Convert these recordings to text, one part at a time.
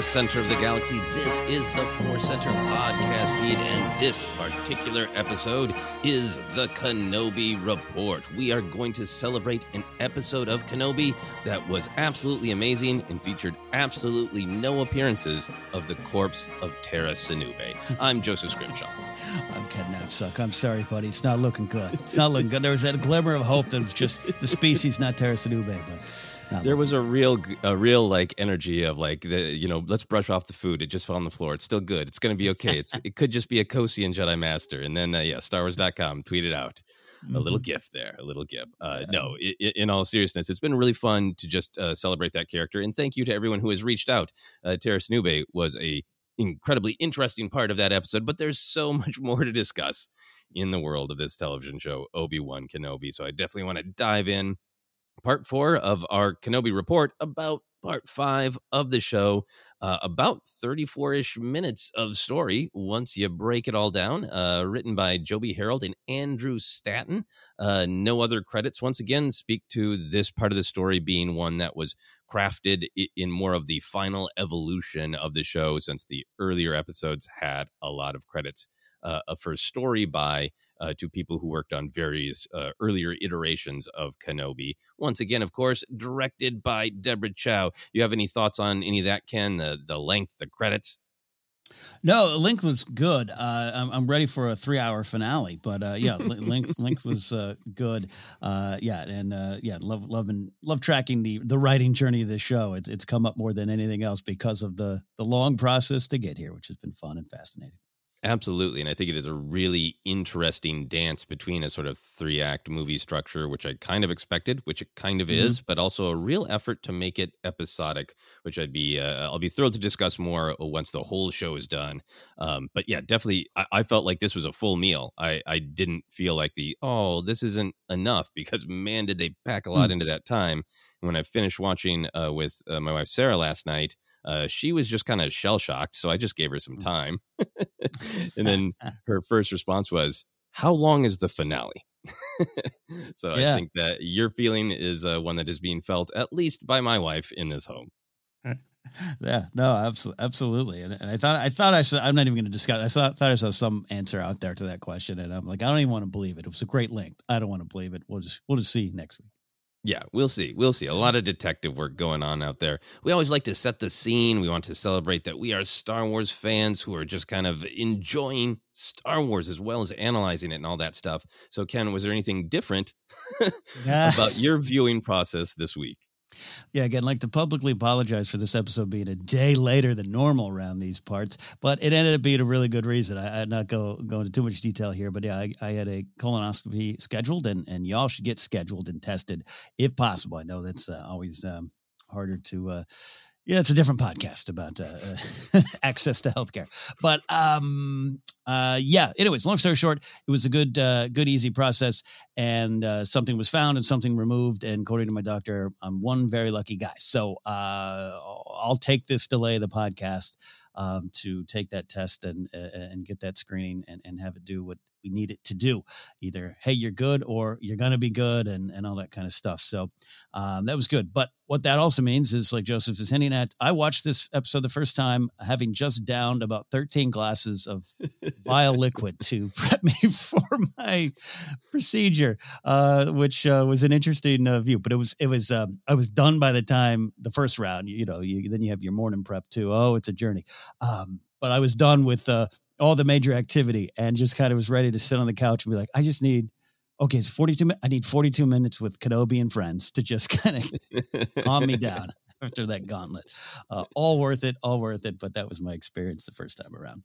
The center of the galaxy, this is the Force Center podcast feed, and this particular episode is the Kenobi Report. We are going to celebrate an episode of Kenobi that was absolutely amazing and featured absolutely no appearances of the corpse of Tera Sinube. I'm Joseph Scrimshaw. I'm Ken Napzok. I'm sorry, buddy. It's not looking good. It's not looking good. There was that glimmer of hope that was just the species, not Tera Sinube, but. There was a real, a real like energy of like the, you know, let's brush off the food. It just fell on the floor. It's still good. It's going to be okay. It's, it could just be a Cosian Jedi Master. And then, uh, yeah, StarWars.com tweeted out a little Mm-hmm. gift there, a little gift. Uh, no, i in all seriousness, it's been really fun to just uh, celebrate that character. And thank you to everyone who has reached out. Uh, Tera Sinube was a incredibly interesting part of that episode, but there's so much more to discuss in the world of this television show, Obi Wan Kenobi. So I definitely want to dive in part four of our Kenobi report about part five of the show. Uh, about 34 ish minutes of story once you break it all down. Uh, written by Joby Harold and Andrew Stanton. Uh, no other credits, once again, speak to this part of the story being one that was crafted in more of the final evolution of the show, since the earlier episodes had a lot of credits uh, a first story by uh, to people who worked on various uh, earlier iterations of Kenobi. Once again, of course, directed by Deborah Chow. You have any thoughts on any of that, Ken? The the length, the credits. No, Link was good. Uh, I'm, I'm ready for a three-hour finale, but uh, yeah, Link Link was uh, good. Uh, yeah, and uh, yeah, love loving love tracking the the writing journey of this show. It's it's come up more than anything else because of the the long process to get here, which has been fun and fascinating. Absolutely. And I think it is a really interesting dance between a sort of three act movie structure, which I kind of expected, which it kind of mm-hmm. is, but also a real effort to make it episodic, which I'd be, uh, I'll be thrilled to discuss more once the whole show is done. Um, but yeah, definitely, I, I, felt like this was a full meal. I, I didn't feel like the, oh, this isn't enough because man, did they pack a lot mm-hmm. into that time. When I finished watching uh, with uh, my wife Sarah last night, uh, she was just kind of shell shocked. So I just gave her some time. and then her first response was, How long is the finale? so Yeah. I think that your feeling is uh, one that is being felt at least by my wife in this home. Yeah, no, abso- absolutely. And, and I thought, I thought I saw, I'm not even going to discuss. I saw, thought I saw some answer out there to that question, and I'm like, I don't even want to believe it. It was a great link. I don't want to believe it. We'll just, we'll just see next week. Yeah, we'll see. We'll see. A lot of detective work going on out there. We always like to set the scene. We want to celebrate that we are Star Wars fans who are just kind of enjoying Star Wars as well as analyzing it and all that stuff. So, Ken, was there anything different about your viewing process this week? Yeah, again, like to publicly apologize for this episode being a day later than normal around these parts, but it ended up being a really good reason. I, I'd not go go into too much detail here, but yeah, I, I had a colonoscopy scheduled, and and y'all should get scheduled and tested if possible. I know that's uh, always um, harder to. Uh, yeah, it's a different podcast about uh, access to healthcare, but um, uh, yeah. Anyways, long story short, it was a good, uh, good, easy process, and uh, something was found and something removed. And according to my doctor, I'm one very lucky guy. So uh, I'll take this delay of the podcast um, to take that test and uh, and get that screening and, and have it do what we need it to do. Either hey, you're good, or you're gonna be good, and and all that kind of stuff. So um, that was good. But what that also means is, like Joseph is hinting at, I watched this episode the first time having just downed about 13 glasses of vile liquid to prep me for my procedure, uh, which uh, was an interesting uh, view. But it was it was um, I was done by the time the first round. You, you know, you, then you have your morning prep too. Oh, it's a journey. Um, but I was done with uh, all the major activity and just kind of was ready to sit on the couch and be like, I just need. Okay, it's 42 minutes. I need 42 minutes with Kenobi and friends to just kind of calm me down after that gauntlet. Uh, all worth it, all worth it. But that was my experience the first time around.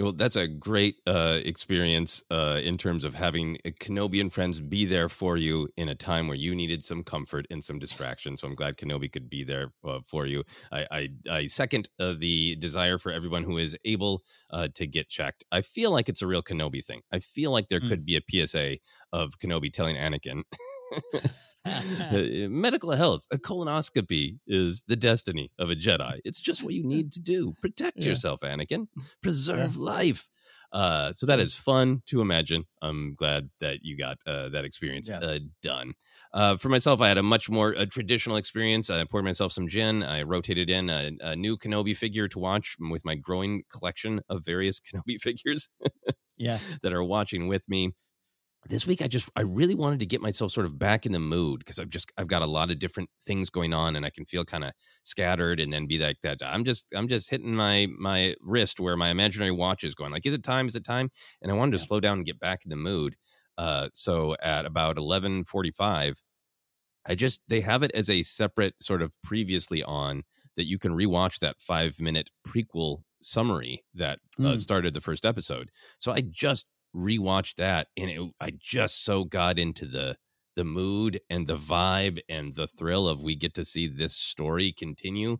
Well, that's a great uh, experience uh, in terms of having Kenobi and friends be there for you in a time where you needed some comfort and some distraction. So I'm glad Kenobi could be there uh, for you. I, I, I second uh, the desire for everyone who is able uh, to get checked. I feel like it's a real Kenobi thing. I feel like there Mm. could be a PSA of Kenobi telling Anakin. Medical health, a colonoscopy is the destiny of a Jedi. It's just what you need to do. Protect Yeah. yourself, Anakin. Preserve life. Uh, so that is fun to imagine. I'm glad that you got uh, that experience Yeah. uh, done. Uh, for myself, I had a much more uh, traditional experience. I poured myself some gin. I rotated in a, a new Kenobi figure to watch with my growing collection of various Kenobi figures Yeah. that are watching with me. This week, I just I really wanted to get myself sort of back in the mood because I've just I've got a lot of different things going on and I can feel kind of scattered and then be like that. I'm just I'm just hitting my my wrist where my imaginary watch is going. Like, is it time? Is it time? And I wanted to slow down and get back in the mood. Uh, so at about eleven forty five, I just they have it as a separate sort of previously on that you can rewatch that five minute prequel summary that uh, Mm. started the first episode. So I just rewatched that, and it, I just so got into the the mood and the vibe and the thrill of we get to see this story continue,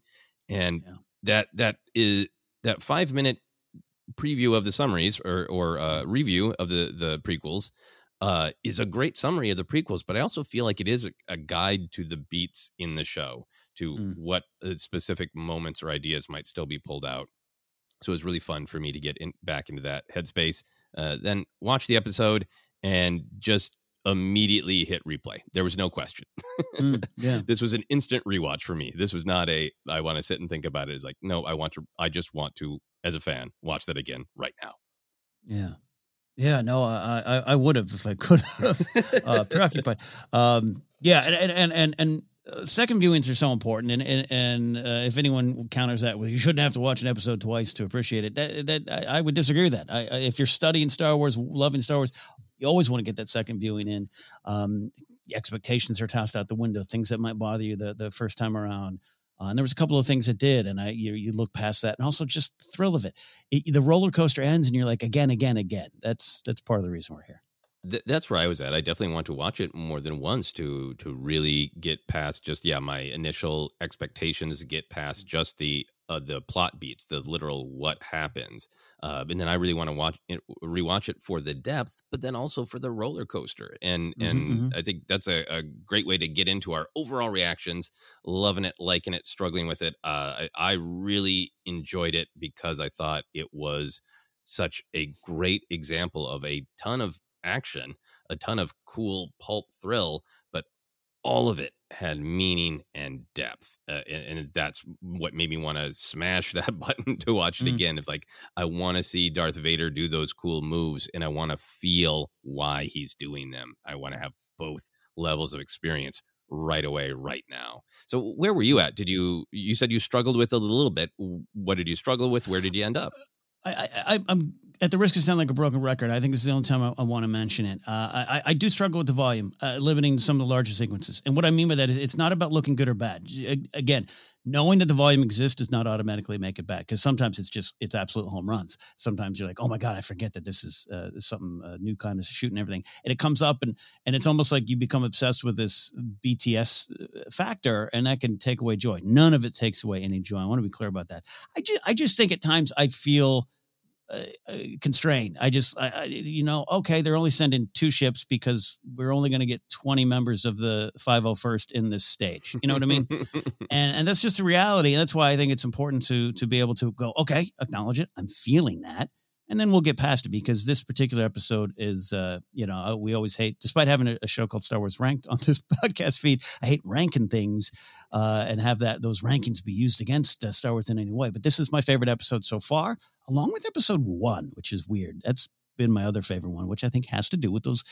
and Yeah. that that is that five minute preview of the summaries or or uh, review of the the prequels uh, is a great summary of the prequels, but I also feel like it is a, a guide to the beats in the show, to Mm. what uh, specific moments or ideas might still be pulled out. So it was really fun for me to get in, back into that headspace. Uh, then watch the episode and just immediately hit replay. There was no question. Mm, yeah. this was an instant rewatch for me. This was not a I want to sit and think about it. It's like no, I want to. I just want to, as a fan, watch that again right now. Yeah. Yeah, no, I I, I would have if I could have uh, preoccupied. Um, yeah, and and and and, and uh, second viewings are so important, and and, and uh, if anyone counters that with you shouldn't have to watch an episode twice to appreciate it, that that I, I would disagree with that. I, I, if you're studying Star Wars, loving Star Wars, you always want to get that second viewing in. Um, expectations are tossed out the window. Things that might bother you the the first time around. Uh, and there was a couple of things that did, and I you, you look past that, and also just thrill of it. it. The roller coaster ends, and you're like again, again, again. That's that's part of the reason we're here. Th- that's where I was at. I definitely want to watch it more than once to to really get past just yeah my initial expectations, get past just the uh, the plot beats, the literal what happens, uh, and then I really want to watch it, rewatch it for the depth, but then also for the roller coaster. And Mhm, and mhm. I think that's a, a great way to get into our overall reactions. Loving it, liking it, struggling with it. Uh, I, I really enjoyed it because I thought it was such a great example of a ton of action a ton of cool pulp thrill, but all of it had meaning and depth, uh, and, and, that's what made me want to smash that button to watch it Mm. again. It's like I want to see Darth Vader do those cool moves, and I want to feel why he's doing them. I want to have both levels of experience right away, right now. So, where were you at? Did you you said you struggled with it a little bit? What did you struggle with? Where did you end up? I, I, I'm at the risk of sounding like a broken record. I think this is the only time I, I want to mention it. Uh, I, I do struggle with the volume, uh, limiting some of the larger sequences. And what I mean by that is it's not about looking good or bad. Again, knowing that the volume exists does not automatically make it bad because sometimes it's just it's absolute home runs. Sometimes you're like, oh my god, I forget that this is uh, something uh, new kind of shooting everything, and it comes up and and it's almost like you become obsessed with this BTS uh, factor, and that can take away joy. None of it takes away any joy. I want to be clear about that. I just I just think at times I feel uh, uh. I just, I, I, you know, okay, they're only sending two ships because we're only going to get 20 members of the 501st in this stage. You know what I mean? and and that's just the reality. And That's why I think it's important to to be able to go, okay, acknowledge it. I'm feeling that. And then we'll get past it because this particular episode is, uh, you know, uh, we always hate, despite having a, show called Star Wars Ranked on this podcast feed, I hate ranking things uh, and have that those rankings be used against uh, Star Wars in any way. But this is my favorite episode so far, along with episode one, which is weird. That's been my other favorite one, which I think has to do with those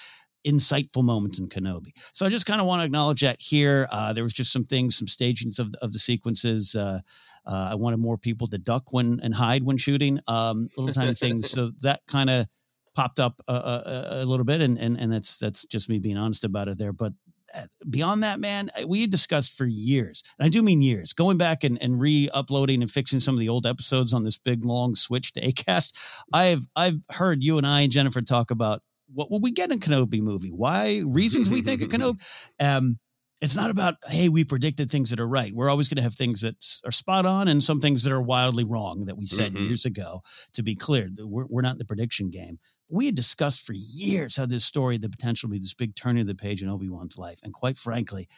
insightful moments in Kenobi. So I just kind of want to acknowledge that here. Uh, there was just some things, some stagings of, of the sequences. Uh, uh, I wanted more people to duck when and hide when shooting, um, little tiny things. So that kind of popped up a, a, a little bit, and, and and that's that's just me being honest about it there. But uh, beyond that, man, we discussed for years, and I do mean years, going back and, and re-uploading and fixing some of the old episodes on this big long switch to Acast. I've I've heard you and I and Jennifer talk about what will we get in Kenobi movie? Why reasons we think of Kenobi? Um, it's not about hey, we predicted things that are right. We're always going to have things that are spot on and some things that are wildly wrong that we said Mhm. years ago. To be clear, we're, we're not in the prediction game. We had discussed for years how this story, the potential to be this big turning of the page in Obi Wan's life, and quite frankly,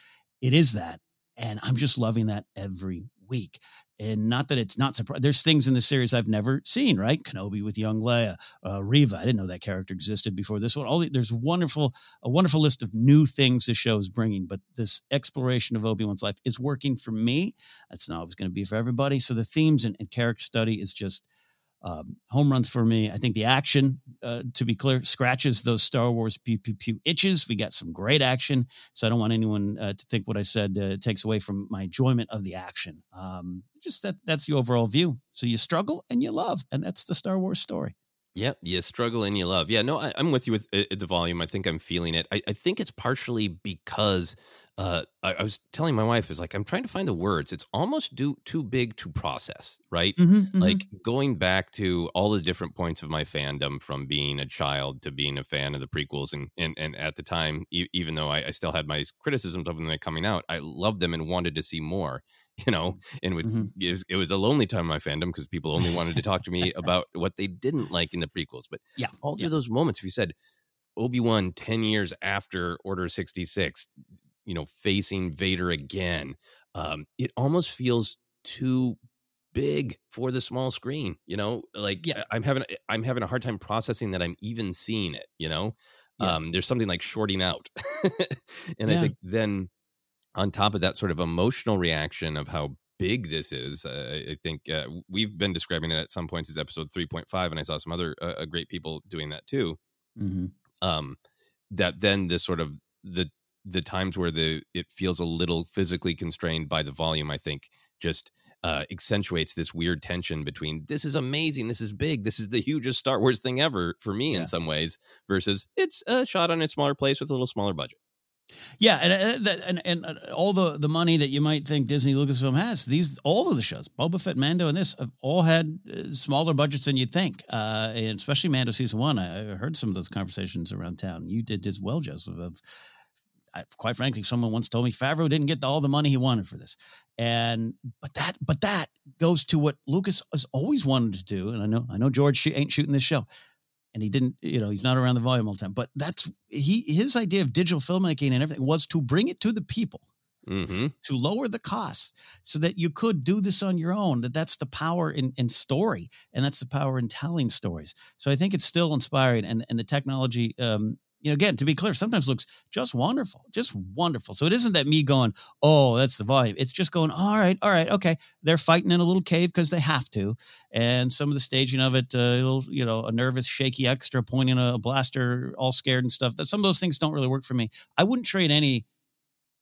it is that. And I'm just loving that every week. And not that it's not surprising. There's things in the series I've never seen, right? Kenobi with young Leia, uh, Reva. I didn't know that character existed before this one. All the, there's wonderful, a wonderful list of new things the show is bringing. But this exploration of Obi Wan's life is working for me. That's not always going to be for everybody. So the themes and, and character study is just um, home runs for me. I think the action, uh, to be clear, scratches those Star Wars pew pew pew itches. We got some great action, so I don't want anyone uh, to think what I said uh, takes away from my enjoyment of the action. Um, just that that's the overall view. So you struggle and you love, and that's the Star Wars story. Yep, you struggle and you love. Yeah, no, I, I'm with you with uh, the volume. I think I'm feeling it. I, I think it's partially because uh, I, I was telling my wife is like I'm trying to find the words. It's almost do, too big to process, right? Mm-hmm, Like going back to all the different points of my fandom, from being a child to being a fan of the prequels, and and, and at the time, e- even though I, I still had my criticisms of them coming out, I loved them and wanted to see more. You know, and it, was, it was a lonely time in my fandom because people only wanted to talk to me about what they didn't like in the prequels. But yeah, all through those moments, if you said Obi Wan ten years after Order sixty six, you know, facing Vader again, um, it almost feels too big for the small screen. You know, like Yeah. I'm having I'm having a hard time processing that I'm even seeing it. You know, Yeah. um, there's something like shorting out, and I think then on top of that sort of emotional reaction of how big this is, uh, I I think uh, we've been describing it at some points as episode 3.5, and I saw some other uh, uh, great people doing that too. Mm-hmm. Um, that then this sort of the the times where the it feels a little physically constrained by the volume, I think, just uh, accentuates this weird tension between this is amazing, this is big, this is the hugest Star Wars thing ever for me Yeah. in some ways, versus it's a shot on a smaller place with a little smaller budget. Yeah, and and, that- and and uh, all the the money that you might think Disney Lucasfilm has, these all of the shows, Boba Fett, Mando, and this have all had uh, smaller budgets than you'd think, uh, and especially Mando season one. I I heard some of those conversations around town. You did as well, Joseph. Of I, quite frankly, someone once told me Favreau didn't get all the money he wanted for this, and but that but that goes to what Lucas has always wanted to do. And I know I know George ain't shooting this show, and he didn't. You know, he's not around the volume all the time. But that's he his idea of digital filmmaking and everything was to bring it to the people Mm-hmm. to lower the costs so that you could do this on your own that that's the power in, in story and that's the power in telling stories so i think it's still inspiring and, and the technology um, you know, again, to be clear, sometimes looks just wonderful, just wonderful. So it isn't that me going, oh, that's the volume. It's just going, all right, all right, okay. They're fighting in a little cave because they have to, and some of the staging of it, uh, little, you know, a nervous, shaky extra pointing a blaster, all scared and stuff. That some of those things don't really work for me. I wouldn't trade any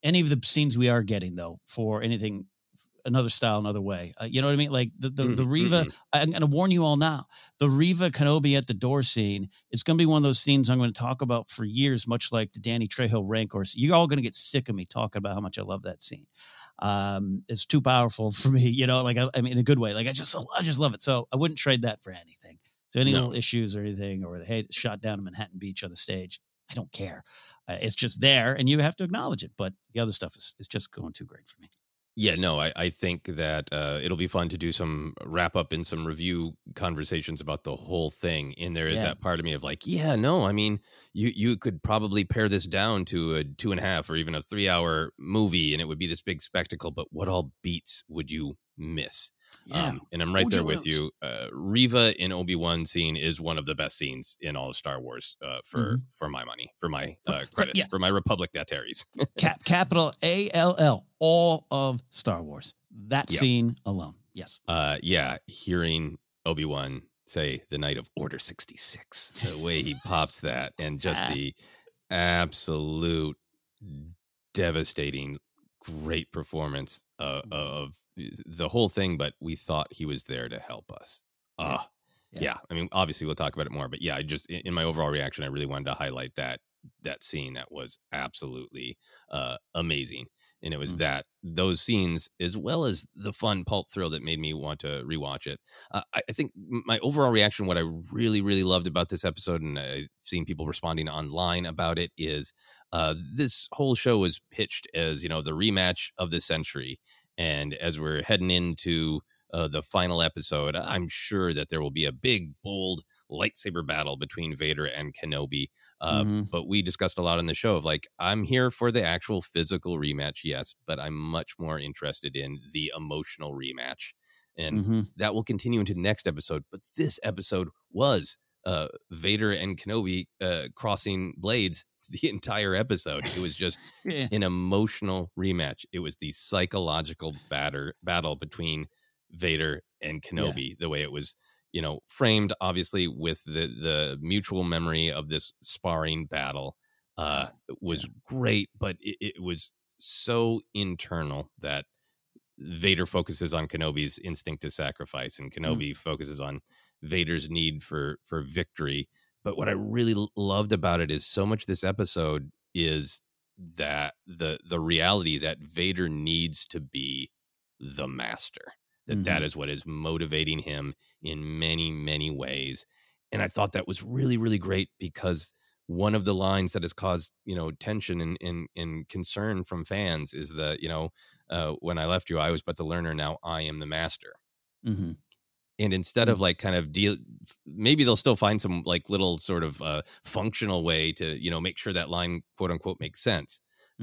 any of the scenes we are getting though for anything another style, another way. Uh, you know what I mean? Like the the, the Reva. I'm going to warn you all now. The Reva Kenobi at the door scene It's going to be one of those scenes I'm going to talk about for years, much like the Danny Trejo Rancor. You're all going to get sick of me talking about how much I love that scene. Um, it's too powerful for me. You know, like I, I mean, in a good way. Like I just I just love it. So I wouldn't trade that for anything. So any No. little issues or anything, or hey, it's shot down in Manhattan Beach on the stage. I don't care. Uh, it's just there, and you have to acknowledge it. But the other stuff is, is just going too great for me. Yeah, no, I, I think that uh, it'll be fun to do some wrap up and some review conversations about the whole thing. And there is Yeah. that part of me of like, yeah, no, I mean, you you could probably pare this down to a two and a half or even a three hour movie, and it would be this big spectacle. But what all beats would you miss? Um, and I'm right there with you. Uh, Reva in Obi Wan scene is one of the best scenes in all of Star Wars uh, for for my money, for my uh, credits, yeah. for my Republic Dataries. Cap, capital A L L, all of Star Wars. That Yep. scene alone. Yes. uh yeah hearing obi-wan say the night of order 66 the way he pops that and just the absolute devastating great performance uh, of the whole thing but we thought he was there to help us. Uh yeah. i mean obviously we'll talk about it more but yeah i just in my overall reaction i really wanted to highlight that that scene that was absolutely uh amazing. And it was Mhm. that those scenes as well as the fun pulp thrill that made me want to rewatch it uh, I, I think my overall reaction what i really really loved about this episode and i've seen people responding online about it is uh, this whole show was pitched as you know the rematch of the century and as we're heading into uh, the final episode i'm sure that there will be a big bold lightsaber battle between vader and kenobi uh, Mhm. but we discussed a lot in the show of like i'm here for the actual physical rematch yes but i'm much more interested in the emotional rematch and Mhm. that will continue into next episode but this episode was uh vader and kenobi uh crossing blades the entire episode. It was just Yeah. an emotional rematch. It was the psychological batter battle between vader and kenobi the way it was you know framed obviously with the the mutual memory of this sparring battle uh was great but it, it was so internal that Vader focuses on Kenobi's instinct to sacrifice, and Kenobi focuses on Vader's need for for victory. But what I really loved about it is so much this episode is that the the reality that Vader needs to be the master. That that Mhm. is what is motivating him in many many ways. And I thought that was really really great because one of the lines that has caused you know tension and, and, and concern from fans is that you know uh, when I left you, I was but the learner. Now I am the master. Mhm. And instead of like kind of deal, maybe they'll still find some like little sort of uh, functional way to you know make sure that line quote unquote makes sense.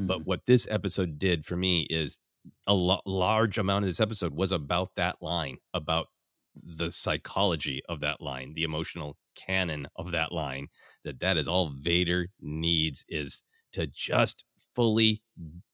But what this episode did for me is a lo- large amount of this episode was about that line, about the psychology of that line, the emotional canon of that line. That that is all Vader needs is to just fully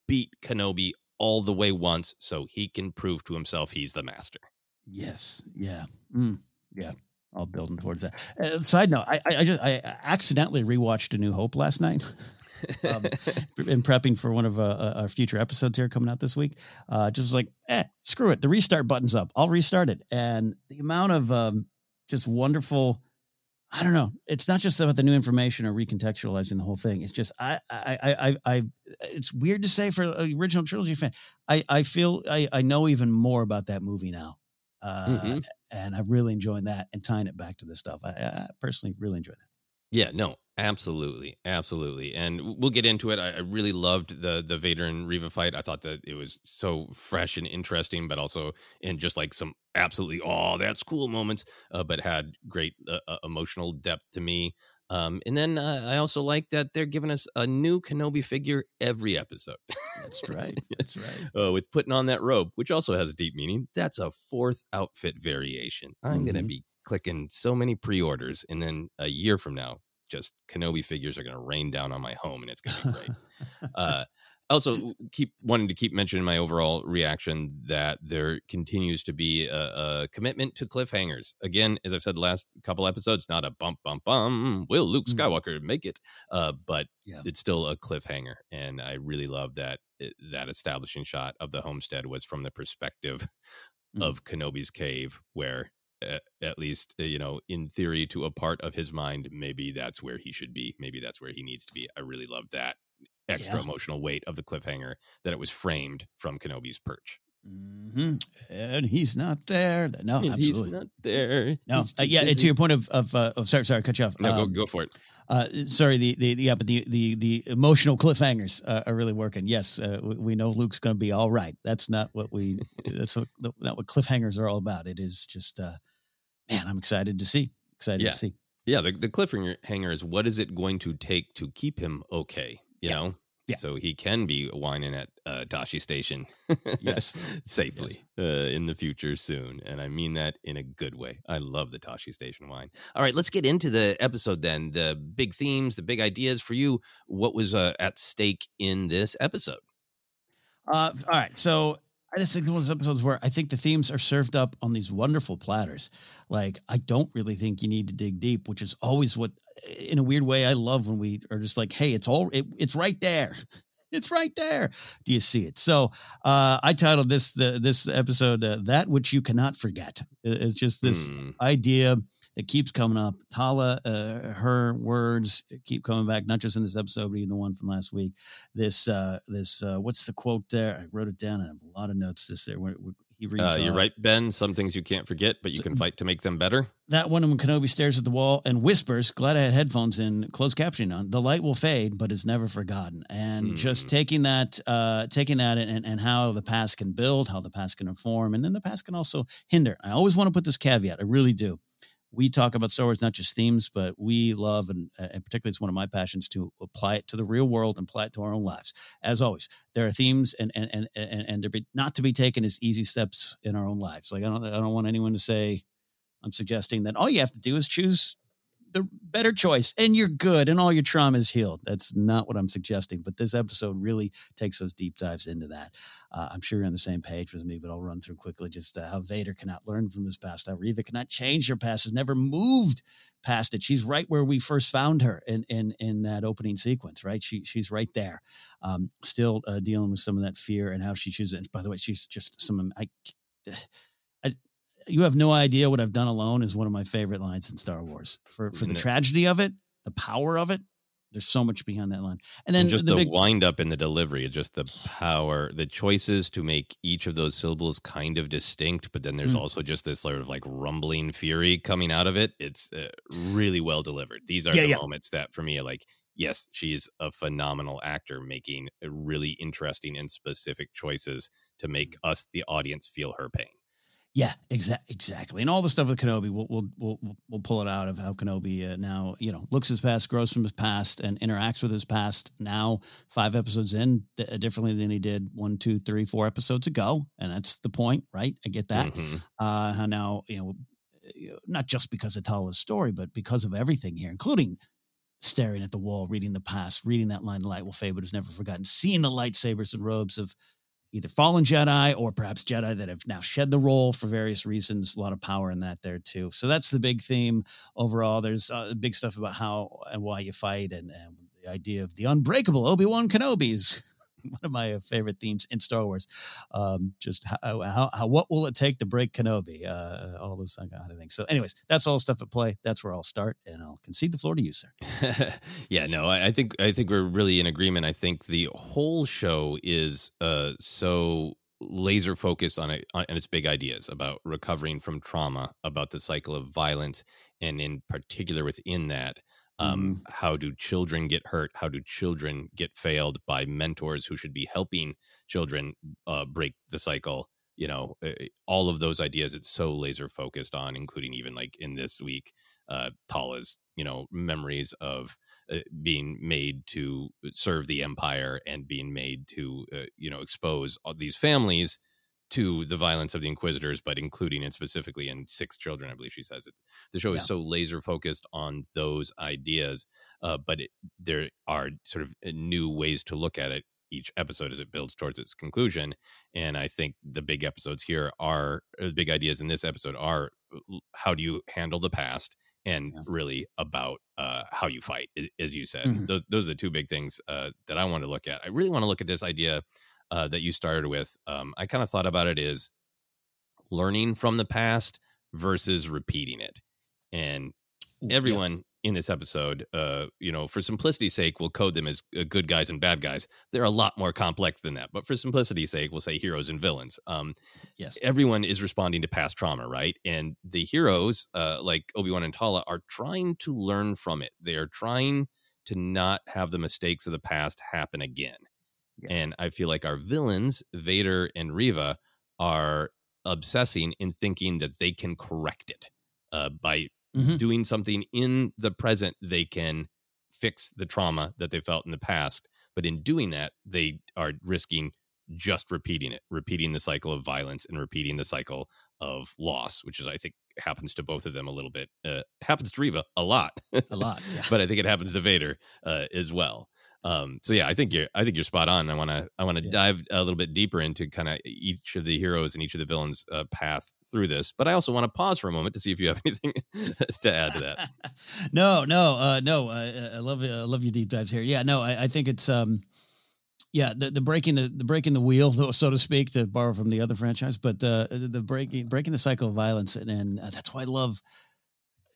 beat Kenobi all the way once, so he can prove to himself he's the master. Yes. Yeah. Mm. Yeah. All building towards that. Uh, side note: I, I I just I accidentally rewatched A New Hope last night. um, in prepping for one of uh, our future episodes here coming out this week, uh, just like, eh, screw it. The restart button's up. I'll restart it. And the amount of um, just wonderful, I don't know. It's not just about the new information or recontextualizing the whole thing. It's just I I I I, I it's weird to say for an original trilogy fan. I I feel I I know even more about that movie now. Uh, Mhm. And I'm really enjoying that and tying it back to this stuff. I, I personally really enjoy that. Yeah, no, absolutely, absolutely, and we'll get into it. I, I really loved the the Vader and Reva fight. I thought that it was so fresh and interesting, but also in just like some absolutely oh that's cool moments, uh, but had great uh, uh, emotional depth to me. Um, and then uh, I also like that they're giving us a new Kenobi figure every episode. That's right. That's right. uh, with putting on that robe, which also has a deep meaning. That's a fourth outfit variation. I'm going to be clicking so many pre orders, and then a year from now, just Kenobi figures are going to rain down on my home, and it's going to be great. uh, also keep wanting to keep mentioning my overall reaction that there continues to be a, a, commitment to cliffhangers again as i've said the last couple episodes not a bump bump bum will luke Mm. skywalker make it uh, but Yeah. it's still a cliffhanger and i really love that that establishing shot of the homestead was from the perspective Mm. of kenobi's cave where uh, at least uh, you know in theory to a part of his mind maybe that's where he should be maybe that's where he needs to be i really love that extra Yeah. emotional weight of the cliffhanger that it was framed from Kenobi's perch. Mhm. And he's not there. No, And absolutely. He's not there. no, uh, yeah. busy. To your point of of, uh, of sorry, sorry, cut you off. No, Um, go, go for it. Uh, sorry, the, the yeah, but the the the emotional cliffhangers uh, are really working. Yes, uh, we, we know Luke's going to be all right. That's not what we. That's what not what cliffhangers are all about. It is just, uh, man, I'm excited to see. Excited Yeah. to see. Yeah, the, the cliffhanger hanger is what is it going to take to keep him okay? You know? Yeah. So he can be whining at uh, Tosche Station Yes. safely Uh, in the future soon. And I mean that in a good way. I love the Tosche Station wine. All right, let's get into the episode then. The big themes, the big ideas for you. What was uh, at stake in this episode? Uh, all right, so I just think one of those episodes where I think the themes are served up on these wonderful platters. Like I don't really think you need to dig deep, which is always what, in a weird way, I love when we are just like, hey, it's all, it, it's right there. It's right there. Do you see it? So uh, I titled this the this episode uh, "That Which You Cannot Forget." It's just this Hmm. idea that keeps coming up. Tala, uh, her words keep coming back, not just in this episode, but even the one from last week. This, uh, this, uh, what's the quote there? I wrote it down. I have a lot of notes. This there. Where, where he reads. Uh, you're uh, right, Ben. Some things you can't forget, but you can fight to make them better. That one when Kenobi stares at the wall and whispers, glad I had headphones in, closed captioning on, the light will fade, but it's never forgotten. And just Mm. taking that, uh, taking that and, and how the past can build, how the past can inform, and then the past can also hinder. I always want to put this caveat. I really do. We talk about Star Wars, not just themes, but we love, and, and particularly it's one of my passions to apply it to the real world and apply it to our own lives. As always, there are themes and and and and, and to be, not to be taken as easy steps in our own lives. Like I don't, I don't want anyone to say, I'm suggesting that all you have to do is choose the better choice and you're good and all your trauma is healed. That's not what I'm suggesting. But this episode really takes those deep dives into that. Uh, I'm sure you're on the same page with me, but I'll run through quickly just uh, how Vader cannot learn from his past, how Reva cannot change her past, has never moved past it. She's right where we first found her in in in that opening sequence, right? She she's right there, um, still uh, dealing with some of that fear and how she chooses. And by the way, she's just some I. You have no idea what I've done alone is one of my favorite lines in Star Wars. For for the tragedy of it, the power of it. There's so much behind that line. And then And just the, the, big wind up in the delivery, just the power, the choices to make each of those syllables kind of distinct, but then there's Mm. also just this sort of like rumbling fury coming out of it. It's uh, really well delivered. These are Yeah, the yeah. moments that for me are like, yes, she's a phenomenal actor making really interesting and specific choices to make Mm. us, the audience, feel her pain. Yeah, exactly, exactly, and all the stuff with Kenobi, we'll we'll we'll, we'll- pull it out of how Kenobi uh, now you know looks his past, grows from his past, and interacts with his past. Now, five episodes in, d- uh, differently than he did one, two, three, four episodes ago, and that's the point, right? I get that. Mhm. Uh, how now you know, you know, not just because of Tala's story, but because of everything here, including staring at the wall, reading the past, reading that line, "The light will fade, but is never forgotten," seeing the lightsabers and robes of either fallen Jedi or perhaps Jedi that have now shed the role for various reasons. A lot of power in that there too. So that's the big theme overall. There's uh, big stuff about how and why you fight, and, and the idea of the unbreakable Obi Wan Kenobi is one of my favorite themes in Star Wars. Um, just how, how, how what will it take to break Kenobi? Uh, all those kind of things. So, anyways, that's all stuff at play. That's where I'll start, and I'll concede the floor to you, sir. yeah, no, I, I think I think we're really in agreement. I think the whole show is uh, so laser focused on it on, on its big ideas about recovering from trauma, about the cycle of violence, and in particular within that, um, how do children get hurt? How do children get failed by mentors who should be helping children uh, break the cycle? You know, uh, all of those ideas. It's so laser focused on, including even like in this week, uh, Tala's you know memories of uh, being made to serve the empire and being made to uh, you know expose these families to the violence of the Inquisitors, but including it specifically in Six Children, I believe she says it. The show Yeah. is so laser focused on those ideas, uh, but it, there are sort of uh, new ways to look at it each episode as it builds towards its conclusion. And I think the big episodes here are the big ideas in this episode are uh, how do you handle the past and really about uh, how you fight, as you said. Mhm. Those, those are the two big things uh, that I want to look at. I really want to look at this idea uh, that you started with. Um, I kind of thought about it as learning from the past versus repeating it. And everyone in this episode, uh, you know, for simplicity's sake, we'll code them as uh, good guys and bad guys. They're a lot more complex than that. But for simplicity's sake, we'll say heroes and villains. Um, yes. Everyone is responding to past trauma, right? And the heroes, uh, like Obi Wan and Tala, are trying to learn from it. They are trying to not have the mistakes of the past happen again. And I feel like our villains, Vader and Reva, are obsessing in thinking that they can correct it uh, by Mhm. doing something in the present. They can fix the trauma that they felt in the past, but in doing that, they are risking just repeating it, repeating the cycle of violence and repeating the cycle of loss, which is, I think, happens to both of them a little bit. Uh, happens to Reva a lot, A lot, yeah. but I think it happens to Vader uh, as well. Um, so yeah, I think you're I think you're spot on. I want to I want to dive a little bit deeper into kind of each of the heroes and each of the villains' uh, path through this. But I also want to pause for a moment to see if you have anything to add to that. no, no, uh, no. Uh, I love I love your deep dives here. Yeah, no, I, I think it's um, yeah, the, the breaking the the breaking the wheel, so to speak, to borrow from the other franchise, but uh, the breaking breaking the cycle of violence, and, and uh, that's why I love.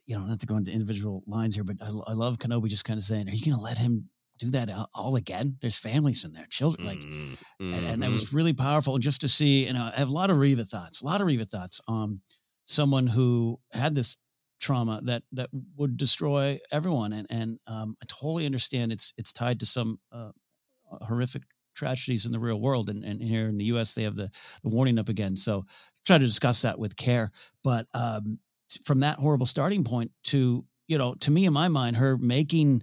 You know, not to go into individual lines here, but I, I love Kenobi just kind of saying, "Are you going to let him do that all- again?" There's families in there, children, like, and, and that was really powerful just to see. And I have a lot of Reva thoughts, a lot of Reva thoughts on someone who had this trauma that that would destroy everyone. And and um, I totally understand it's it's tied to some uh, horrific tragedies in the real world. And, and here in the U.S. they have the the warning up again. So try to discuss that with care. But um, from that horrible starting point to you know to me in my mind her making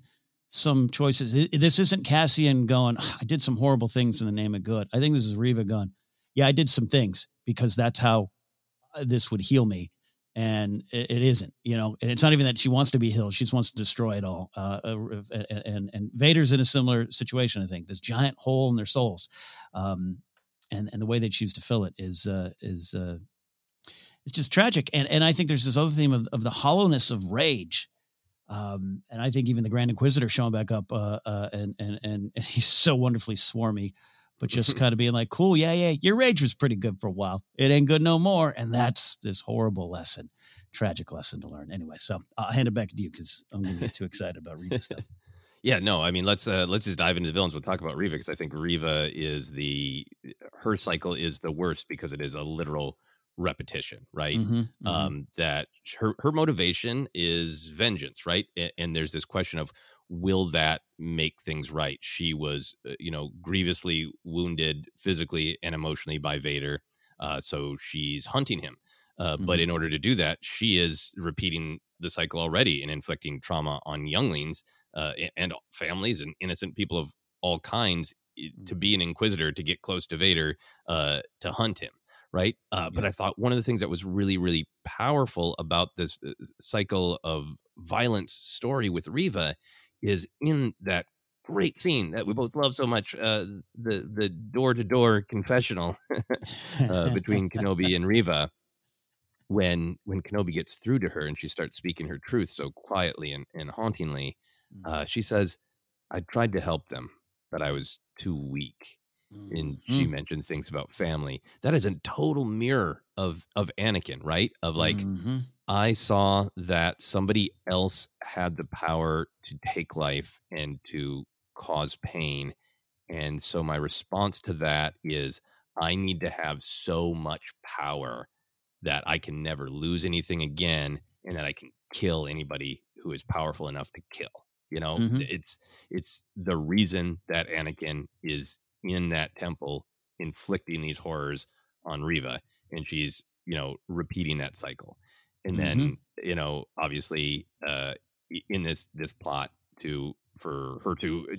some choices. This isn't Cassian going, "Ah, I did some horrible things in the name of good. I think this is Reva going, yeah, I did some things because that's how uh, this would heal me. And it, it isn't, you know, and it's not even that she wants to be healed. She just wants to destroy it all. Uh, uh, and, and, and Vader's in a similar situation, I think, this giant hole in their souls. Um, and, and the way they choose to fill it is, uh, is, uh, it's just tragic. And, and I think there's this other theme of, of the hollowness of rage um, and I think even the Grand Inquisitor showing back up, uh, uh, and, and and and he's so wonderfully swarmy, but just kind of being like, "Cool, yeah, yeah, your rage was pretty good for a while. It ain't good no more." And that's this horrible lesson, tragic lesson to learn. Anyway, so I'll hand it back to you because I'm going to get too excited about reading stuff. Yeah, no, I mean let's uh, let's just dive into the villains. We'll talk about Reva because I think Reva is the her cycle is the worst because it is a literal repetition, right? Mhm, mhm. Um, that her her motivation is vengeance, right? And, and there's this question of will that make things right? She was, uh, you know, grievously wounded physically and emotionally by Vader, uh, so she's hunting him. Uh, But in order to do that, she is repeating the cycle already and inflicting trauma on younglings uh, and families and innocent people of all kinds to be an inquisitor, to get close to Vader, uh, to hunt him. Right. Uh, But I thought one of the things that was really, really powerful about this uh, cycle of violence story with Reva is in that great scene that we both love so much uh, the the door to door confessional uh, between Kenobi and Reva when when Kenobi gets through to her and she starts speaking her truth so quietly and, and hauntingly, uh, she says, I tried to help them, but I was too weak. And she Mm. mentioned things about family. That is a total mirror of of Anakin, right? Of like, Mhm. I saw that somebody else had the power to take life and to cause pain. And so my response to that is I need to have so much power that I can never lose anything again and that I can kill anybody who is powerful enough to kill. You know, Mhm. it's it's the reason that Anakin is in that temple inflicting these horrors on Reva and she's, you know, repeating that cycle. And then, you know, obviously uh in this this plot to for her to uh,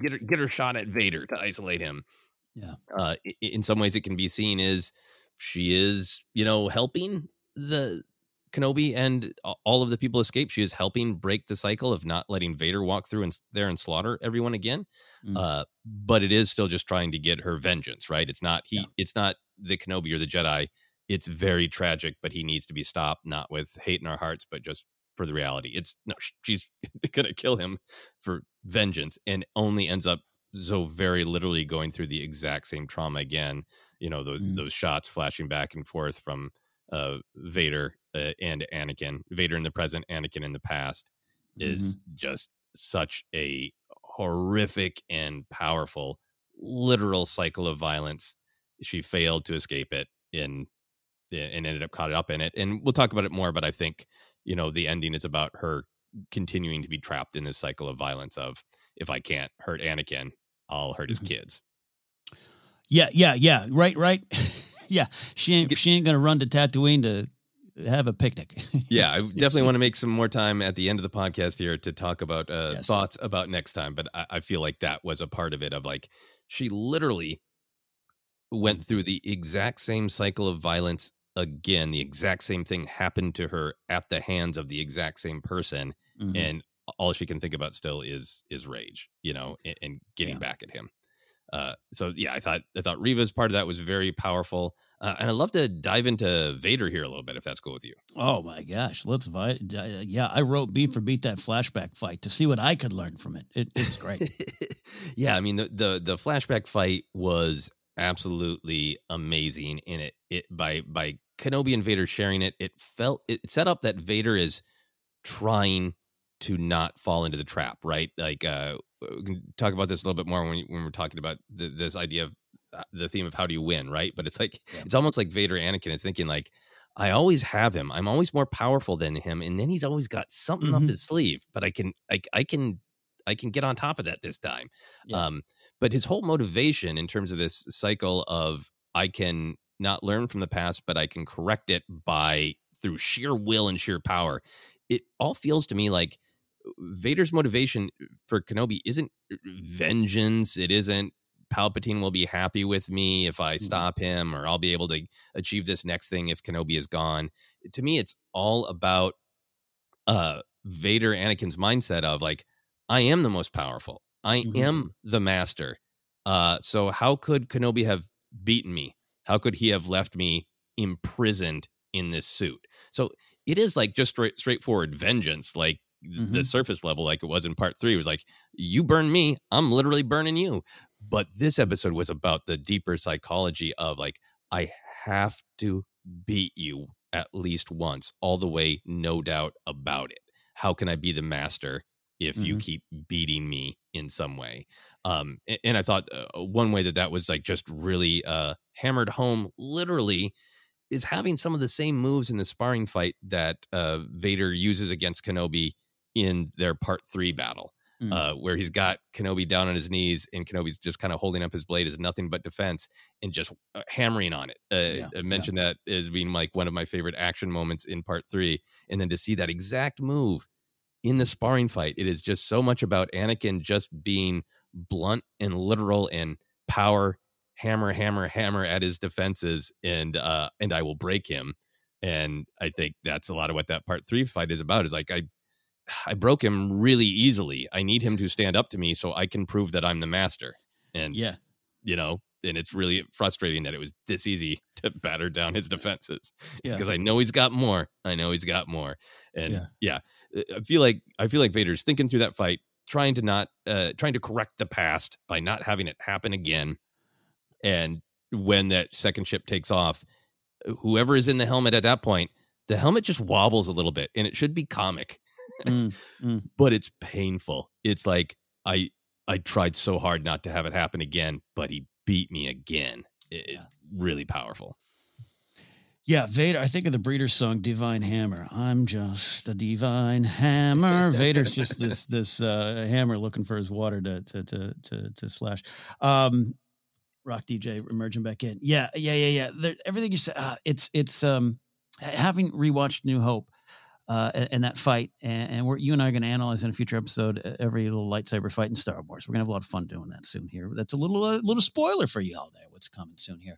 get her, get her shot at Vader to isolate him Yeah. uh, in some ways it can be seen as she is, you know, helping the Kenobi and all of the people escape. She is helping break the cycle of not letting Vader walk through and there and slaughter everyone again. Mm. Uh, but it is still just trying to get her vengeance, right? It's not he. Yeah. It's not the Kenobi or the Jedi. It's very tragic, but he needs to be stopped, not with hate in our hearts, but just for the reality. It's no, she's gonna kill him for vengeance, and only ends up so very literally going through the exact same trauma again. You know, those Mm. those shots flashing back and forth from uh, Vader uh, and Anakin, Vader in the present, Anakin in the past, is Mm-hmm. just such a horrific and powerful literal cycle of violence. She failed to escape it in and ended up caught up in it. And we'll talk about it more, but I think, you know, the ending is about her continuing to be trapped in this cycle of violence of if I can't hurt Anakin, I'll hurt his Mhm. kids. Yeah, yeah, yeah. Right, right. yeah, she ain't she ain't gonna run to Tatooine to have a picnic. yeah, I definitely want to make some more time at the end of the podcast here to talk about uh, Yes. thoughts about next time. But I, I feel like that was a part of it of like she literally went through the exact same cycle of violence again. The exact same thing happened to her at the hands of the exact same person, Mhm. and all she can think about still is is rage, you know, and, and getting Yeah. back at him. Uh, so yeah, I thought I thought Reva's part of that was very powerful, uh, and I'd love to dive into Vader here a little bit if that's cool with you. Oh my gosh, let's uh, yeah, I wrote beat for beat that flashback fight to see what I could learn from it. It, it was great. yeah, I mean the, the the flashback fight was absolutely amazing in it. It by by Kenobi and Vader sharing it, it felt it set up that Vader is trying to not fall into the trap, right? Like uh we can talk about this a little bit more when when we're talking about the, this idea of the theme of how do you win, right? But it's like Yeah. it's almost like Vader Anakin is thinking like I always have him. I'm always more powerful than him, and then he's always got something up Mhm. his sleeve. But I can, I, I can, I can get on top of that this time. Yeah. Um, but his whole motivation in terms of this cycle of I can not learn from the past, but I can correct it by through sheer will and sheer power. It all feels to me like Vader's motivation for Kenobi isn't vengeance. It isn't Palpatine will be happy with me if I stop him, or I'll be able to achieve this next thing if Kenobi is gone. To me, it's all about uh Vader Anakin's mindset of like, I am the most powerful. I Mhm. am the master. Uh, so how could Kenobi have beaten me? How could he have left me imprisoned in this suit? So it is like just straight, straightforward vengeance, like the Mhm. surface level, like it was in part three. It was like, you burn me, I'm literally burning you. But this episode was about the deeper psychology of like, I have to beat you at least once, all the way, no doubt about it. How can I be the master if you Mhm. keep beating me in some way? Um, a- and, I thought uh, one way that that was like just really uh, hammered home, literally, is having some of the same moves in the sparring fight that uh, Vader uses against Kenobi in their part three battle Mm. uh, where he's got Kenobi down on his knees and Kenobi's just kind of holding up his blade as nothing but defense and just uh, hammering on it. Uh, Yeah, I mentioned that as being like one of my favorite action moments in part three. And then to see that exact move in the sparring fight, it is just so much about Anakin just being blunt and literal and power, hammer, hammer, hammer at his defenses, and uh, and I will break him. And I think that's a lot of what that part three fight is about. Is like I I broke him really easily. I need him to stand up to me so I can prove that I'm the master. And yeah, you know, and it's really frustrating that it was this easy to batter down his defenses Yeah. because I know he's got more. I know he's got more. And Yeah. yeah. I feel like I feel like Vader's thinking through that fight, trying to not uh trying to correct the past by not having it happen again. And when that second ship takes off, whoever is in the helmet at that point, the helmet just wobbles a little bit and it should be comic Mm, mm. but it's painful. It's like I I tried so hard not to have it happen again, but he beat me again. It, it's really powerful. Yeah, Vader. I think of the Breeders' song "Divine Hammer." I'm just a divine hammer. Vader's just this this uh, hammer looking for his water to to to to, to slash. Um, Rock DJ emerging back in. Yeah, yeah, yeah, yeah. There, everything you said. Uh, it's it's um having rewatched New Hope. Uh, and, that fight, and, and we're you and I are going to analyze in a future episode uh, every little lightsaber fight in Star Wars. We're going to have a lot of fun doing that soon here. That's a little a little spoiler for y'all there. What's coming soon here?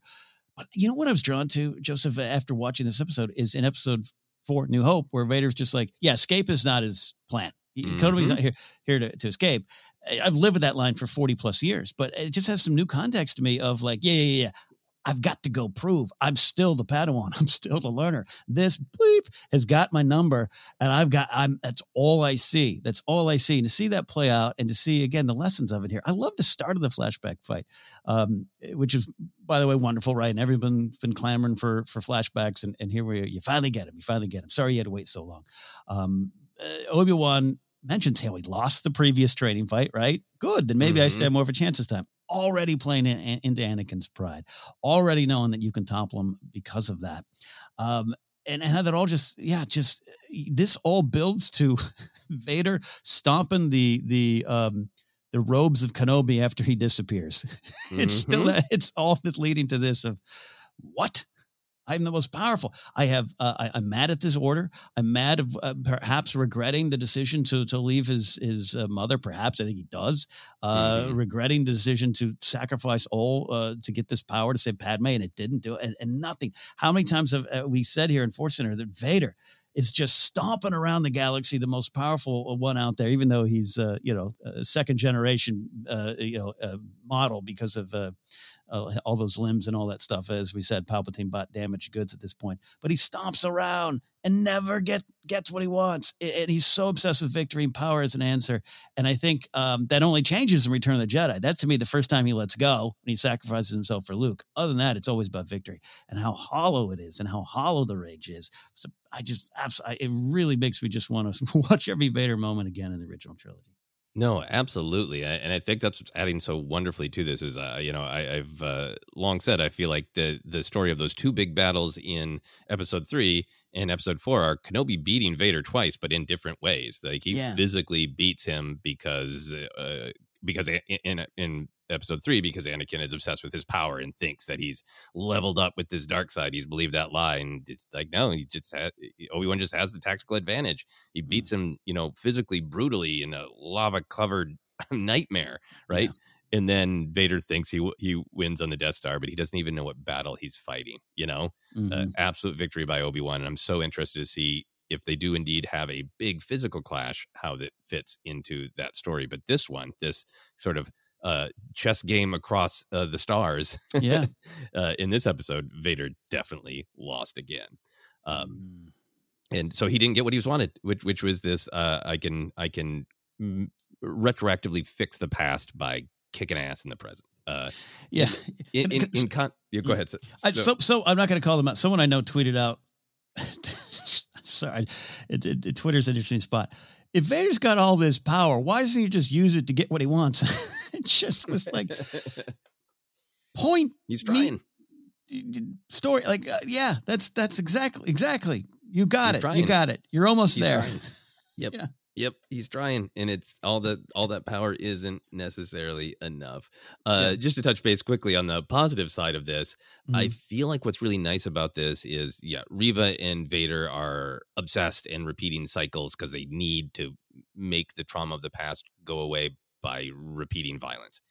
But you know what I was drawn to, Joseph, after watching this episode is in episode four, New Hope, where Vader's just like, yeah, escape is not his plan. Mm-hmm. Kenobi's not here here to, to escape. I've lived with that line for 40 plus years, but it just has some new context to me of like, yeah, yeah, yeah. I've got to go prove I'm still the Padawan. I'm still the learner. This bleep has got my number, and I've got. I'm. That's all I see. That's all I see. And to see that play out, and to see again the lessons of it here. I love the start of the flashback fight, um, which is, by the way, wonderful. Right, and everyone's been clamoring for for flashbacks, and, and here we are. You finally get him. You finally get him. Sorry you had to wait so long. Um, uh, Obi Wan mentions how he lost the previous training fight. Right, good. Then maybe mm-hmm. I stand more of a chance this time already playing in, into Anakin's pride, already knowing that you can topple him because of that. Um, and, and how that all just, yeah, just this all builds to Vader stomping the, the, um, the robes of Kenobi after he disappears. it's mm-hmm. still, it's all that's leading to this of what? I'm the most powerful. I have. Uh, I, am mad at this order. I'm mad of uh, perhaps regretting the decision to to leave his his uh, mother. Perhaps I think he does. Uh, mm-hmm. Regretting the decision to sacrifice all uh, to get this power to save Padme, and it didn't do it. And, and nothing. How many times have uh, we said here in Force Center that Vader is just stomping around the galaxy, the most powerful one out there, even though he's you know second generation you know model because of uh, all those limbs and all that stuff. As we said, Palpatine bought damaged goods at this point, but he stomps around and never get gets what he wants. And he's so obsessed with victory and power as an answer. And I think um, that only changes in Return of the Jedi. That's to me the first time he lets go and he sacrifices himself for Luke. Other than that, it's always about victory and how hollow it is and how hollow the rage is. So I just absolutely, it really makes me just want to watch every Vader moment again in the original trilogy. No, absolutely, and I think that's what's adding so wonderfully to this. Is uh, you know I, have uh, long said I feel like the the story of those two big battles in Episode three and Episode four are Kenobi beating Vader twice, but in different ways. Like he yeah. physically beats him because uh, because in in episode three, because Anakin is obsessed with his power and thinks that he's leveled up with this dark side. He's believed that lie, and it's like no, he just had Obi Wan just has the tactical advantage. He mm. beats him, you know, physically brutally in a lava covered nightmare, right? Yeah. And then Vader thinks he he wins on the Death Star, but he doesn't even know what battle he's fighting. You know, mm-hmm. uh, absolute victory by Obi Wan, and I'm so interested to see if they do indeed have a big physical clash, how that fits into that story. But this one, this sort of uh, chess game across uh, the stars, yeah, uh, in this episode, Vader definitely lost again. Um, mm. and so he didn't get what he was wanted, which which was this: uh, I can I can retroactively fix the past by kicking ass in the present. Uh, yeah, in, in, in, in con- yeah, go ahead. So, I, so, so I'm not going to call them out. Someone I know tweeted out sorry, it, it, it, Twitter's an interesting spot. If Vader's got all this power, why doesn't he just use it to get what he wants? it just was like point. He's trying. Me, story like uh, yeah, that's that's exactly exactly. You got He's it. Trying. You got it. You're almost He's there. Trying. Yep. Yeah. Yep, he's trying, and it's all that all that power isn't necessarily enough. Uh, yeah. Just to touch base quickly on the positive side of this, mm-hmm. I feel like what's really nice about this is, yeah, Reva and Vader are obsessed and repeating cycles because they need to make the trauma of the past go away by repeating violence.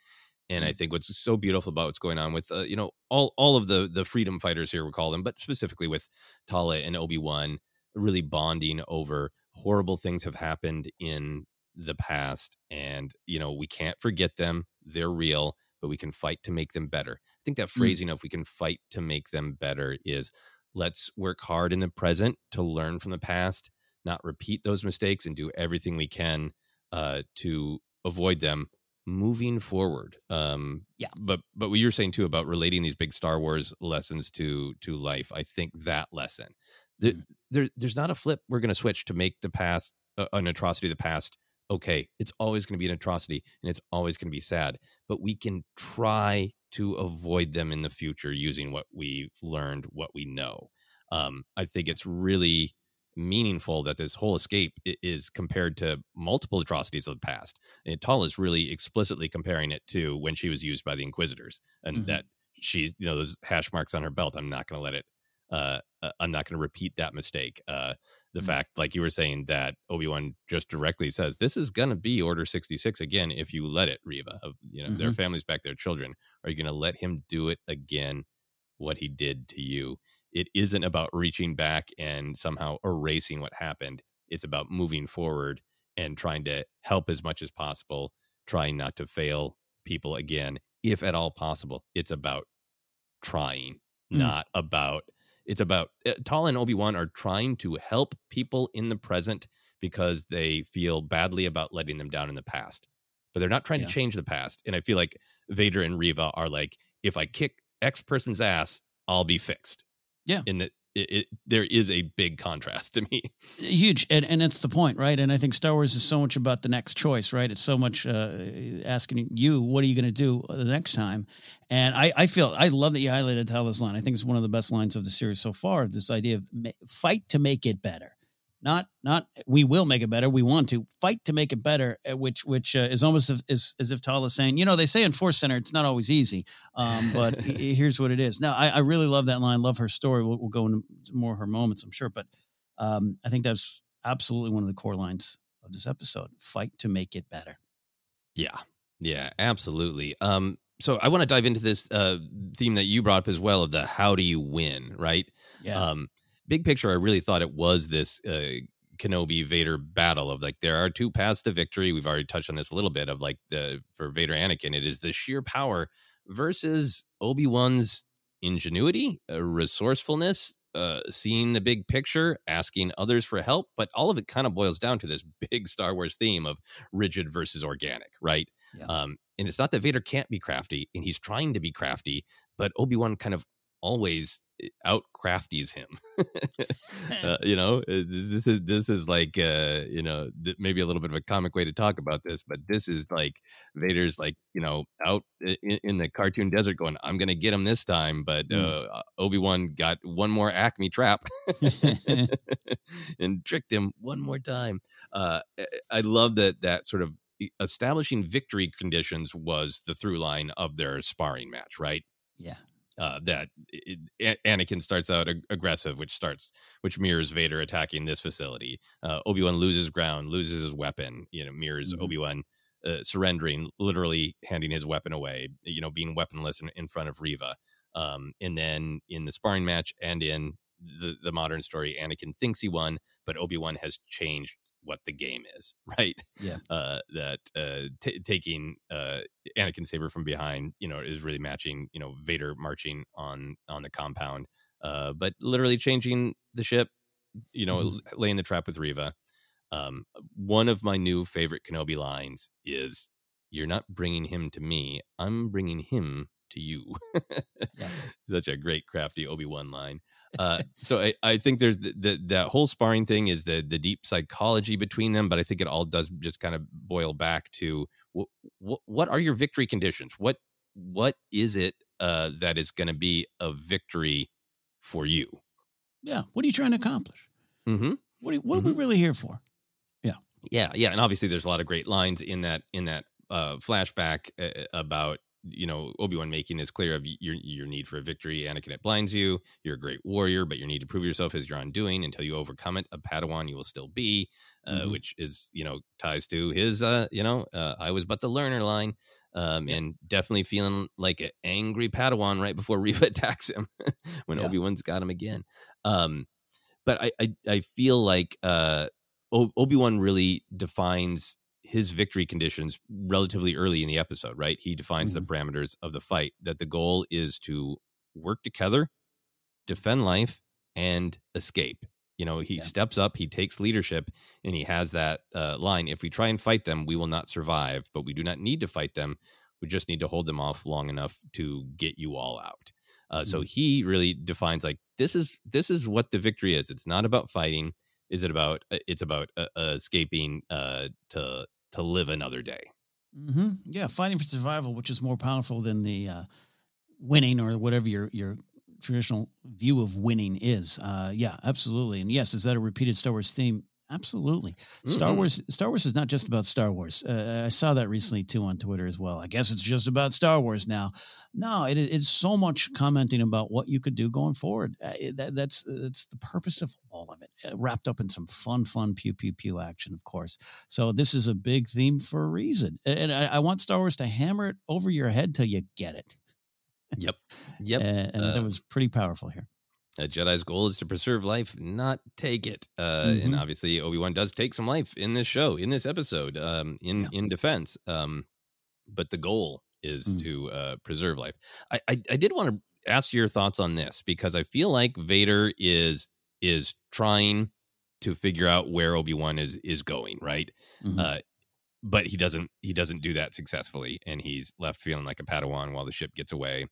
And I mm-hmm. think what's so beautiful about what's going on with, uh, you know, all all of the the freedom fighters here, we call them, but specifically with Tala and Obi Wan, really bonding over horrible things have happened in the past and you know we can't forget them they're real but we can fight to make them better i think that mm. phrasing mm. of we can fight to make them better is let's work hard in the present to learn from the past not repeat those mistakes and do everything we can uh, to avoid them moving forward um yeah but but what you're saying too about relating these big star wars lessons to to life i think that lesson there, there there's not a flip we're going to switch to make the past uh, an atrocity of the past okay. It's always going to be an atrocity and it's always going to be sad but we can try to avoid them in the future using what we've learned what we know. Um, i think it's really meaningful that this whole escape is compared to multiple atrocities of the past. And Tal is really explicitly comparing it to when she was used by the inquisitors and mm-hmm. that she's you know those hash marks on her belt i'm not going to let it uh, uh, I'm not going to repeat that mistake. Uh, the mm-hmm. fact, like you were saying, that Obi Wan just directly says this is going to be Order 66 again if you let it, Reva. You know mm-hmm. their families back, their children. Are you going to let him do it again? what he did to you. It isn't about reaching back and somehow erasing what happened. It's about moving forward and trying to help as much as possible, trying not to fail people again, if at all possible. It's about trying, Mm. not about. It's about uh, Tala and Obi Wan are trying to help people in the present because they feel badly about letting them down in the past, but they're not trying Yeah. to change the past. And I feel like Vader and Reva are like, if I kick X person's ass, I'll be fixed. Yeah. In that it, it, there is a big contrast to me. huge. And, and that's the point right? And i think star wars is so much about the next choice right? It's so much uh, asking you what are you going to do the next time? And I, I feel i love that you highlighted Tala's line. I think it's one of the best lines of the series so far this idea of fight to make it better not not we will make it better we want to fight to make it better uh, which which uh, is almost as, as, as if Tala is saying you know they say in force center it's not always easy um, but here's what it is now I, I really love that line love her story we'll, we'll go into more of her moments i'm sure but um, I think that's absolutely one of the core lines of this episode. Fight to make it better. Yeah. Yeah, absolutely. Um, so I want to dive into this uh, theme that you brought up as well of the how do you win, right? Yeah. Big picture, I really thought it was this uh, Kenobi Vader battle of like there are two paths to victory. We've already touched on this a little bit of like the for Vader Anakin, it is the sheer power versus Obi Wan's ingenuity, uh, resourcefulness, uh, seeing the big picture, asking others for help. But all of it kind of boils down to this big Star Wars theme of rigid versus organic, right? Yeah. Um, and it's not that Vader can't be crafty, and he's trying to be crafty, but Obi Wan kind of always eh, out crafties him. uh, you know, uh, this is this is like uh, you know th- maybe a little bit of a comic way to talk about this, but this is like Vader's like you know out in, in the cartoon desert going, "I'm gonna get him this time," but Mm. uh, Obi Wan got one more Acme trap and tricked him one more time. Uh, I- love that that sort of establishing victory conditions was the through line of their sparring match, right? Yeah. Uh, that it, Anakin starts out ag- aggressive, which starts which mirrors Vader attacking this facility. Uh, Obi Wan loses ground, loses his weapon. You know, mirrors Mhm. Obi Wan uh, surrendering, literally handing his weapon away. You know, being weaponless in, in front of Reva. Um, and then in the sparring match and in the the modern story, Anakin thinks he won, but Obi Wan has changed what the game is, right? Yeah. Uh, that uh, t- taking uh, Anakin saber from behind, you know, is really matching, you know, Vader marching on on the compound, uh, but literally changing the ship, you know, Mm-hmm. laying the trap with Reva. Um, one of my new favorite Kenobi lines is, "You're not bringing him to me; I'm bringing him to you." Such a great, crafty Obi Wan line. Uh, so I, I think there's the, the, that whole sparring thing is the the deep psychology between them, but I think it all does just kind of boil back to what what, what are your victory conditions? What what is it uh, that is going to be a victory for you? Yeah. What are you trying to accomplish? Mm-hmm. What are, what are we really here for? Yeah, yeah, yeah. and obviously there's a lot of great lines in that in that uh, flashback uh, about you know Obi Wan making this clear of your your need for a victory. Anakin, it blinds you. You're a great warrior, but your need to prove yourself is your undoing. Until you overcome it, a Padawan you will still be, uh, Mhm. which is you know ties to his uh, you know uh, I was but the learner line. Um, and definitely feeling like an angry Padawan right before Reva attacks him when Yeah. Obi Wan's got him again. Um, but I, I I feel like uh, Obi Wan really defines his victory conditions relatively early in the episode. Right, he defines the parameters of the fight. That the goal is to work together, defend life, and escape. You know, he steps up, he takes leadership, and he has that uh, line: "If we try and fight them, we will not survive. But we do not need to fight them. We just need to hold them off long enough to get you all out." Uh, so he really defines like this is this is what the victory is. It's not about fighting. Is it about? uh, It's about uh, uh, escaping uh, to to live another day. hmm Yeah. Fighting for survival, which is more powerful than the uh, winning or whatever your, your traditional view of winning is. Uh, yeah, absolutely. And yes, is that a repeated Star Wars theme? Absolutely. Star Mhm. Wars. Star Wars is not just about Star Wars. Uh, I saw that recently too on Twitter as well. I guess it's just about Star Wars now. No, it, it's so much commenting about what you could do going forward. Uh, that, that's that's the purpose of all of it, uh, wrapped up in some fun, fun pew pew pew action, of course. So this is a big theme for a reason, and I, I want Star Wars to hammer it over your head till you get it. Yep. Yep. and, and Uh, that was pretty powerful here. A Jedi's goal is to preserve life, not take it. Uh, And Mhm. obviously, Obi Wan does take some life in this show, in this episode, um, in in defense. Um, but the goal is Mm. to uh, preserve life. I, I I did want to ask your thoughts on this because I feel like Vader is is trying to figure out where Obi Wan is is going, right? Mhm. Uh, but he doesn't he doesn't do that successfully, and he's left feeling like a Padawan while the ship gets away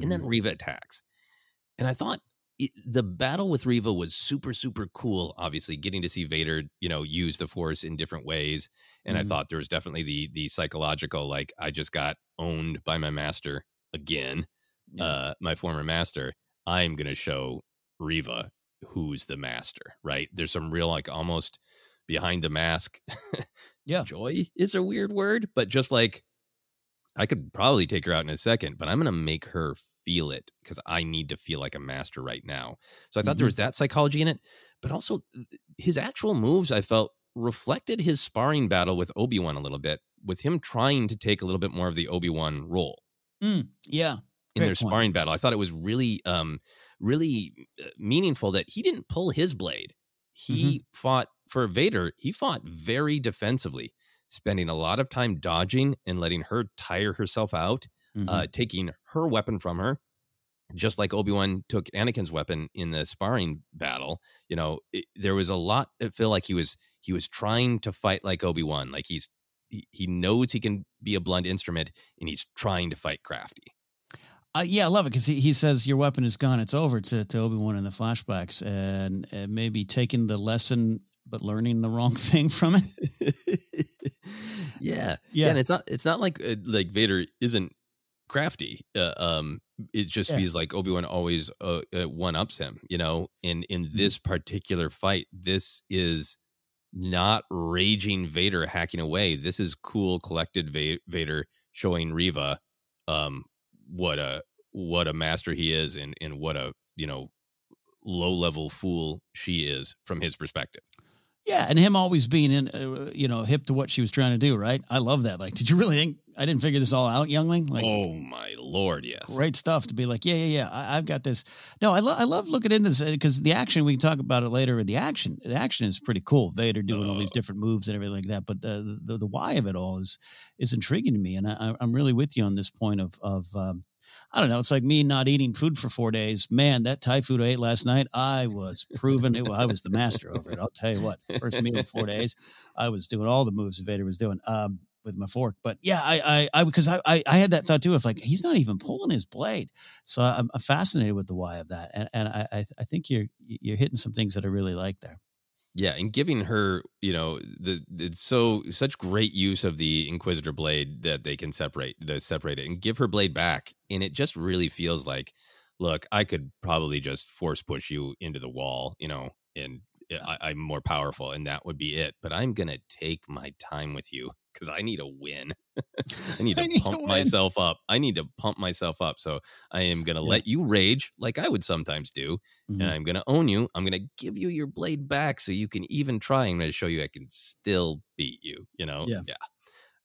and then Mhm. Reva attacks. And I thought the battle with Reva was super, super cool. Obviously, getting to see Vader, you know, use the Force in different ways, and I Mhm. thought there was definitely the the psychological, like I just got owned by my master again, uh, my former master. I'm gonna show Reva who's the master, right? There's some real, like, almost behind the mask. Yeah. joy is a weird word, but just like I could probably take her out in a second, but I'm going to make her feel it because I need to feel like a master right now. So I thought there Mhm. was that psychology in it, but also his actual moves, I felt reflected his sparring battle with Obi Wan a little bit, with him trying to take a little bit more of the Obi Wan role Mm, yeah. in Great their point. sparring battle. I thought it was really, um, really uh, meaningful that he didn't pull his blade. He Mm-hmm. fought for Vader. He fought very defensively, spending a lot of time dodging and letting her tire herself out, Mhm. uh, taking her weapon from her. Just like Obi Wan took Anakin's weapon in the sparring battle, you know, it, there was a lot. I feel like he was he was trying to fight like Obi Wan, like he's he, he knows he can be a blunt instrument, and he's trying to fight crafty. Uh, yeah, I love it because he, he says your weapon is gone. It's over to, to Obi Wan in the flashbacks, and, and maybe taking the lesson but learning the wrong thing from it. yeah, Yeah. and it's not it's not like uh, like Vader isn't crafty. Uh, um, it just Yeah. feels like Obi Wan always uh, uh, one ups him. You know, in in Mm-hmm. this particular fight, this is not raging Vader hacking away. This is cool, collected Va- Vader showing Reva um, what a what a master he is, and and what a you know low level fool she is from his perspective. Yeah, and him always being in, uh, you know, hip to what she was trying to do. Right? I love that. Like, did you really think I didn't figure this all out, youngling? Like, oh my lord, yes. great stuff to be like, yeah, yeah, yeah. I, I've got this. No, I, lo- I love looking into this because the action we can talk about it later. The action, the action is pretty cool. Vader doing all these different moves and everything like that. But the the, the why of it all is is intriguing to me, and I, I'm really with you on this point of of. Um, I don't know. It's like me not eating food for four days. Man, that Thai food I ate last night, I was proven it. I was the master over it. I'll tell you what. First meal in four days, I was doing all the moves Vader was doing. Um, with my fork. But yeah, I, I, I because I, I, I had that thought too of like he's not even pulling his blade. So I'm, I'm fascinated with the why of that, and and I- I think you're you're hitting some things that I really like there. Yeah, and giving her, you know, the it's so such great use of the Inquisitor blade that they can separate to separate it and give her blade back, and it just really feels like, look, I could probably just force push you into the wall, you know, and eh, I, I'm more powerful, and that would be it. But I'm gonna take my time with you because I need a win. I need to I need pump win. myself up. I need to pump myself up. So I am gonna let you rage like I would sometimes do, Mhm. and I'm going to own you. I'm going to give you your blade back so you can even try. I'm going to show you I can still beat you. You know, Yeah. yeah,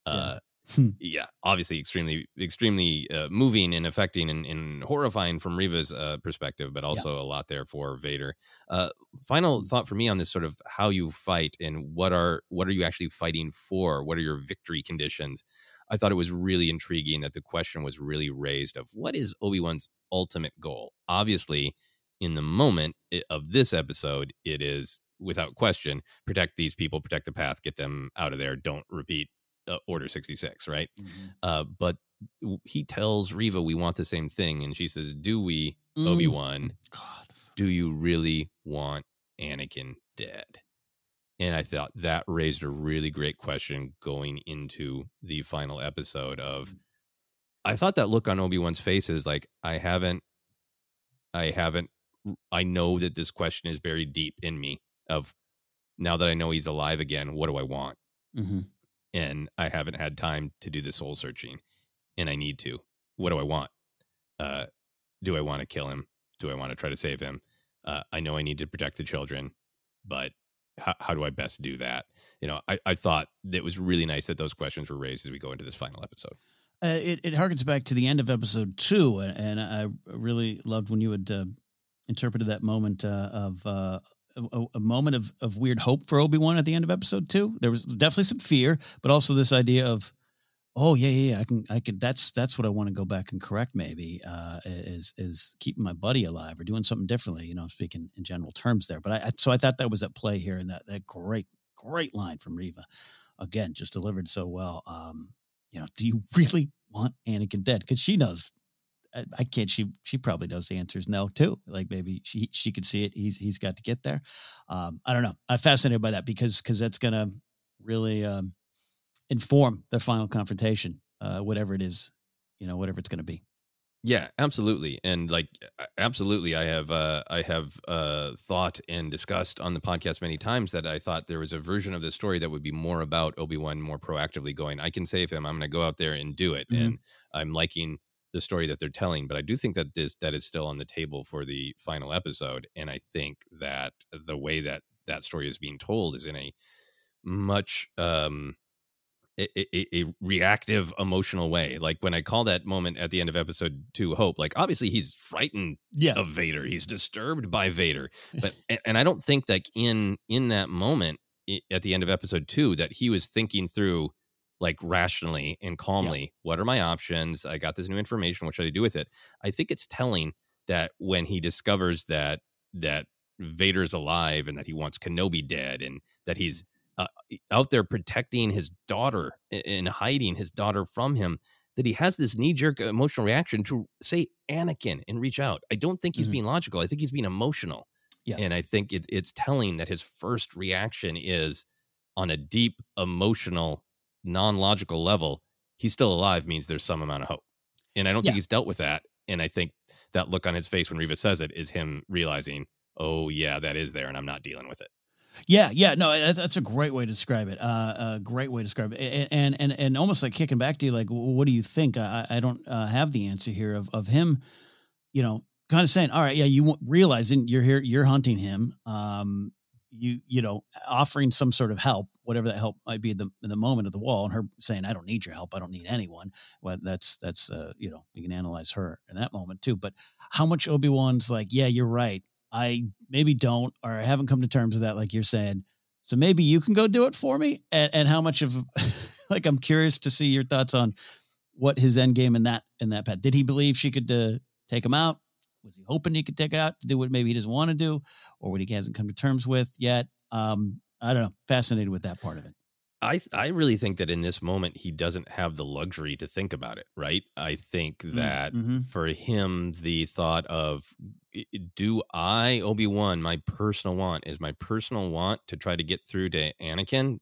uh, Hmm. yeah. Obviously, extremely, extremely uh, moving and affecting and, and horrifying from Reva's uh, perspective, but also a lot there for Vader. Uh, final thought for me on this sort of how you fight and what are what are you actually fighting for? What are your victory conditions? I thought it was really intriguing that the question was really raised of what is Obi Wan's ultimate goal. Obviously, in the moment of this episode, it is without question protect these people, protect the path, get them out of there. Don't repeat uh, Order sixty six, right? Uh, but he tells Reva, "We want the same thing," and she says, "Do we, Mm. Obi Wan? God, Do you really want Anakin dead?" And I thought that raised a really great question going into the final episode of I thought that look on Obi-Wan's face is like I haven't I haven't I know that this question is buried deep in me of now that I know he's alive again, what do I want? hmm And I haven't had time to do the soul searching and I need to. What do I want? Uh do I want to kill him? Do I want to try to save him? Uh, I know I need to protect the children, but how, how do I best do that? You know, I, I thought it was really nice that those questions were raised as we go into this final episode. Uh, it, it harkens back to the end of episode two, and, and I really loved when you had uh, interpreted that moment uh, of uh, a, a moment of, of weird hope for Obi Wan at the end of episode two. There was definitely some fear, but also this idea of, oh yeah, yeah, yeah I can, I can. That's that's what I want to go back and correct. Maybe uh, is is keeping my buddy alive or doing something differently. You know, speaking in general terms there. But I, I so I thought that was at play here, and that that great great line from Reva, again, just delivered so well. Um, you know, do you really want Anakin dead? Because she knows. I, I can't. She she probably knows the answer is no too. Like maybe she she could see it. He's he's got to get there. Um, I don't know. I'm fascinated by that because because that's gonna really um, inform the final confrontation, uh, whatever it is, you know, whatever it's gonna be. Yeah, absolutely. And like absolutely I have uh I have uh thought and discussed on the podcast many times that I thought there was a version of the story that would be more about Obi-Wan more proactively going, I can save him. I'm going to go out there and do it. Mhm. And I'm liking the story that they're telling, but I do think that this that is still on the table for the final episode and I think that the way that that story is being told is in a much um a, a, a reactive emotional way. Like when i call that moment at the end of episode two hope like obviously he's frightened Yeah. of vader. He's disturbed by vader. But and, i don't think that in in that moment at the end of episode two that he was thinking through like rationally and calmly what are my options? I got this new information. What should i do with it? I think it's telling that when he discovers that that vader's alive and that he wants kenobi dead and that he's uh, out there protecting his daughter and hiding his daughter from him that he has this knee-jerk emotional reaction to say anakin and reach out. I don't think he's Mhm. being logical. I think he's being emotional. Yeah. and i think it, it's telling that his first reaction is on a deep emotional non-logical level he's still alive means there's some amount of hope and i don't Yeah. think he's dealt with that and i think that look on his face when Reva says it is him realizing oh yeah that is there and i'm not dealing with it Yeah, yeah, no, that's, a great way to describe it. Uh, a great way to describe it, and and and, almost like kicking back to you, like, what do you think? I, I don't uh, have the answer here of of him, you know, kind of saying, all right, yeah, you realizing you're here, you're hunting him, um, you you know, offering some sort of help, whatever that help might be in the in the moment of the wall, and her saying, I don't need your help, I don't need anyone. Well, that's that's uh, you know, you can analyze her in that moment too, but how much Obi Wan's like, yeah, you're right. I maybe don't, or I haven't come to terms with that, like you're saying. So maybe you can go do it for me. And, and how much of, like, I'm curious to see your thoughts on what his end game in that in that path. Did he believe she could uh, take him out? Was he hoping he could take it out to do what maybe he doesn't want to do, or what he hasn't come to terms with yet? Um, I don't know. Fascinated with that part of it. I I really think that in this moment he doesn't have the luxury to think about it, right? I think that mhm. for him the thought of do I Obi-Wan my personal want is my personal want to try to get through to Anakin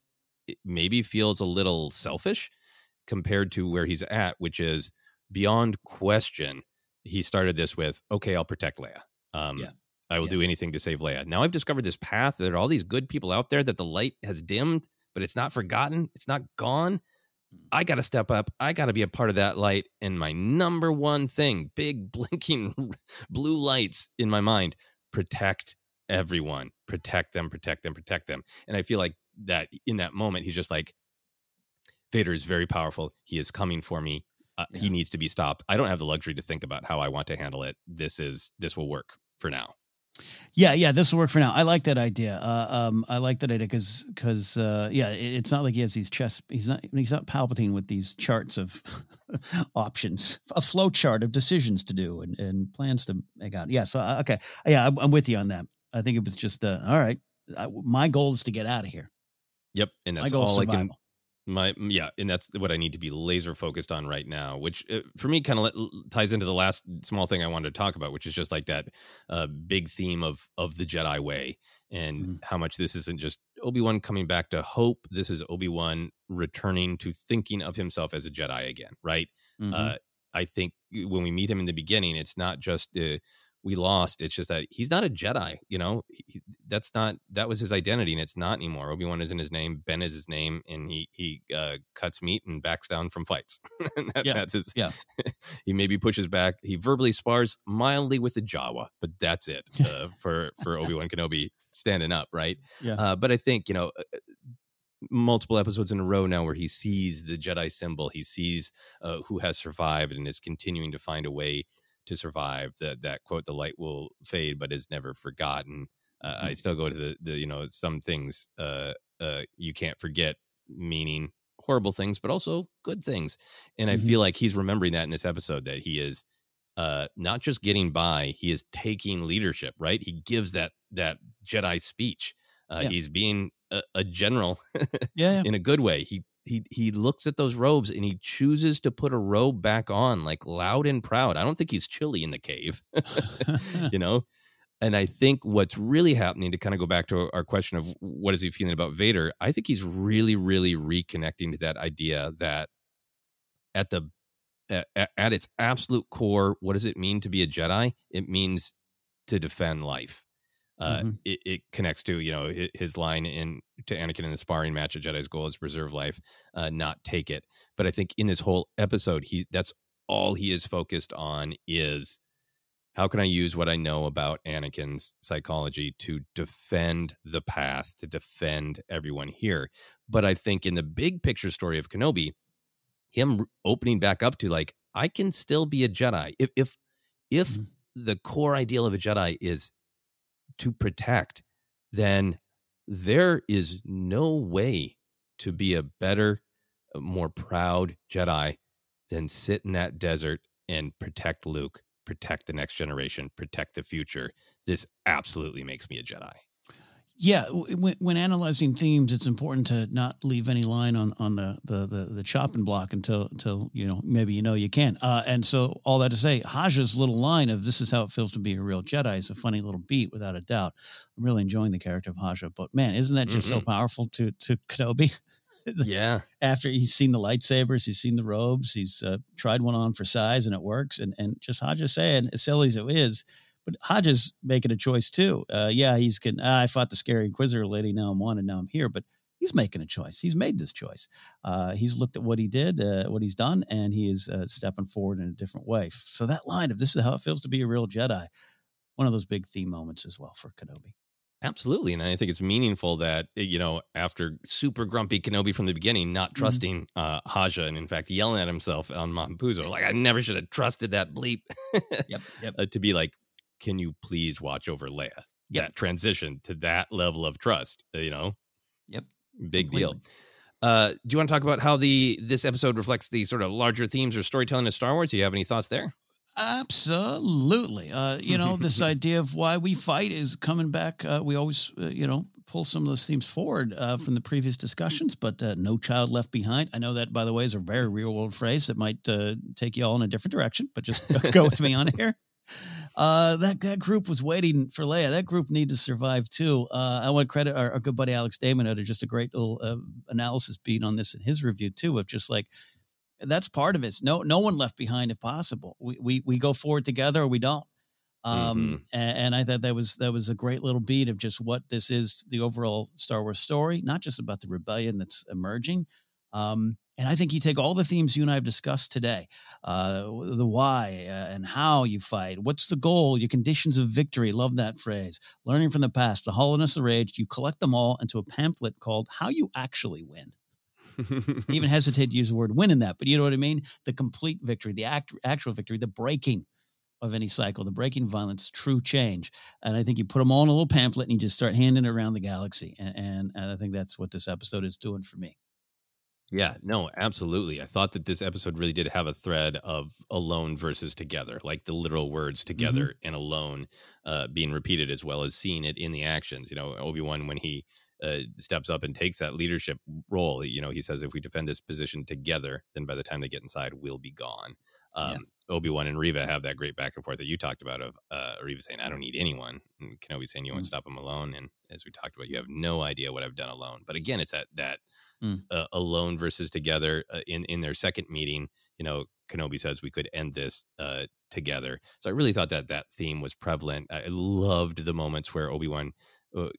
it maybe feels a little selfish compared to where he's at which is beyond question he started this with okay I'll protect Leia. Um Yeah. I will do anything to save Leia. Now I've discovered this path. There are all these good people out there that the light has dimmed, but it's not forgotten. It's not gone. I got to step up. I got to be a part of that light. And my number one thing, big blinking blue lights in my mind, protect everyone, protect them, protect them, protect them. And I feel like that in that moment, he's just like, Vader is very powerful. He is coming for me. Uh, He needs to be stopped. I don't have the luxury to think about how I want to handle it. This is this will work for now. Yeah, yeah, this will work for now. I like that idea. Uh, um, I like that idea because, because, uh, yeah, it, it's not like he has these chess. He's not. He's not palpitating with these charts of options, a flow chart of decisions to do and, and plans to make out. Yeah. So, uh, okay, yeah, I'm, I'm with you on that. I think it was just, uh, all right. I, my goal is to get out of here. Yep, and My that's all I can. My yeah, and that's what I need to be laser focused on right now. Which uh, for me kind of ties into the last small thing I wanted to talk about, which is just like that uh, big theme of of the Jedi way and Mm-hmm. how much this isn't just Obi Wan coming back to hope. This is Obi Wan returning to thinking of himself as a Jedi again. Right. Mhm. Uh, I think when we meet him in the beginning, it's not just uh, we lost. It's just that he's not a Jedi. You know, he, that's not that was his identity, and it's not anymore. Obi Wan isn't his name. Ben is his name, and he he uh, cuts meat and backs down from fights. That, Yeah, That's his. yeah. he maybe pushes back. He verbally spars mildly with the Jawa, but that's it uh, for for Obi Wan Kenobi standing up, right? Yeah. Uh, but I think you know. uh, multiple episodes in a row now where he sees the Jedi symbol, he sees uh, who has survived and is continuing to find a way to survive. That that quote, "The light will fade, but is never forgotten." Uh, I still go to the the you know some things uh, uh, you can't forget, meaning horrible things, but also good things. And I Mhm. feel like he's remembering that in this episode that he is uh, not just getting by, he is taking leadership. Right? He gives that that Jedi speech. Uh, Yeah. He's being a, a general Yeah, yeah. in a good way. He he he looks at those robes and he chooses to put a robe back on, like loud and proud. I don't think he's chilly in the cave, you know. And I think what's really happening to kind of go back to our question of what is he feeling about Vader, I think he's really, really reconnecting to that idea that at the at, at its absolute core, what does it mean to be a Jedi? It means to defend life. Uh, Mhm. it, it connects to you know his line in to Anakin in the sparring match. A Jedi's goal is preserve life, uh, not take it. But I think in this whole episode, he that's all he is focused on is how can I use what I know about Anakin's psychology to defend the path, to defend everyone here. But I think in the big picture story of Kenobi, him opening back up to like I can still be a Jedi if if if Mhm. the core ideal of a Jedi is to protect, then there is no way to be a better, uh, more proud Jedi than sit in that desert and protect Luke, protect the next generation, protect the future. This absolutely makes me a Jedi. Yeah, when, when analyzing themes, it's important to not leave any line on on the the the, the chopping block until until you know maybe you know you can. Uh, and so all that to say, Haja's little line of "This is how it feels to be a real Jedi" is a funny little beat, without a doubt. I'm really enjoying the character of Haja, but man, isn't that just so powerful to to Kenobi? Yeah. After he's seen the lightsabers, he's seen the robes, he's uh, tried one on for size, and it works. And and just Haja saying, as silly as it is, but Haja's making a choice too. Uh, yeah, he's can. Ah, I fought the scary Inquisitor lady. Now I'm and now I'm here. But he's making a choice. He's made this choice. Uh, he's looked at what he did, uh, what he's done, and he is uh, stepping forward in a different way. So that line of "This is how it feels to be a real Jedi," one of those big theme moments as well for Kenobi. Absolutely. And I think it's meaningful that, eh, you know, after super grumpy Kenobi from the beginning, not Mm-hmm. trusting uh, Haja and in fact yelling at himself on Mapuzo, like, I never should have trusted that bleep. Yep, yep. uh, to be like, can you please watch over Leia? Yep. That transition to that level of trust, uh, you know? Yep. Big deal. Uh, do you want to talk about how the this episode reflects the sort of larger themes or storytelling of Star Wars? Do you have any thoughts there? Absolutely. Uh, you know, this idea of why we fight is coming back. Uh, we always, uh, you know, pull some of those themes forward uh, from the previous discussions, but uh, no child left behind. I know that, by the way, is a very real world phrase that might uh, take you all in a different direction, but just go with me on here. Uh, that that group was waiting for Leia. That group needed to survive too. Uh, I want to credit our, our good buddy Alex Damon had just a great little uh, analysis beat on this in his review too, of just like that's part of it. No, no one left behind if possible. We we we go forward together or we don't. Um, and, and I thought that was that was a great little beat of just what this is the overall Star Wars story, not just about the rebellion that's emerging. Um, and I think you take all the themes you and I have discussed today, uh, the why uh, and how you fight, what's the goal, your conditions of victory. Love that phrase. Learning from the past, the hollowness, the rage. You collect them all into a pamphlet called "How You Actually Win." I even hesitate to use the word win in that, but you know what I mean? The complete victory, the act, actual victory, the breaking of any cycle, the breaking violence, true change. And I think you put them all in a little pamphlet and you just start handing it around the galaxy. And, and, and I think that's what this episode is doing for me. Yeah, no, absolutely. I thought that this episode really did have a thread of alone versus together, like the literal words together and alone uh, being repeated, as well as seeing it in the actions. You know, Obi Wan, when he uh, steps up and takes that leadership role, you know, he says, if we defend this position together, then by the time they get inside, we'll be gone. Um, Obi Wan and Reva have that great back and forth that you talked about of uh, Reva saying, I don't need anyone. And Kenobi saying, You won't Mm. stop him alone. And as we talked about, you have no idea what I've done alone. But again, it's that, that, Mm. uh, alone versus together uh, in in their second meeting you know kenobi says we could end this uh, together so i really thought that that theme was prevalent i loved the moments where obi-wan uh,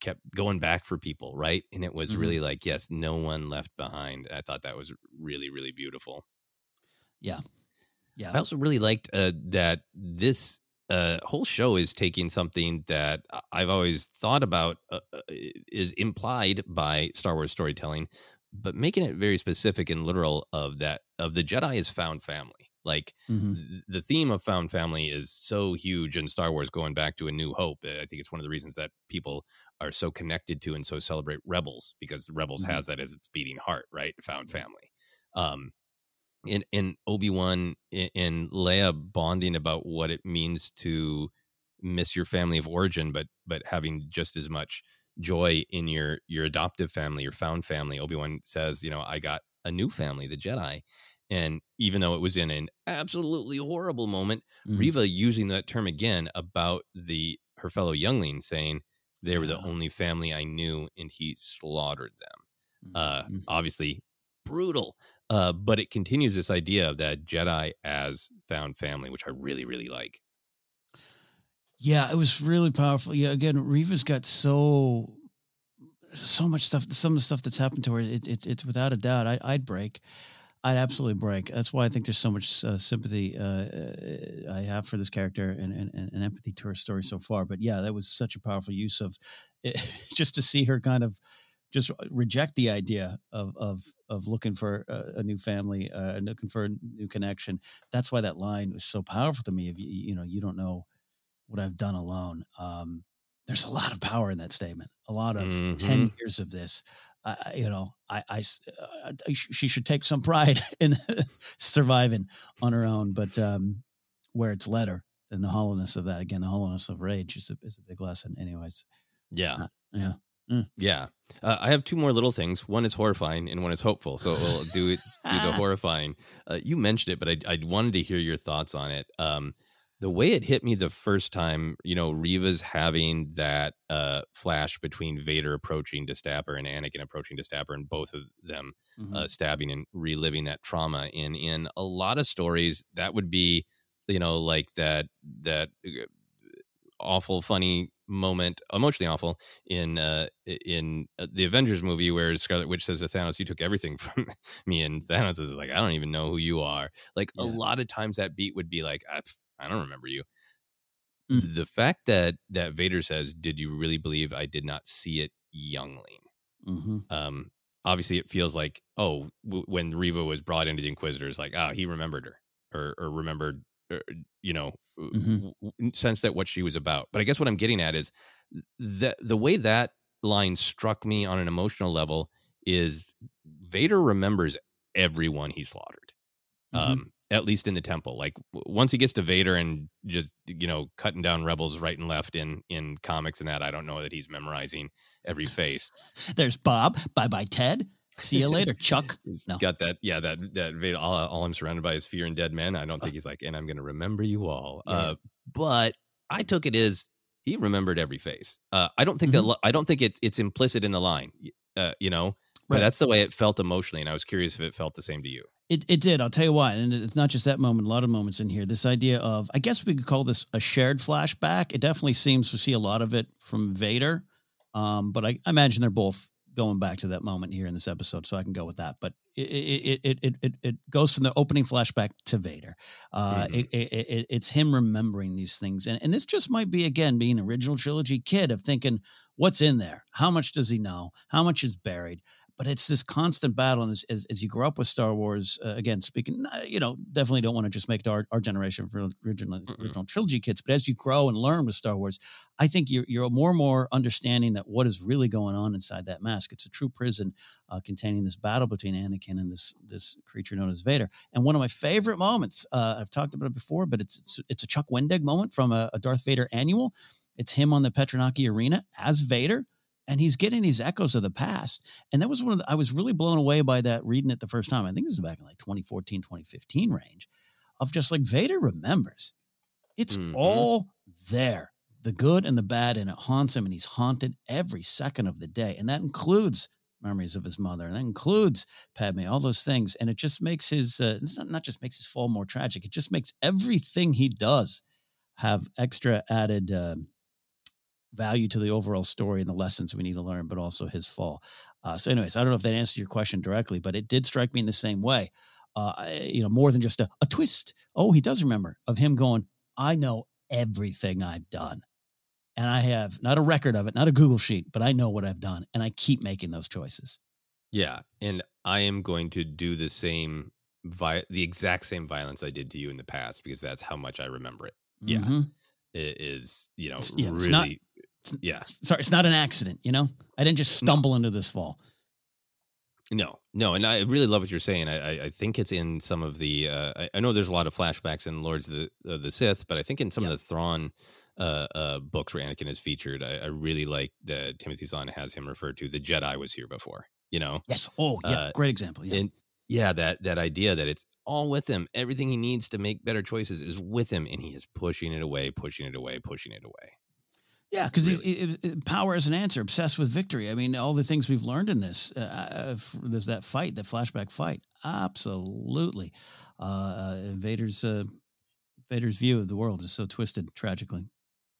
kept going back for people right and it was Mhm. really like yes no one left behind i thought that was really really beautiful Yeah. Yeah. I also really liked uh, that this uh, whole show is taking something that I've always thought about uh, uh, is implied by Star Wars storytelling, but making it very specific and literal of that of the Jedi is found family. Like Mm-hmm. th- the theme of found family is so huge in Star Wars, going back to A New Hope. I think it's one of the reasons that people are so connected to and so celebrate Rebels because Rebels Mhm. has that as its beating heart, right? Found family. Um, in in Obi Wan and Leia bonding about what it means to miss your family of origin, but but having just as much joy in your your adoptive family, your found family. Obi Wan says, you know, I got a new family, the Jedi, and even though it was in an absolutely horrible moment, Mhm. Reva using that term again about the her fellow youngling, saying they were the only family I knew, and he slaughtered them. Uh, Mhm. obviously brutal. Uh, but it continues this idea of that Jedi as found family, which I really, really like. Yeah, it was really powerful. Yeah, again, Reva's got so so much stuff. Some of the stuff that's happened to her, it, it, it's without a doubt. I, I'd break. I'd absolutely break. That's why I think there's so much uh, sympathy uh, uh, I have for this character and, and, and empathy to her story so far. But yeah, that was such a powerful use of it, just to see her kind of just reject the idea of of of looking for a, a new family, uh, looking for a new connection. That's why that line was so powerful to me. If you you know you don't know what I've done alone. Um, there's a lot of power in that statement. A lot of Mhm. 10 years of this. You know, I, I uh, I she should take some pride in surviving on her own, but um, where it's led her and the hollowness of that, again, the hollowness of rage is a, is a big lesson. Anyways, Yeah. yeah. Yeah. Uh, I have two more little things. One is horrifying and one is hopeful. So we'll do it, do the horrifying. Uh, you mentioned it, but I, I wanted to hear your thoughts on it. Um, the way it hit me the first time, you know, Reva's having that uh, flash between Vader approaching to stab her and Anakin approaching to stab her, and both of them Mhm. uh, stabbing and reliving that trauma. And in a lot of stories, that would be, you know, like that that uh, awful, funny moment, emotionally awful in uh, in uh, the Avengers movie where Scarlet Witch says to Thanos, "You took everything from me," and Thanos is like, "I don't even know who you are." Like a lot of times, that beat would be like, "I, I don't remember you." Mm. The fact that that Vader says, "Did you really believe I did not see it, youngling?" hmm um obviously it feels like oh w- when Reva was brought into the Inquisitors like oh he remembered her or or remembered you know Mhm. w- w- that what she was about but I guess what I'm getting at is that the way that line struck me on an emotional level is Vader remembers everyone he slaughtered Mhm. um at least in the temple like w- once he gets to Vader and just you know cutting down rebels right and left in in comics and that I don't know that he's memorizing every face There's Bob. Bye bye, Ted. See you later, Chuck. He's No. got that, yeah, that that Vader. All, all I'm surrounded by is fear and dead men. I don't think he's like, and I'm going to remember you all. Yeah. Uh, but I took it as he remembered every face. Uh, I don't think that. I don't think it's it's implicit in the line. Uh, you know, but Right. that's the way it felt emotionally, and I was curious if it felt the same to you. It, it did. I'll tell you why. And it's not just that moment, a lot of moments in here. This idea of, I guess we could call this a shared flashback. It definitely seems to see a lot of it from Vader. Um, but I, I imagine they're both going back to that moment here in this episode. So I can go with that. But it, it, it, it, it, it goes from the opening flashback to Vader. Uh, Mhm. it, it, it, it's him remembering these things. And, and this just might be, again, being an original trilogy kid of thinking, what's in there? How much does he know? How much is buried? But it's this constant battle. And as, as, as you grow up with Star Wars, uh, again, speaking, uh, you know, definitely don't want to just make it our, our generation for original, original trilogy kids, but as you grow and learn with Star Wars, I think you're, you're more and more understanding that what is really going on inside that mask. It's a true prison uh, containing this battle between Anakin and this, this creature known as Vader. And one of my favorite moments, uh, I've talked about it before, but it's, it's, it's a Chuck Wendig moment from a, a Darth Vader annual. It's him on the Petranaki Arena as Vader and he's getting these echoes of the past. And that was one of the, I was really blown away by that reading it the first time. I think this is back in like 2014, 2015 range of just like Vader remembers. It's Mhm. all there, the good and the bad, and it haunts him. And he's haunted every second of the day. And that includes memories of his mother, and that includes Padme, all those things. And it just makes his, uh, it's not, not just makes his fall more tragic, it just makes everything he does have extra added. Um, value to the overall story and the lessons we need to learn, but also his fall. Uh, so, anyways, I don't know if that answered your question directly, but it did strike me in the same way. Uh, you know, more than just a, a twist. Oh, he does remember of him going. I know everything I've done. And I have not a record of it, not a Google sheet, but I know what I've done. And I keep making those choices. Yeah, and I am going to do the same, vi- the exact same violence I did to you in the past because that's how much I remember it. Yeah, Mhm. it is. You know, It's- yeah, really. it's not- yeah, Sorry, it's not an accident, you know? I didn't just stumble into this fall. no, no, and I really love what you're saying. I, I, I think it's in some of the. Uh, I, I know there's a lot of flashbacks in Lords of the, of the Sith, but I think in some of the Thrawn uh, uh, books where Anakin is featured, I, I really like that Timothy Zahn has him referred to. The Jedi was here before. You know. Yes. Oh, yeah. Uh, great example. Yeah. And yeah, that that idea that it's all with him. Everything he needs to make better choices is with him, and he is pushing it away, pushing it away, pushing it away. Yeah, because power is an answer. Obsessed with victory. I mean, all the things we've learned in this, uh, uh, there's that fight, that flashback fight. Absolutely, uh, uh, Vader's uh, Vader's view of the world is so twisted, tragically,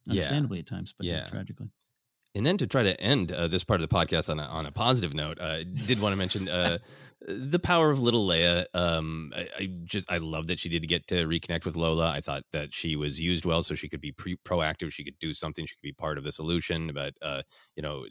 Yeah. understandably at times, but yeah. Yeah. tragically. And then to try to end uh, this part of the podcast on a, on a positive note, I did want to mention uh, the power of little Leia. Um, I, I just I love that she did get to reconnect with Lola. I thought that she was used well, so she could be pre- proactive. She could do something. She could be part of the solution. But uh, you know,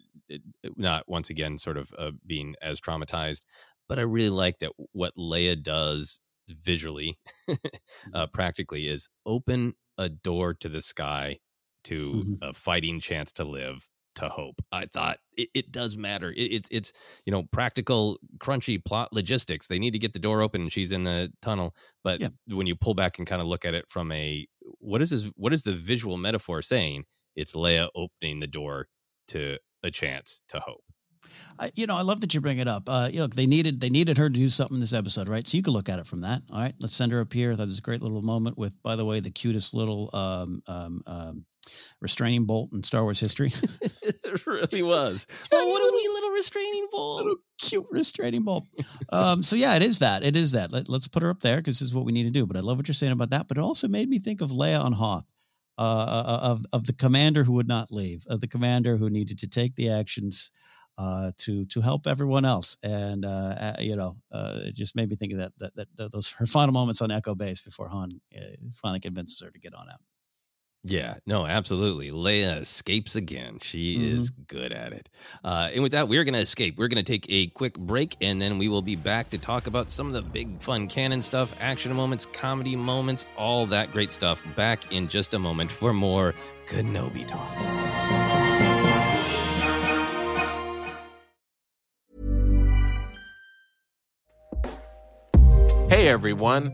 not once again sort of uh, being as traumatized. But I really like that what Leia does visually, uh, practically, is open a door to the sky to a fighting chance to live to hope. I thought it, it does matter. It, it's it's you know practical, crunchy plot logistics. They need to get the door open, and she's in the tunnel. But when you pull back and kind of look at it from a what is this? What is the visual metaphor saying? It's Leia opening the door to a chance to hope. I, you know, I love that you bring it up. Uh, you know, they needed they needed her to do something in this episode, right? So you can look at it from that. All right, let's send her up here. That was a great little moment with, by the way, the cutest little um, um, um, restraining bolt in Star Wars history. it really was. Oh, what a wee little restraining bolt. Little cute restraining bolt. um, so yeah, it is that. It is that. Let, let's put her up there because this is what we need to do. But I love what you're saying about that. But it also made me think of Leia on Hoth, uh, of of the commander who would not leave, of the commander who needed to take the actions uh, to to help everyone else. And uh, uh, you know, uh, it just made me think of that, that that those her final moments on Echo Base before Han uh, finally convinces her to get on out. Yeah, no, absolutely. Leia escapes again. She Mm-hmm. is good at it. Uh, and with that, we're going to escape. We're going to take a quick break, and then we will be back to talk about some of the big, fun canon stuff, action moments, comedy moments, all that great stuff. Back in just a moment for more Kenobi talk. Hey everyone,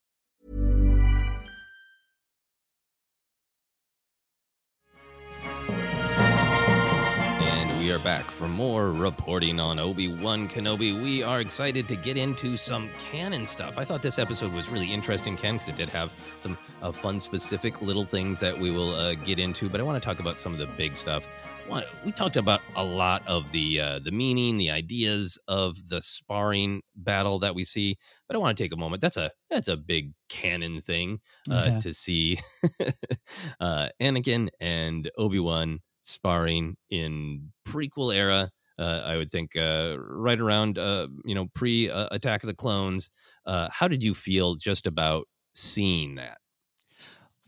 back for more reporting on Obi-Wan Kenobi. We are excited to get into some canon stuff. I thought this episode was really interesting, Ken, because it did have some uh, fun, specific little things that we will uh, get into. But I want to talk about some of the big stuff. We talked about a lot of the uh, the meaning, the ideas of the sparring battle that we see. But I want to take a moment. That's a that's a big canon thing uh, Yeah. to see uh, Anakin and Obi Wan sparring in prequel era. Uh, I would think uh, right around uh, you know pre uh, Attack of the Clones. Uh, how did you feel just about seeing that?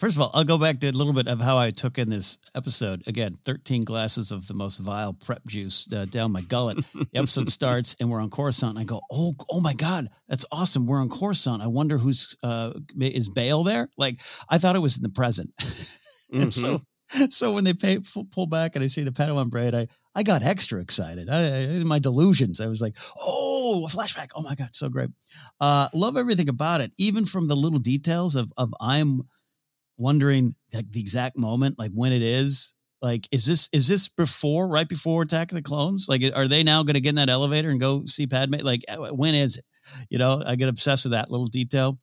First of all, I'll go back to a little bit of how I took in this episode. Again, 13 glasses of the most vile prep juice uh, down my gullet. The episode starts and we're on Coruscant. And I go, oh, oh my God, that's awesome. We're on Coruscant. I wonder who's, uh, is Bail there? Like, I thought it was in the present. and so, so when they pay, pull, back and I see the Padawan braid, I, I got extra excited. I, I, my delusions, I was like, oh, a flashback. Oh my God, so great. Uh, love everything about it, even from the little details of, of I'm, wondering like the exact moment, like when it is. Like, is this is this before, right before Attack of the Clones? Like, are they now going to get in that elevator and go see Padme? Like, uh, when is it? You know, I get obsessed with that little detail.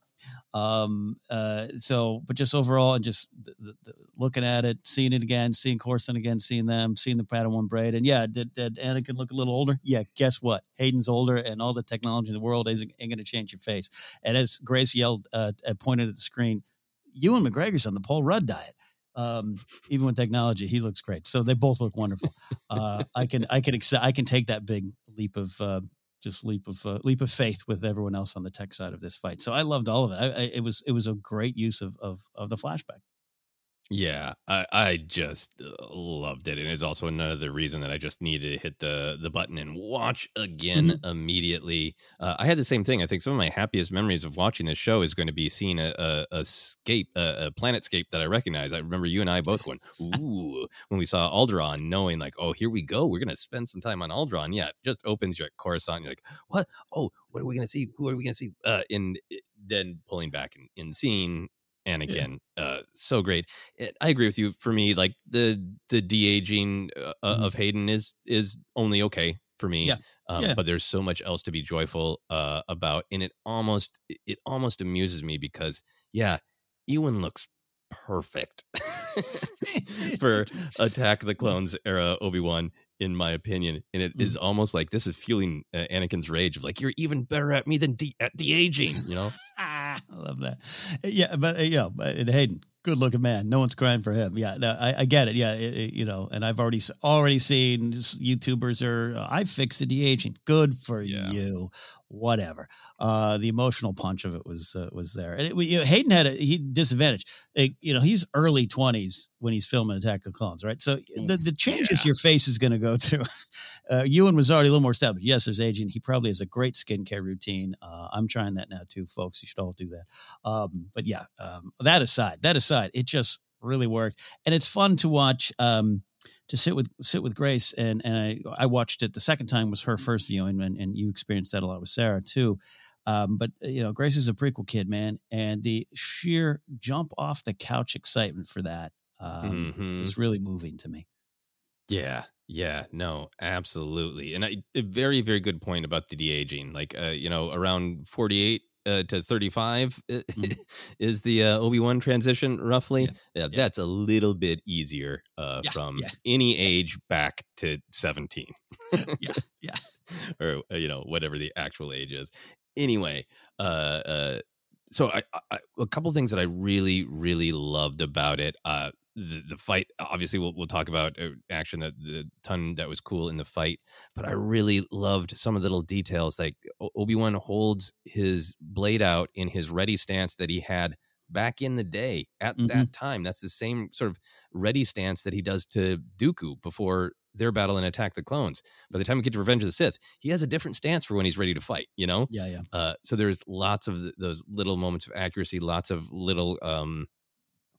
Um, uh, so, but just overall, and just the, the, looking at it, seeing it again, seeing Coruscant again, seeing them, seeing the Padawan braid, and yeah, did, did Anakin look a little older? Yeah, guess what? Hayden's older, and all the technology in the world isn't, ain't going to change your face. And as Grace yelled, uh, pointed at the screen, Ewan McGregor's on the Paul Rudd diet. Um, even with technology, he looks great. So they both look wonderful. Uh, I can, I can, accept, I can take that big leap of, uh, just leap of uh, leap of faith with everyone else on the tech side of this fight. So I loved all of it. I, I, it was it was a great use of of, of the flashback. Yeah, I, I just uh, loved it, and it's also another reason that I just needed to hit the the button and watch again immediately. Uh, I had the same thing. I think some of my happiest memories of watching this show is going to be seeing a, a, a scape, a, a planetscape that I recognize. I remember you and I both went ooh when we saw Alderaan, knowing like, oh, here we go. We're going to spend some time on Alderaan. Yeah, it just opens your Coruscant. You're like, what? Oh, what are we going to see? Who are we going to see? Uh, and then pulling back and, and seeing Anakin. Uh, so great. It, I agree with you. For me, like the the de aging uh, Mm-hmm. of Hayden is is only okay for me. Yeah. Um, Yeah. But there's so much else to be joyful uh, about, and it almost it almost amuses me because yeah, Ewan looks perfect for Attack of the Clones era Obi Wan, in my opinion, and it is almost like this is fueling uh, Anakin's rage of like you're even better at me than de- at de aging. You know. I love that. Yeah, but uh, yeah, and Hayden, good looking man. No one's crying for him. Yeah, no, I, I get it. Yeah, it, it- you know, and I've already already seen YouTubers are uh, I fixed the de aging. Good for you. Whatever. Uh, the emotional punch of it was uh, was there, and it, you know, Hayden had a he disadvantage. Like, you know, he's early twenties when he's filming Attack of the Clones, right? So the the changes your face is going to go through. Uh, Ewan was already a little more established. Yes, there's aging. He probably has a great skincare routine. Uh, I'm trying that now too, folks. You should all do that. Um, but yeah, um, that aside, that aside, it just really worked, and it's fun to watch. Um, to sit with sit with Grace, and and I I watched it the second time was her first viewing, and, and you experienced that a lot with Sarah too. Um, but you know, Grace is a prequel kid, man, and the sheer jump off the couch excitement for that um, Mhm. was really moving to me. Yeah, yeah, no, absolutely, and I, a very, very good point about the de aging. Like, uh, you know, around forty-eight uh, to thirty-five uh, is the uh, Obi Wan transition, roughly. Yeah, that's a little bit easier uh, from any age back to seventeen. yeah, yeah, or uh, you know, whatever the actual age is. Anyway, uh, uh, so I, I, a couple things that I really, really loved about it. Uh, the, the fight, obviously, we'll, we'll talk about uh, action, that the ton that was cool in the fight, but I really loved some of the little details. Like Obi Wan holds his blade out in his ready stance that he had back in the day at that time. That's the same sort of ready stance that he does to Dooku before their battle and attack the clones. By the time we get to Revenge of the Sith, he has a different stance for when he's ready to fight. You know? Yeah, yeah. Uh, so there's lots of th- those little moments of accuracy, lots of little um,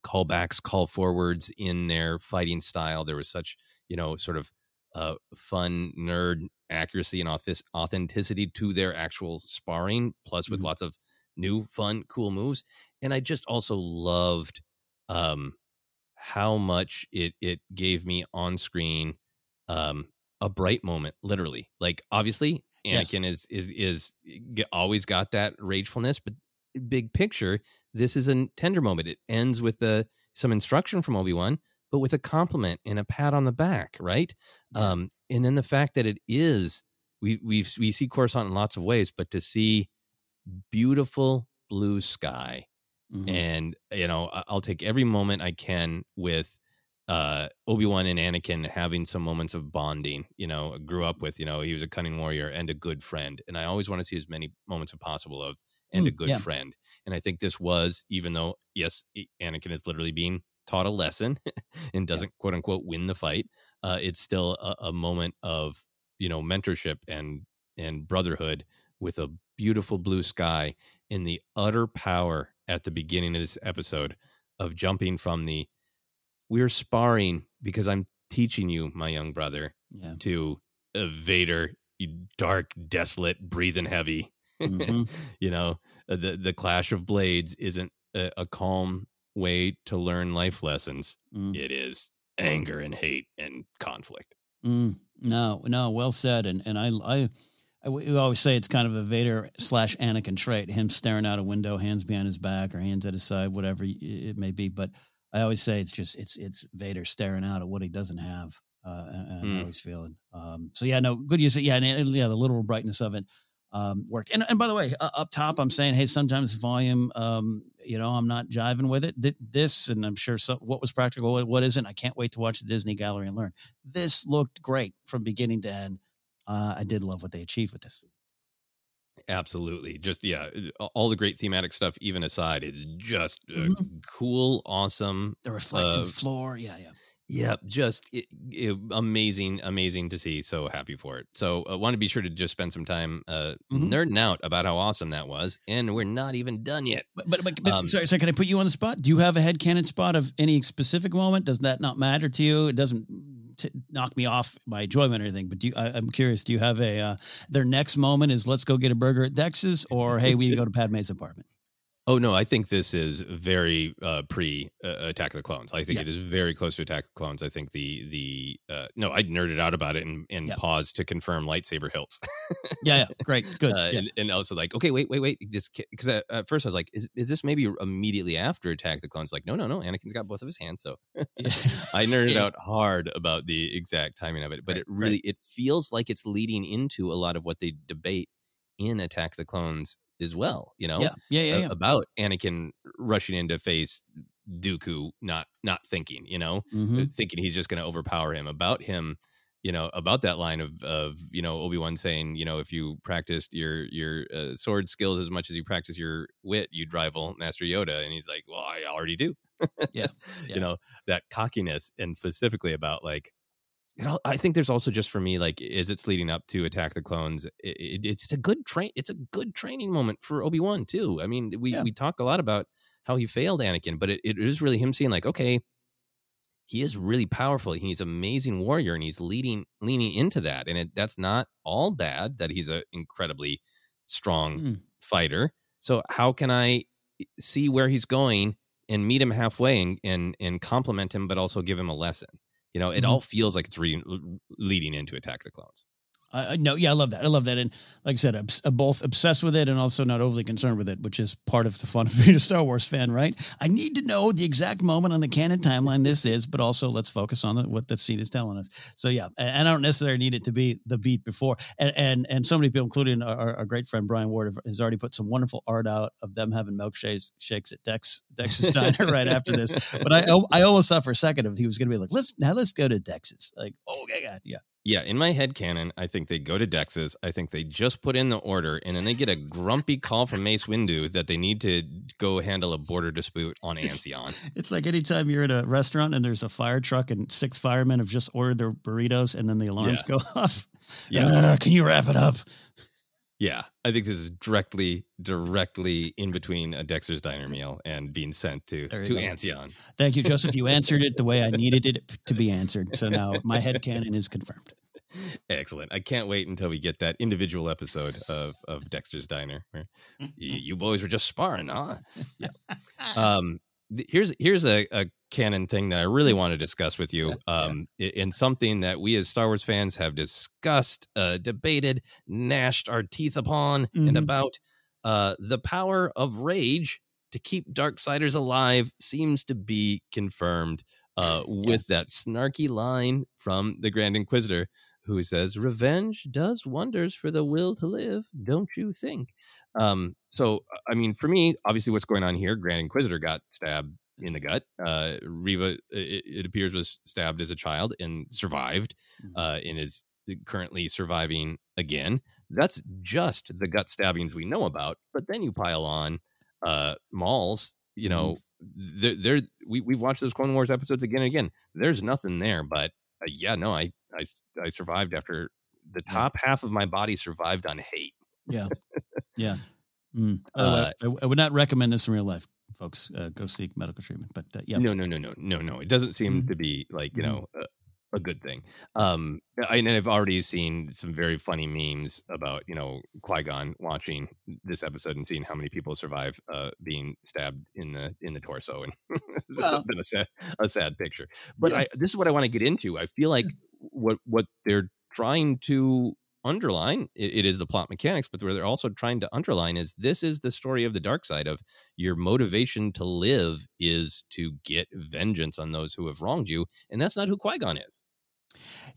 callbacks, call forwards in their fighting style. There was such, you know, sort of uh, fun nerd accuracy and auth- authenticity to their actual sparring, plus with lots of new, fun, cool moves. And I just also loved um, how much it it gave me on screen um, a bright moment, literally. Like obviously, Yes. Anakin is is is always got that ragefulness, but big picture, this is a tender moment. It ends with the some instruction from Obi Wan, but with a compliment and a pat on the back, right? Um, and then the fact that it is we we we see Coruscant in lots of ways, but to see beautiful blue sky Mhm. and you know i'll take every moment i can with uh obi-wan and anakin having some moments of bonding you know grew up with you know he was a cunning warrior and a good friend and i always want to see as many moments as possible of and a Mm, good yeah. friend and i think this was even though yes anakin is literally being taught a lesson and doesn't quote unquote win the fight uh it's still a, a moment of you know mentorship and and brotherhood with a beautiful blue sky in the utter power at the beginning of this episode of jumping from the we're sparring because I'm teaching you, my young brother, Yeah. to Vader, you dark, desolate, breathing heavy. Mhm. you know, uh, the the clash of blades isn't a, a calm way to learn life lessons. Mm. It is anger and hate and conflict. Mm, no, no, well said. And and I, I, I we always say it's kind of a Vader slash Anakin trait. Him staring out a window, hands behind his back or hands at his side, whatever it may be. But I always say it's just it's it's Vader staring out at what he doesn't have. Uh, and, and Mm. always feeling. Um, so yeah, no, good use. Yeah, and it- yeah, the literal brightness of it um, worked. And and by the way, uh, up top, I'm saying, hey, sometimes volume, um, you know, I'm not jiving with it. Th- This, and I'm sure so, what was practical, what, what isn't. I can't wait to watch the Disney Gallery and learn. This looked great from beginning to end. Uh, I did love what they achieved with this. Absolutely. Just yeah, uh, all the great thematic stuff even aside, it's just Mhm. cool, awesome. The reflective uh, floor, yeah, yeah. Yeah, just it, it, amazing, amazing to see. So happy for it. So I uh, want to be sure to just spend some time uh, Mhm. nerding out about how awesome that was, and we're not even done yet. But but, but, but Um, sorry, so can I put you on the spot? Do you have a head headcanon spot of any specific moment? Does that not matter to you? It doesn't t- knock me off my enjoyment or anything. But do you, I, I'm curious. Do you have a uh, their next moment is let's go get a burger at Dex's, or hey, we go to Padme's apartment? Oh no, I think this is very uh, pre uh, Attack of the Clones. I think Yeah. it is very close to Attack of the Clones. I think the the uh, no, I nerded out about it and, and Yeah. paused to confirm lightsaber hilts. Yeah, yeah, great, good. uh, yeah. and, and also like, okay, wait, wait, wait. This because at, first I was like, is, is this maybe immediately after Attack of the Clones? Like, no, no, no. Anakin's got both of his hands, so I nerded out hard about the exact timing of it. But Right, it really it feels like it's leading into a lot of what they debate in Attack of the Clones as well. You know, Yeah, yeah, yeah, yeah. about Anakin rushing in to face Dooku, not not thinking, you know, Mhm. thinking he's just going to overpower him. About him, you know, about that line of of you know Obi Wan saying, you know, if you practiced your your uh, sword skills as much as you practice your wit, you'd rival Master Yoda. And he's like, well, I already do. Yeah, yeah. you know that cockiness, and specifically about like. You know, I think there's also just for me, like, as it's leading up to Attack the Clones, it, it, it's a good train. It's a good training moment for Obi Wan too. I mean, we Yeah. we talk a lot about how he failed Anakin, but it, it is really him seeing like, okay, he is really powerful. He's an amazing warrior, and he's leading leaning into that. And it, that's not all bad. That he's an incredibly strong Mm. fighter. So how can I see where he's going and meet him halfway and and and compliment him, but also give him a lesson? You know, it Mhm. all feels like it's re- leading into Attack the Clones. I, no, yeah, I love that. I love that, and like I said, I'm I'm uh, both obsessed with it and also not overly concerned with it, which is part of the fun of being a Star Wars fan, right? I need to know the exact moment on the canon timeline this is, but also let's focus on the, what the scene is telling us. So yeah, and, I don't necessarily need it to be the beat before. And and and so many people, including our, our great friend Brian Ward, has already put some wonderful art out of them having milkshakes shakes at Dex Dex's diner right after this. But I I almost thought for a second if he was going to be like, let's now let's go to Dex's. Like, oh my god, yeah. Yeah, in my head canon, I think they go to Dex's. I think they just put in the order, and then they get a grumpy call from Mace Windu that they need to go handle a border dispute on Ansion. It's like anytime you're at a restaurant and there's a fire truck and six firemen have just ordered their burritos and then the alarms Yeah. go off. Yeah. "Ah, can you wrap it up? Yeah, I think this is directly, directly in between a Dexter's Diner meal and being sent to to go. Ansion. Thank you, Joseph. You answered it the way I needed it to be answered. So now my head canon is confirmed. Excellent. I can't wait until we get that individual episode of of Dexter's Diner. Where you, you boys were just sparring, huh? Yeah. Um, here's here's a, a canon thing that I really want to discuss with you, um, i- and something that we as Star Wars fans have discussed, uh, debated, gnashed our teeth upon, and Mhm. about uh, the power of rage to keep Darksiders alive seems to be confirmed uh, with that snarky line from the Grand Inquisitor, who says, "Revenge does wonders for the will to live, don't you think?" Um, so, I mean, for me, obviously, what's going on here? Grand Inquisitor got stabbed in the gut. Uh, Reva, it, it appears, was stabbed as a child and survived, uh, and is currently surviving again. That's just the gut stabbings we know about. But then you pile on uh, Mauls. You know, there, there we we've watched those Clone Wars episodes again and again. There's nothing there, but uh, yeah, no, I, I I survived after the top half of my body survived on hate. Yeah. Yeah. Mm. Way, Uh, I, I would not recommend this in real life, folks. Uh, go seek medical treatment. But uh, yeah. No, no, no, no, no, no. It doesn't seem to be like you know a, a good thing. Um, I, and I've already seen some very funny memes about you know Qui Gon watching this episode and seeing how many people survive uh, being stabbed in the in the torso, and it's Well- been a sad a sad picture. But I, this is what I want to get into. I feel like what what they're trying to underline it, it is the plot mechanics but where they're also trying to underline is this is the story of the dark side of your motivation to live is to get vengeance on those who have wronged you and that's not who qui-gon is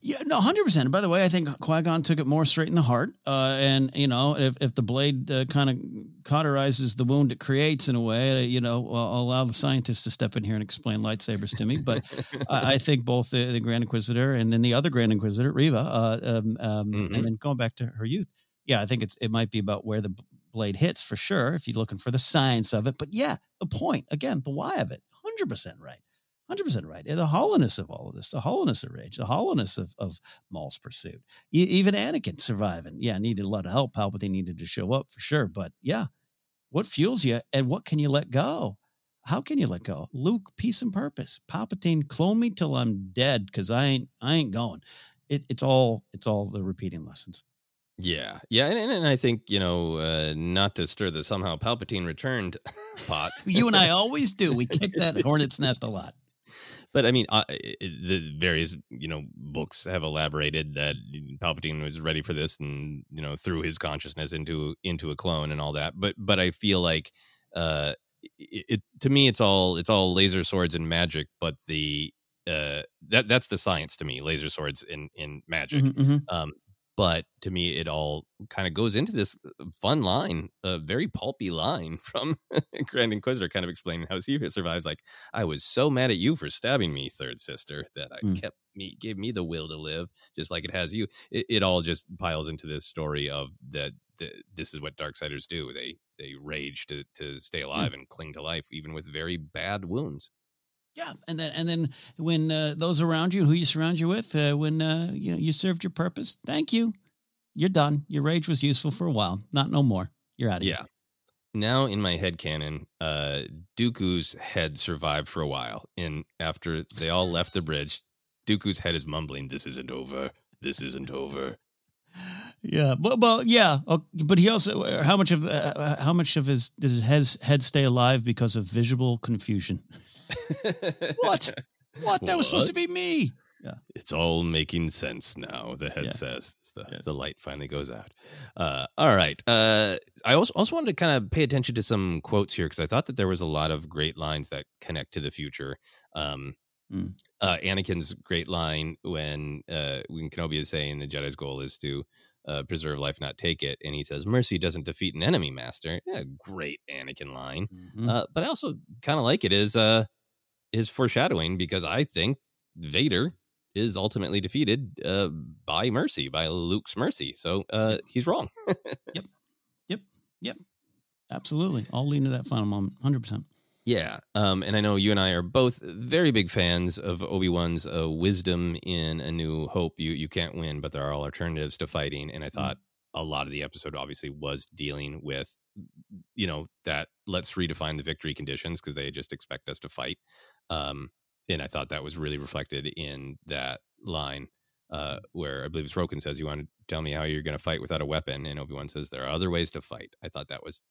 Yeah, no, hundred percent. By the way, I think Qui Gon took it more straight in the heart, uh, and you know, if if the blade uh, kind of cauterizes the wound it creates in a way, uh, you know, I'll I'll allow the scientists to step in here and explain lightsabers to me. But I, I think both the, the Grand Inquisitor and then the other Grand Inquisitor, Reva, uh, um, um, Mhm. and then going back to her youth, yeah, I think it's it might be about where the blade hits for sure if you're looking for the science of it. But yeah, the point again, the why of it, hundred percent right. Hundred percent right. And the hollowness of all of this, the hollowness of rage, the hollowness of of Maul's pursuit. E- even Anakin surviving, yeah, needed a lot of help. Palpatine needed to show up for sure, but yeah, what fuels you, and what can you let go? How can you let go? Luke, peace and purpose. Palpatine, clone me till I'm dead, because I ain't I ain't going. It, it's all it's all the repeating lessons. yeah yeah and, and, and i think you know uh, not to stir the somehow palpatine returned pot You and I always do. We kick that hornet's nest a lot. But I mean, uh, the various you know books have elaborated that Palpatine was ready for this, and you know threw his consciousness into into a clone and all that. But but I feel like uh, it, it to me it's all it's all laser swords and magic. But the uh, that that's the science to me, laser swords in in magic. Mhm, mhm. Um, but to me, it all kind of goes into this fun line, a very pulpy line from Grand Inquisitor, kind of explaining how he survives. Like, I was so mad at you for stabbing me, third sister, that I Mm. kept me, gave me the will to live, just like it has you. It, it all just piles into this story of that. this is what Darksiders do. They they rage to to stay alive and cling to life, even with very bad wounds. Yeah, and then and then when uh, those around you, who you surround you with, uh, when uh, you know you served your purpose, thank you. You're done. Your rage was useful for a while. Not no more. You're out of Yeah. Now in my head canon, uh, Dooku's head survived for a while, and after they all left the bridge, Dooku's head is mumbling, "This isn't over. This isn't over." Yeah, but well, yeah, but he also uh, how much of uh, how much of his does his head, head stay alive because of visual confusion? what? What? That was supposed to be me. Yeah. It's all making sense now. The head Yeah. says the, the light finally goes out. Uh, all right. Uh, I also also wanted to kind of pay attention to some quotes here because I thought that there was a lot of great lines that connect to the future. Um, Mm. uh, Anakin's great line when uh, when Kenobi is saying the Jedi's goal is to uh, preserve life, not take it, and he says mercy doesn't defeat an enemy, Master. Yeah, great Anakin line. Mhm. Uh, but I also kind of like it is uh, is foreshadowing because I think Vader is ultimately defeated uh, by mercy, by Luke's mercy. So uh, he's wrong. Yep. Yep. Yep. Absolutely. All leading to that final moment. Hundred percent. Yeah, um, and I know you and I are both very big fans of Obi Wan's uh, wisdom in A New Hope. You you can't win, but there are all alternatives to fighting. And I thought a lot of the episode obviously was dealing with, you know, that let's redefine the victory conditions because they just expect us to fight. Um, and I thought that was really reflected in that line uh, where I believe it's Roken says, "You want to tell me how you're going to fight without a weapon?" And Obi Wan says, "There are other ways to fight." I thought that was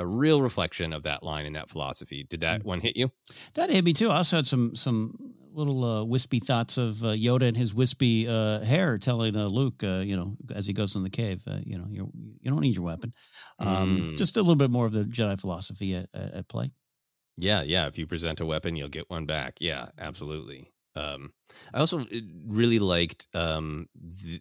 a real reflection of that line and that philosophy. Did that one hit you? That hit me too. I also had some some little uh, wispy thoughts of uh, Yoda and his wispy uh, hair telling uh, Luke, uh, you know, as he goes in the cave, uh, you know, you you don't need your weapon. Um, Mm. Just a little bit more of the Jedi philosophy at, at, play. Yeah, yeah. If you present a weapon, you'll get one back. Yeah, absolutely. Um, I also really liked um, the,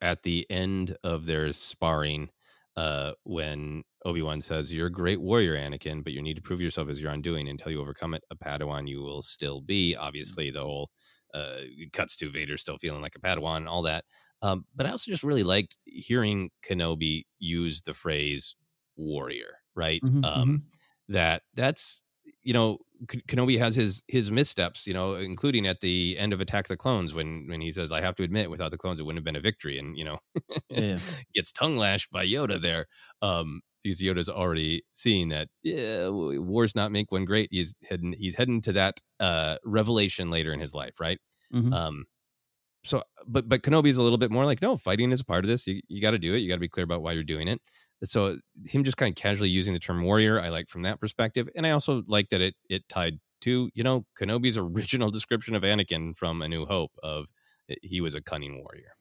at the end of their sparring uh, when Obi Wan says, "You're a great warrior, Anakin, but you need to prove yourself as your undoing. Until you overcome it, a Padawan you will still be." Obviously, the whole uh, cuts to Vader still feeling like a Padawan, and all that. Um, but I also just really liked hearing Kenobi use the phrase "warrior." Right? Mhm, um, That that's you know Kenobi has his his missteps, you know, including at the end of Attack of the Clones when when he says, "I have to admit, without the clones, it wouldn't have been a victory," and you know, Yeah. gets tongue lashed by Yoda there. Um, because Yoda's already seeing that yeah, wars not make one great. He's heading he's heading to that uh revelation later in his life, right? Mhm. Um, so but but Kenobi's a little bit more like, no, fighting is a part of this. You you got to do it. You got to be clear about why you're doing it. So him just kind of casually using the term warrior, I like from that perspective, and I also like that it it tied to you know Kenobi's original description of Anakin from A New Hope of eh, he was a cunning warrior.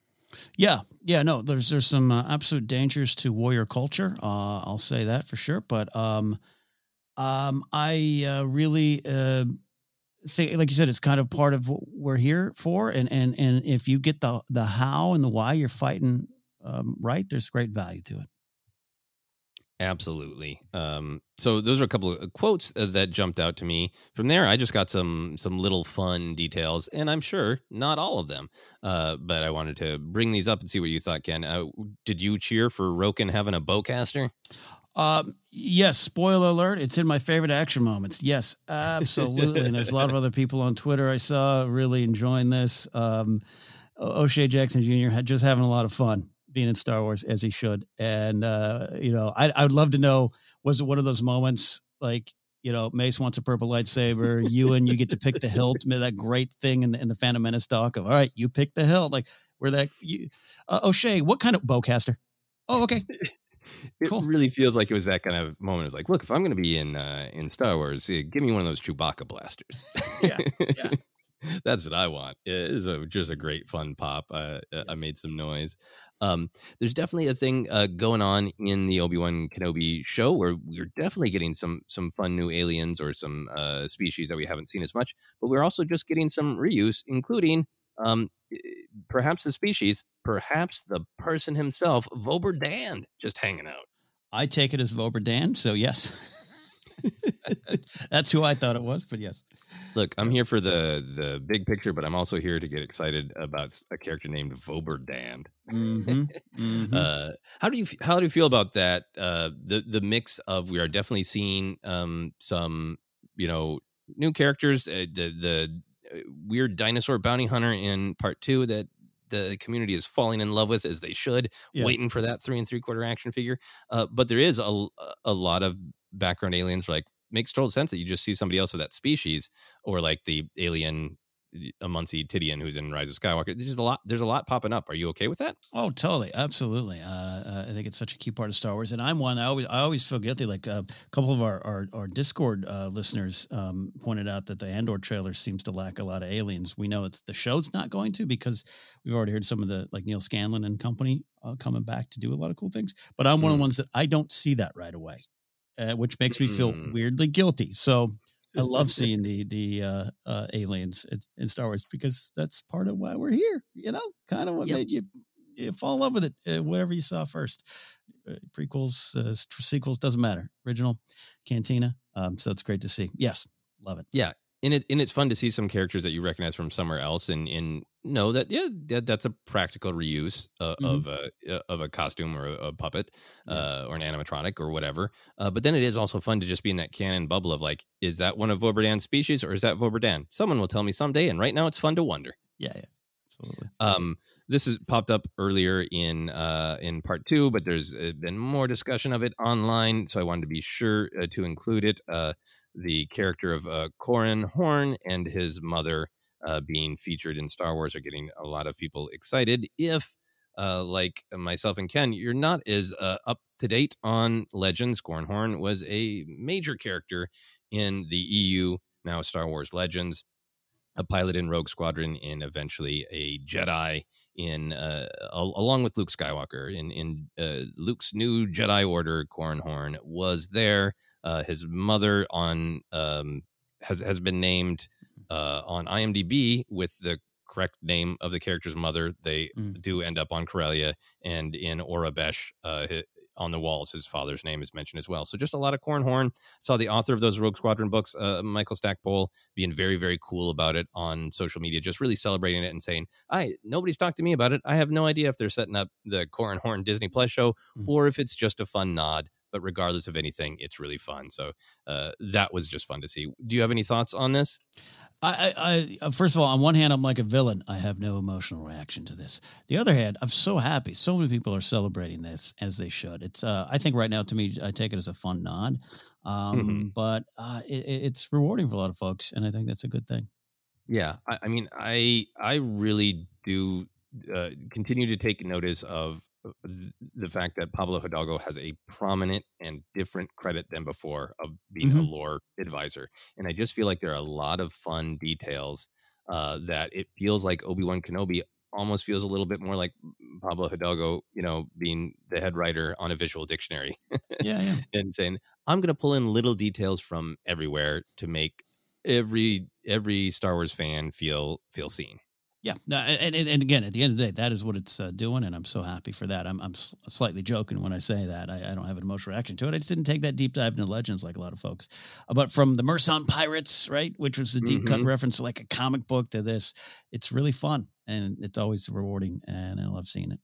Yeah, yeah, no, there's there's some uh, absolute dangers to warrior culture. Uh, I'll say that for sure. But um, um, I uh, really uh, think, like you said, it's kind of part of what we're here for. And and and if you get the the how and the why you're fighting um, right, there's great value to it. Absolutely. Um, so those are a couple of quotes uh, that jumped out to me. From there, I just got some some little fun details, and I'm sure not all of them. Uh, but I wanted to bring these up and see what you thought, Ken. Uh, did you cheer for Roken having a bowcaster? Um, yes, spoiler alert, it's in my favorite action moments. Yes, absolutely. and there's a lot of other people on Twitter I saw really enjoying this. Um, O'Shea Jackson Jr. had just having a lot of fun being in Star Wars as he should. And, uh, you know, I, I would love to know, was it one of those moments like, you know, Mace wants a purple lightsaber, you and you get to pick the hilt, that great thing in the, in the Phantom Menace doc of, all right, you pick the hilt. Like where that, you, uh, O'Shea, what kind of bowcaster? Oh, okay. It really feels like it was that kind of moment. It's like, look, if I'm going to be in uh, in Star Wars, give me one of those Chewbacca blasters. Yeah, That's what I want. It is a, just a great fun pop. Uh, uh, I made some noise. Um, there's definitely a thing uh, going on in the Obi Wan Kenobi show where we're definitely getting some some fun new aliens or some uh, species that we haven't seen as much, but we're also just getting some reuse, including um, eh, perhaps the species, perhaps the person himself, Vober Dan, just hanging out. I take it as Vober Dan, so yes. That's who I thought it was, but yes. Look, I'm here for the the big picture, but I'm also here to get excited about a character named Vober Dan. Mm-hmm. Uh, how do you how do you feel about that? Uh, the the mix of we are definitely seeing um, some you know new characters. Uh, the the uh, weird dinosaur bounty hunter in part two that the community is falling in love with as they should, Yeah. waiting for that three and three quarter action figure. Uh, but there is a a lot of background aliens like makes total sense that you just see somebody else of that species or like the alien Amunci Tidian who's in Rise of Skywalker. There's a lot. There's a lot popping up. Are you okay with that? Oh, totally, absolutely. Uh, uh, I think it's such a key part of Star Wars, and I'm one. I always, I always feel guilty. Like uh, a couple of our our, our Discord uh, listeners um, pointed out that the Andor trailer seems to lack a lot of aliens. We know it's the show's not going to because we've already heard some of the like Neal Scanlan and company uh, coming back to do a lot of cool things. But I'm one of the ones that I don't see that right away, uh, which makes me feel Mm. weirdly guilty. So. I love seeing the the uh, uh, aliens in, in Star Wars because that's part of why we're here. You know, kind of what Yep. made you, you fall in love with it. Uh, whatever you saw first, uh, prequels, uh, sequels doesn't matter. Original, Cantina. Um, so it's great to see. Yes, love it. Yeah, and it and it's fun to see some characters that you recognize from somewhere else, and and know that yeah, that, that's a practical reuse uh, of a uh, of a costume or a, a puppet uh, or an animatronic or whatever. Uh, but then it is also fun to just be in that canon bubble of like, is that one of Voberdan's species or is that Voberdan? Someone will tell me someday, and right now it's fun to wonder. Yeah, yeah, absolutely. Um, this has popped up earlier in uh, in part two, but there's been more discussion of it online, so I wanted to be sure uh, to include it. Uh, the character of uh, Corran Horn and his mother uh, being featured in Star Wars are getting a lot of people excited. If uh, like myself and Ken, you're not as uh, up to date on Legends. Corran Horn was a major character in the EU, now Star Wars Legends, a pilot in Rogue Squadron, and eventually a Jedi in uh, along with Luke Skywalker in in uh, Luke's new Jedi Order. Corran Horn was there. Uh, his mother on um, has has been named uh, on IMDb with the correct name of the character's mother. They do end up on Corellia and in Aurebesh. Uh, on the walls, his father's name is mentioned as well. So just a lot of Corran Horn. Saw the author of those Rogue Squadron books, uh, Michael Stackpole, being very, very cool about it on social media, just really celebrating it and saying, "I nobody's talked to me about it. I have no idea if they're setting up the Corran Horn Disney Plus show or if it's just a fun nod." But regardless of anything, it's really fun. So uh, that was just fun to see. Do you have any thoughts on this? I, I, I, first of all, on one hand, I'm like a villain. I have no emotional reaction to this. The other hand, I'm so happy. So many people are celebrating this as they should. It's, uh, I think right now, to me, I take it as a fun nod, um, Mhm. but uh, it, it- it's rewarding for a lot of folks, and I think that's a good thing. Yeah, I, I mean, I I really do uh, continue to take notice of uh, the fact that Pablo Hidalgo has a prominent and different credit than before of being a Mhm. lore advisor, and I just feel like there are a lot of fun details uh, that it feels like Obi Wan Kenobi almost feels a little bit more like Pablo Hidalgo, you know, being the head writer on a visual dictionary. Yeah, yeah. and saying I'm going to pull in little details from everywhere to make every every Star Wars fan feel feel seen. Yeah, and, and and again, at the end of the day, that is what it's uh, doing, and I'm so happy for that. I'm I'm slightly joking when I say that. I, I don't have an emotional reaction to it. I just didn't take that deep dive into Legends like a lot of folks. Uh, But from the Merson Pirates, right, which was the deep cut Mhm. reference to like a comic book to this, it's really fun and it's always rewarding, and I love seeing it.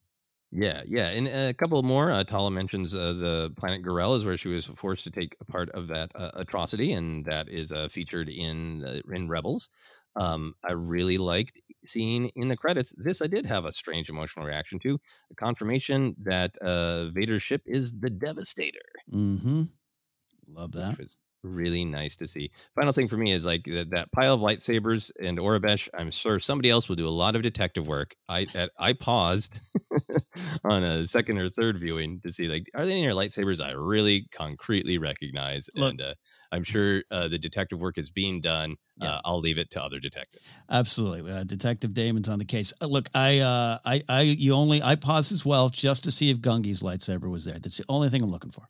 Yeah, yeah, and a couple more. Uh, Tala mentions uh, the planet Gorellas, where she was forced to take a part of that uh, atrocity, and that is uh, featured in uh, in Rebels. Um, I really liked seeing in the credits. This I did have a strange emotional reaction to. A confirmation that uh, Vader's ship is the Devastator. Mm-hmm. Love that. Which really nice to see. Final thing for me is like that, that pile of lightsabers and Aurebesh. I'm sure somebody else will do a lot of detective work. I at, I paused on a second or third viewing to see like are they any lightsabers I really concretely recognize, Look- and uh, I'm sure uh, the detective work is being done. Uh, I'll leave it to other detectives. Absolutely, uh, Detective Damon's on the case. Uh, look, I, uh, I, I, you only, I paused as well just to see if Gungi's lightsaber was there. That's the only thing I'm looking for.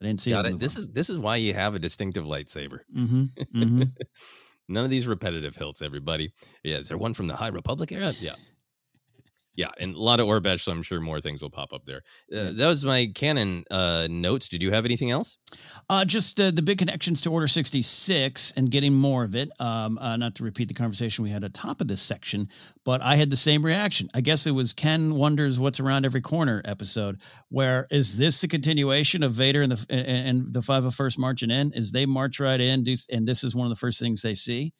I didn't see Got it. This is this is why you have a distinctive lightsaber. Mm-hmm, mm-hmm. None of these repetitive hilts, everybody. Yeah, is there one from the High Republic era? Yeah. Yeah, and a lot of Aurebesh, so I'm sure more things will pop up there. Uh, that was my canon uh, notes. Did you have anything else? Uh, just uh, the big connections to Order 66 and getting more of it. Um, uh, not to repeat the conversation we had at the top of this section, but I had the same reaction. I guess it was Ken Wonders What's Around Every Corner episode, where is this the continuation of Vader and the and and the 501st marching in? Is they march right in, do, and this is one of the first things they see?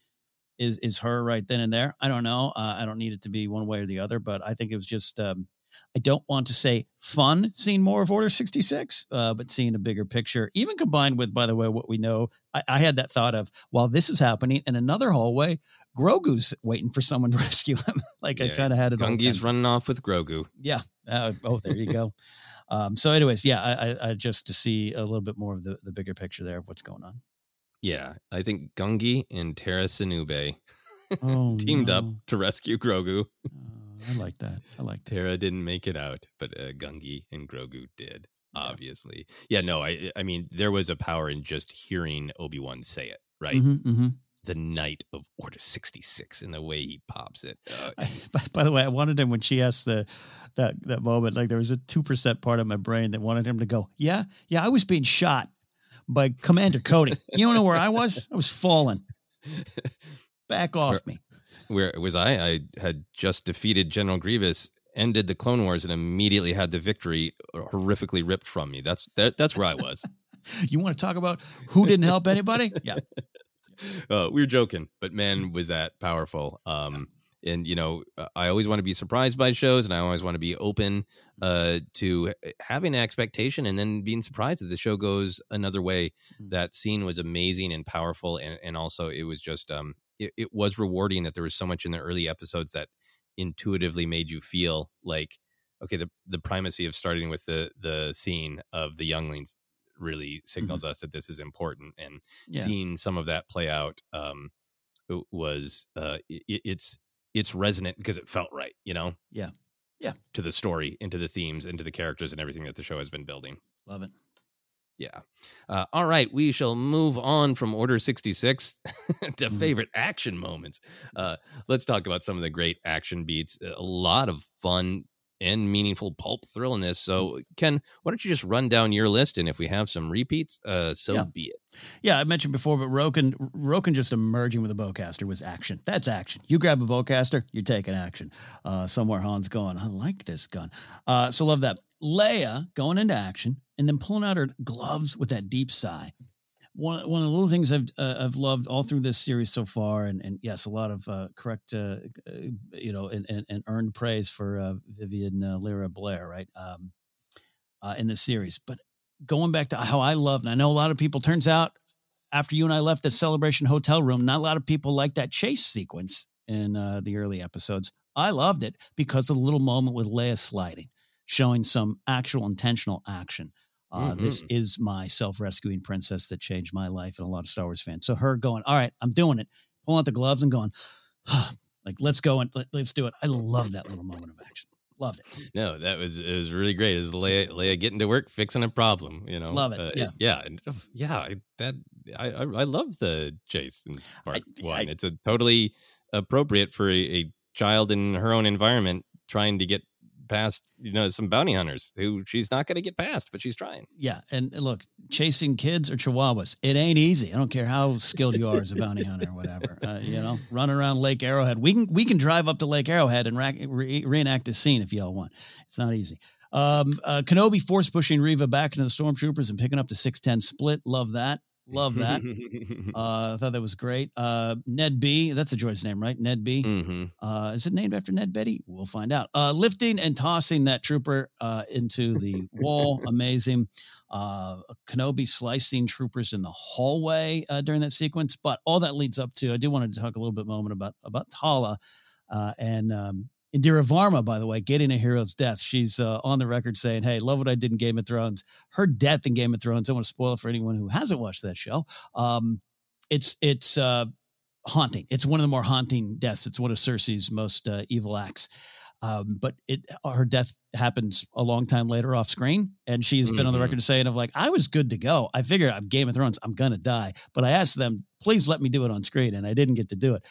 Is is her right then and there? I don't know. Uh, I don't need it to be one way or the other, but I think it was just. Um, I don't want to say fun seeing more of Order 66, uh, but seeing a bigger picture, even combined with, by the way, what we know. I, I had that thought of while this is happening in another hallway, Grogu's waiting for someone to rescue him. like I kind of had it. all Gungi's running off with Grogu. Yeah. Uh, oh, there you go. um, so, anyways, yeah, I, I, I just to see a little bit more of the, the bigger picture there of what's going on. Yeah, I think Gungi and Tera Sinube Oh, teamed up to rescue Grogu. I like that. I like that. Terra didn't make it out, but uh, Gungi and Grogu did. Obviously, yeah. No, I, I mean, there was a power in just hearing Obi Wan say it, right? Mhm, mhm. The night of Order sixty six, and the way he pops it. Uh, by, by the way, I wanted him when she asked the that that moment. Like there was a two percent part of my brain that wanted him to go, "Yeah, yeah, I was being shot by Commander Cody. You don't know where I was? I was falling. Back off me." where was I? I had just defeated General Grievous, ended the Clone Wars, and immediately had the victory horrifically ripped from me. That's that, that's where I was. You want to talk about who didn't help anybody? Yeah. uh, we were joking, but man, was that powerful. Um, and you know, I always want to be surprised by shows, and I always want to be open uh, to having an expectation and then being surprised that the show goes another way. That scene was amazing and powerful, and and also it was just um, it, it was rewarding that there was so much in the early episodes that intuitively made you feel like okay the the primacy of starting with the the scene of the younglings really signals us that this is important and Mm-hmm. Yeah. seeing some of that play out um was uh it, it's it's resonant because it felt right you know Yeah. Yeah. to the story into the themes into the characters and everything that the show has been building Love it. yeah. Uh, all right. We shall move on from Order 66 to favorite action moments. Uh, let's talk about some of the great action beats. A lot of fun and meaningful pulp thrill in this. So, Ken, why don't you just run down your list? And if we have some repeats, uh, so Yeah. be it. Yeah, I mentioned before, but Roken Roken just emerging with a bowcaster was action. That's action. You grab a bowcaster, you're taking action. Uh, somewhere Han's going, I like this gun. Uh, so love that. Leia going into action and then pulling out her gloves with that deep sigh. One, one of the little things I've uh, I've loved all through this series so far, and, and yes, a lot of uh, correct, uh, uh, you know, and, and, and earned praise for uh, Vivien uh, Lyra Blair, right, um, in this series. But going back to how I loved, and I know a lot of people, turns out after you and I left the celebration hotel room, not a lot of people like that chase sequence in the early episodes. I loved it because of the little moment with Leia sliding, showing some actual intentional action. Uh, This is my self rescuing princess that changed my life and a lot of Star Wars fans. So her going, all right, I'm doing it, pulling out the gloves and going, like, let's go and let, let's do it. I love that little moment of action. Loved it. No, that was it was really great. Is Leia, Leia getting to work fixing a problem? You know, Love it, Uh, yeah. yeah, and, uh, yeah. I- That I I, I love the chase in part one. it's a totally appropriate for a, a child in her own environment trying to get past you know some bounty hunters who she's not going to get past, but she's trying. Yeah, and look, chasing kids or chihuahuas, it ain't easy. I don't care how skilled you are as a bounty hunter or whatever. Uh, you know, running around Lake Arrowhead, we can we can drive up to Lake Arrowhead and rack, re- reenact a scene if y'all want. It's not easy. Um, uh, Kenobi force pushing Reva back into the stormtroopers and picking up the six ten split. Love that. Love that. uh, I thought that was great. Uh, Ned B, that's the droid's name, right? Ned B. Mm-hmm. Uh, is it named after Ned Beatty? We'll find out. Uh, lifting and tossing that trooper uh, into the wall, amazing. Uh, Kenobi slicing troopers in the hallway uh, during that sequence, but all that leads up to. I do want to talk a little bit moment about about Tala uh, and um, Indira Varma, by the way, getting a hero's death. She's uh, on the record saying, "Hey, love what I did in Game of Thrones." Her death in Game of Thrones. I want to spoil it for anyone who hasn't watched that show. Um, it's it's uh, haunting. It's one of the more haunting deaths. It's one of Cersei's most uh, evil acts. Um, but it her death happens a long time later off screen, and she's been on the Mhm. record saying of like, I was good to go. I figured I'm Game of Thrones, I'm gonna die, but I asked them, please let me do it on screen, and I didn't get to do it.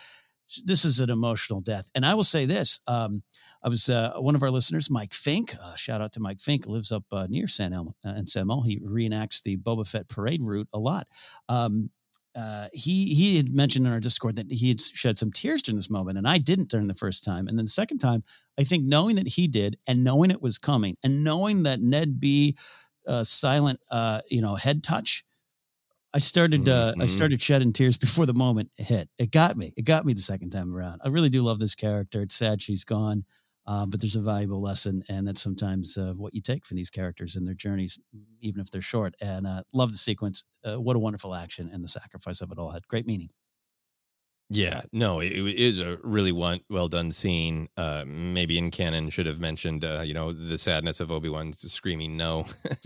This is an emotional death, and I will say this: um, I was uh, one of our listeners, Mike Fink. Uh, shout out to Mike Fink, lives up uh, near San Anselmo uh, and San Anselmo. He reenacts the Boba Fett parade route a lot. Um, uh, he he had mentioned in our Discord that he had shed some tears during this moment, and I didn't during the first time. And then the second time, I think knowing that he did, and knowing it was coming, and knowing that Ned B, uh, silent, uh, you know, head touch, I started uh, I Mhm. started shedding tears before the moment hit. It got me. It got me the second time around. I really do love this character. It's sad she's gone, uh, but there's a valuable lesson, and that's sometimes uh, what you take from these characters and their journeys, even if they're short. And uh, love the sequence. Uh, what a wonderful action, and the sacrifice of it all had great meaning. Yeah, no, it, it is a really one, well done scene. Uh, maybe in canon should have mentioned, uh, you know, the sadness of Obi Wan screaming no.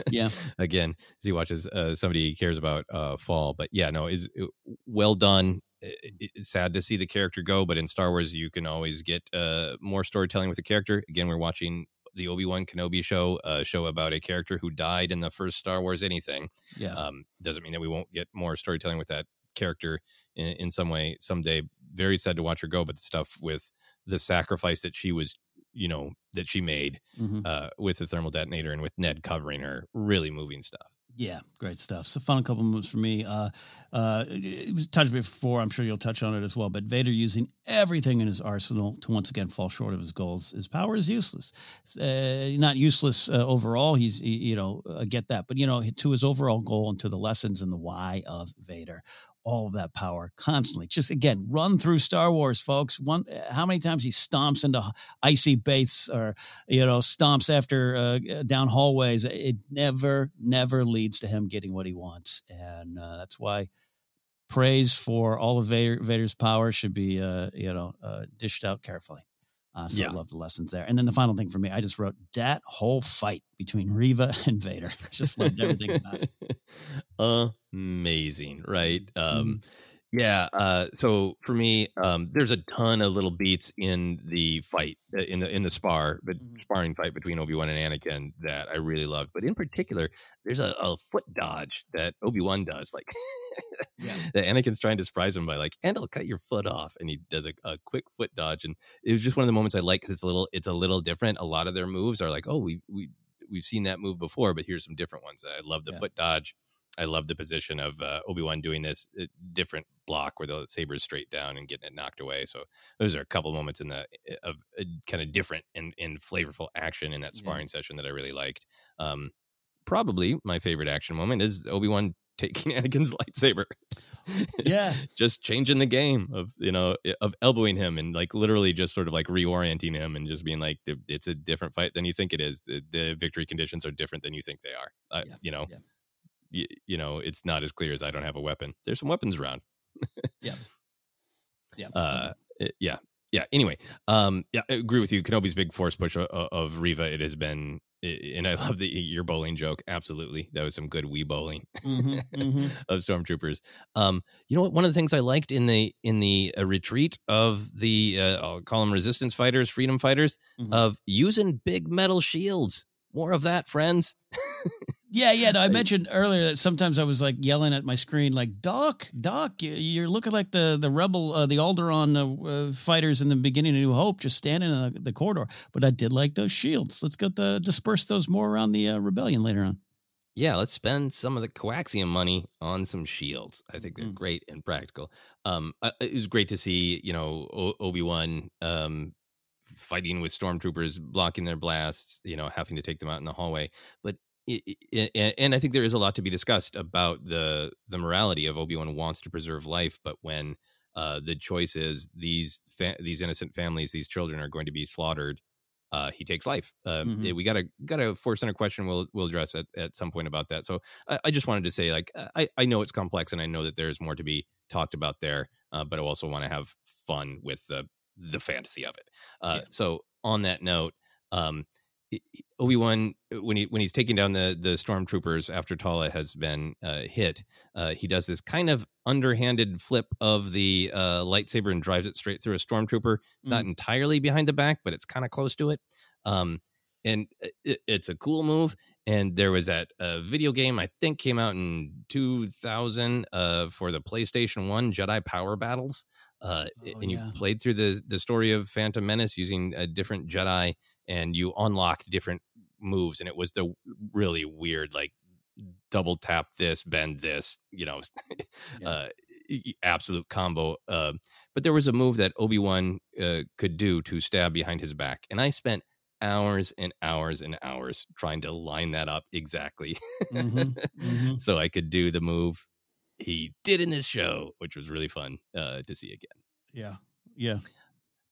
Yeah. Again, as he watches uh, somebody he cares about uh, fall. But yeah, no, is well done. It- It's sad to see the character go, but in Star Wars, you can always get uh, more storytelling with the character. Again, we're watching the Obi Wan Kenobi show, a show about a character who died in the first Star Wars anything. Yeah. Um, doesn't mean that we won't get more storytelling with that character in, in some way someday. Very sad to watch her go, but the stuff with the sacrifice that she was, you know, that she made Mhm. uh, with the thermal detonator and with Ned covering her, really moving stuff. Yeah, great stuff. So, fun couple moments for me. Uh, uh, it was touched before. I'm sure you'll touch on it as well. But Vader using everything in his arsenal to once again fall short of his goals. His power is useless. Uh, not useless uh, overall. He's he- you know I get that, but you know to his overall goal and to the lessons and the why of Vader. All of that power constantly, just again, run through Star Wars, folks. One, how many times he stomps into icy baths or you know, stomps after uh, down hallways. It never, never leads to him getting what he wants, and uh, that's why praise for all of Vader, Vader's power should be, uh, you know, uh, dished out carefully. Uh, so Yeah. I love the lessons there. And then the final thing for me, I just wrote that whole fight between Reva and Vader. just loved everything about it. amazing right Mm-hmm. Yeah uh so for me um there's a ton of little beats in the fight uh, in the in the spar but Mm-hmm. sparring fight between obi-wan and anakin that i really loved but in particular there's a, a foot dodge that obi-wan does like that anakin's trying to surprise him by like and i'll cut your foot off and he does a, a quick foot dodge and it was just one of the moments i like because it's a little it's a little different a lot of their moves are like oh we we we've seen that move before but here's some different ones i love the Yeah. foot dodge I love the position of uh, Obi Wan doing this uh, different block where the saber is straight down and getting it knocked away. So those are a couple moments in the eh, of uh, kind of different and, and flavorful action in that Yeah. sparring session that I really liked. Um, probably my favorite action moment is Obi Wan taking Anakin's lightsaber. Yeah. just changing the game of you know eh, of elbowing him and like literally just sort of like reorienting him and just being like it's a different fight than you think it is. The, the victory conditions are different than you think they are. I, Yeah. You know Yeah. Y- you know, it's not as clear as I don't have a weapon. There's some weapons around. Yeah. Yeah. Uh, yeah. Yeah. Anyway, um, yeah, I agree with you. Kenobi's big force push of, of Reva. It has been, and I love the your bowling joke. Absolutely, that was some good wee bowling Mhm, mhm. of stormtroopers. Um, you know what? One of the things I liked in the in the uh, retreat of the uh, I'll call them resistance fighters, freedom fighters, Mhm. of using big metal shields. More of that, friends. Yeah, yeah. No, I mentioned earlier that sometimes I was like yelling at my screen, like "Doc, Doc, you're looking like the the rebel, uh, the Alderaan uh, uh, fighters in the beginning of New Hope, just standing in the, the corridor." But I did like those shields. Let's go the disperse those more around the uh, rebellion later on. yeah, let's spend some of the coaxium money on some shields. I think they're Mm. great and practical. Um, uh, it was great to see, you know, o- Obi Wan um, fighting with stormtroopers, blocking their blasts, you know, having to take them out in the hallway. But and I think there is a lot to be discussed about the the morality of Obi Wan wants to preserve life, but when uh, the choice is these fa- these innocent families, these children are going to be slaughtered. Uh, he takes life. Um, Mhm. We got a got a force center question. We'll we'll address at, at some point about that. So I, I just wanted to say, like, I I know it's complex, and I know that there's more to be talked about there. Uh, but I also want to have fun with the the fantasy of it. Uh, So on that note, um, Obi Wan when he when he's taking down the the stormtroopers after Tala has been uh, hit, uh, he does this kind of underhanded flip of the uh, lightsaber and drives it straight through a stormtrooper. It's not entirely behind the back, but it's kind of close to it. Um, and it, it's a cool move. And there was that uh, video game I think came out in 2000 uh, for the PlayStation One Jedi Power Battles. Uh, and you played through the the story of Phantom Menace using a different Jedi, and you unlocked different moves, and it was the really weird like double tap this, bend this, you know, uh, e- e- absolute combo. Uh, but there was a move that Obi Wan uh, could do to stab behind his back, and I spent hours and hours and hours trying to line that up exactly, Mhm, mhm. so I could do the move he did in this show, which was really fun uh, to see again. Yeah, yeah.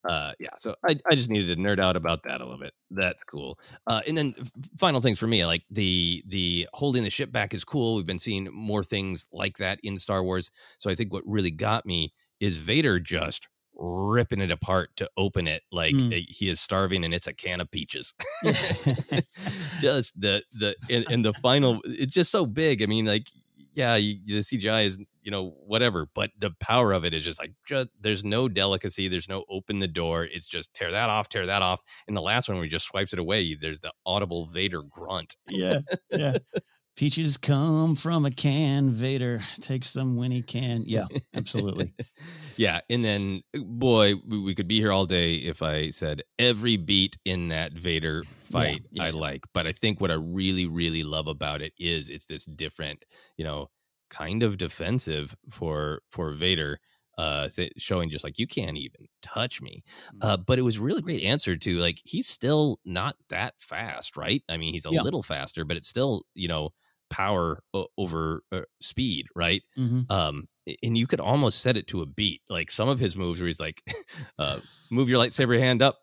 Uh, yeah, so I, I just needed to nerd out about that a little bit. That's cool. Uh, and then final things for me, like the the holding the ship back is cool. We've been seeing more things like that in Star Wars. So I think what really got me is Vader just ripping it apart to open it like Mm. uh, he is starving and it's a can of peaches. just the the and, and the final, it's just so big. I mean, like yeah, you, the CGI is you know whatever, but the power of it is just like just, there's no delicacy, there's no open the door. It's just tear that off, tear that off. and the last one, where he just swipes it away, there's the audible Vader grunt. yeah, yeah. Peaches come from a can. Vader takes them when he can. Yeah, absolutely. yeah, and then boy, we, we could be here all day if I said every beat in that Vader fight yeah, I like. But I think what I really, really love about it is it's this different, you know, kind of defensive for for Vader. Uh, showing just like you can't even touch me, Mm. uh, but it was really great answer to like he's still not that fast, right? I mean, he's a Yeah. little faster, but it's still you know power o- over uh, speed, right? Mhm. Um, and you could almost set it to a beat. Like some of his moves where he's like, uh, move your lightsaber hand up,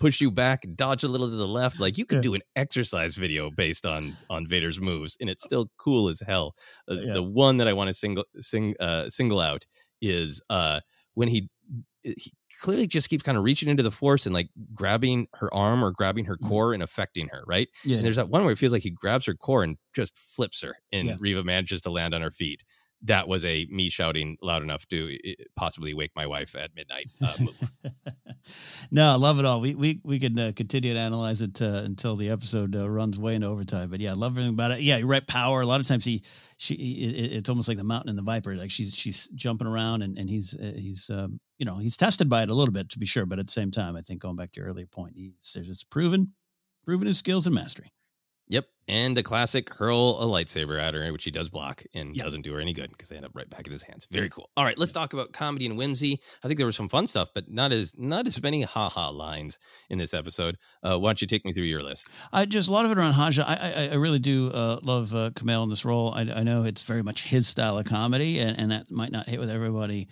push you back, dodge a little to the left. Like you could Yeah. do an exercise video based on on Vader's moves, and it's still cool as hell. Uh, Yeah. The one that I want to single sing uh, single out is uh, when he he clearly just keeps kind of reaching into the force and like grabbing her arm or grabbing her core and affecting her, right? Yeah. And there's that one where it feels like he grabs her core and just flips her, and Yeah. Reva manages to land on her feet. That was a me shouting loud enough to possibly wake my wife at midnight. Uh. No, I love it all. We we we could uh, continue to analyze it uh, until the episode uh, runs way into overtime. But yeah, I love everything about it. Yeah, you're right. Power. A lot of times he she it, it's almost like the mountain and the viper. Like she's she's jumping around and and he's uh, he's um, you know he's tested by it a little bit to be sure. But at the same time, I think going back to your earlier point, he's there's just proven proven his skills and mastery. Yep. And the classic hurl a lightsaber at her, which he does block and doesn't do her any good because they end up right back in his hands. Very cool. All right, let's talk about comedy and whimsy. I think there was some fun stuff, but not as not as many haha lines in this episode. Uh, why don't you take me through your list? I just a lot of it around Haja. I I, I really do uh, love uh, Kumail in this role. I, I know it's very much his style of comedy, and, and that might not hit with everybody.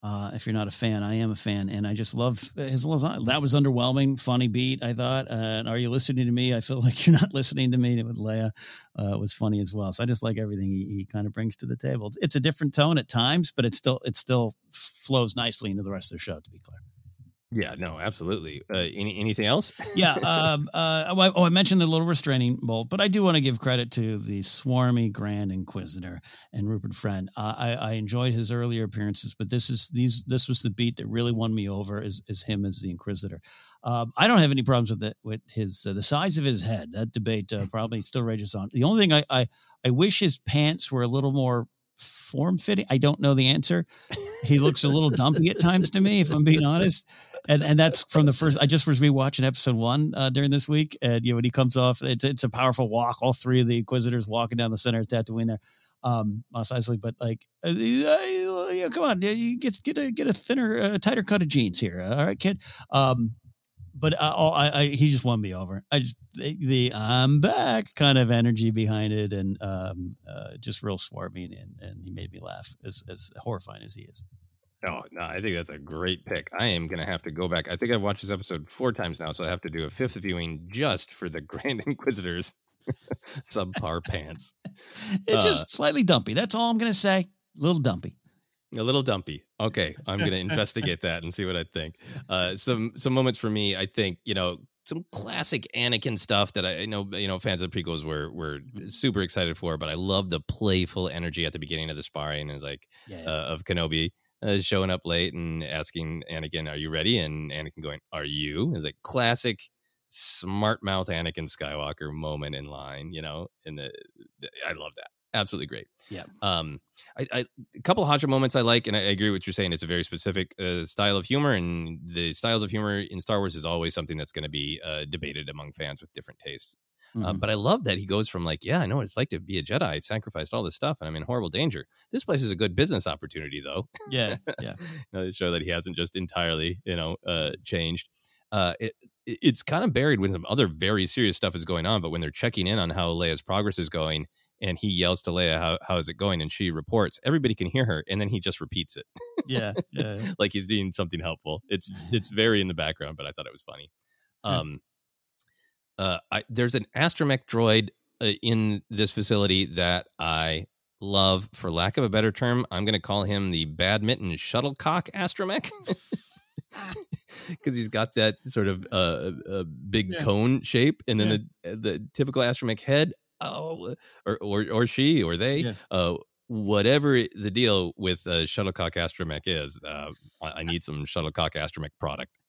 Uh, if you're not a fan, I am a fan, and I just love his little. That was underwhelming, funny beat. I thought. Uh, are you listening to me? I feel like you're not listening to me. With Leia, uh, was funny as well. So I just like everything he, he kind of brings to the table. It's, it's a different tone at times, but it still it still flows nicely into the rest of the show. To be clear. Yeah, no, absolutely. Uh, any anything else? yeah. Um, uh, oh, I- oh, I mentioned the little restraining bolt, but I do want to give credit to the swarmy Grand Inquisitor and Rupert Friend. Uh, I, I enjoyed his earlier appearances, but this is these this was the beat that really won me over. Is is him as the Inquisitor? Um, I don't have any problems with it with his uh, the size of his head. That debate uh, probably still rages on. The only thing I, I I wish his pants were a little more form fitting. I don't know the answer. He looks a little dumpy at times to me, if I'm being honest. And and that's from the first. I just was rewatching episode one uh, during this week, and you know when he comes off, it's it's a powerful walk. All three of the Inquisitors walking down the center of Tatooine there, um, Mos Eisley. But like, uh, uh, come on, you get get a get a thinner, uh, tighter cut of jeans here. All right, kid. Um, but uh, all- I, I, he just won me over. I just the, the I'm back kind of energy behind it, and um, uh, just real swarming, and, and he made me laugh as as horrifying as he is. Oh no, I think that's a great pick. I am gonna have to go back. I think I've watched this episode four times now, so I have to do a fifth viewing just for the Grand Inquisitors subpar pants. It's Uh, just slightly dumpy. That's all I'm gonna say. A little dumpy. A little dumpy. Okay, I'm going to investigate that and see what I think. Uh, some some moments for me, I think you know some classic Anakin stuff that I know you know fans of the prequels were were super excited for, but I love the playful energy at the beginning of the sparring. It's like uh, of Kenobi uh, showing up late and asking Anakin, "Are you ready?" and Anakin going, "Are you?" It's like classic smart mouth Anakin Skywalker moment in line. You know, and the, the- I love that. Absolutely great. Yeah. Um, I, I a couple of Haja moments I like, and I, I agree with what you're saying. It's a very specific uh, style of humor, and the styles of humor in Star Wars is always something that's going to be uh, debated among fans with different tastes. Um, Mhm. but I love that he goes from like, yeah, I know what it's like to be a Jedi. I sacrificed all this stuff, and I'm in horrible danger. This place is a good business opportunity, though. Yeah, yeah. you know, to show that he hasn't just entirely, you know, uh, changed. Uh, it- it's kind of buried when some other very serious stuff is going on. But when they're checking in on how Leia's progress is going, and he yells to Leia, "How how is it going?" and she reports, everybody can hear her, and then he just repeats it, Yeah, yeah. yeah. like he's doing something helpful. It's it's very in the background, but I thought it was funny. Um, uh, I, there's an astromech droid uh, in this facility that I love. For lack of a better term, I'm going to call him the badminton shuttlecock astromech. Because he's got that sort of uh, uh, big Yeah. cone shape, and then Yeah. the the typical astromech head, oh, or or or she or they, Yeah. uh, whatever the deal with uh, shuttlecock astromech is, uh, I, I need some shuttlecock astromech product.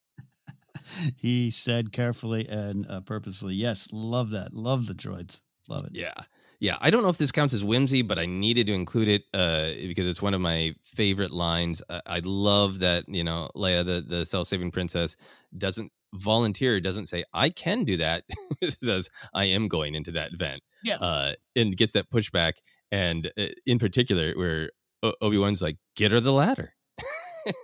He said carefully and uh, purposefully. Yes, love that. Love the droids. Love it. Yeah. Yeah. I don't know if this counts as whimsy, but I needed to include it uh, because it's one of my favorite lines. I, I love that, you know, Leia, the, the self saving princess, doesn't volunteer, doesn't say, I can do that. Says, I am going into that vent. Yeah. Uh, and gets that pushback. And uh, in particular, where Obi Wan's like, get her the ladder.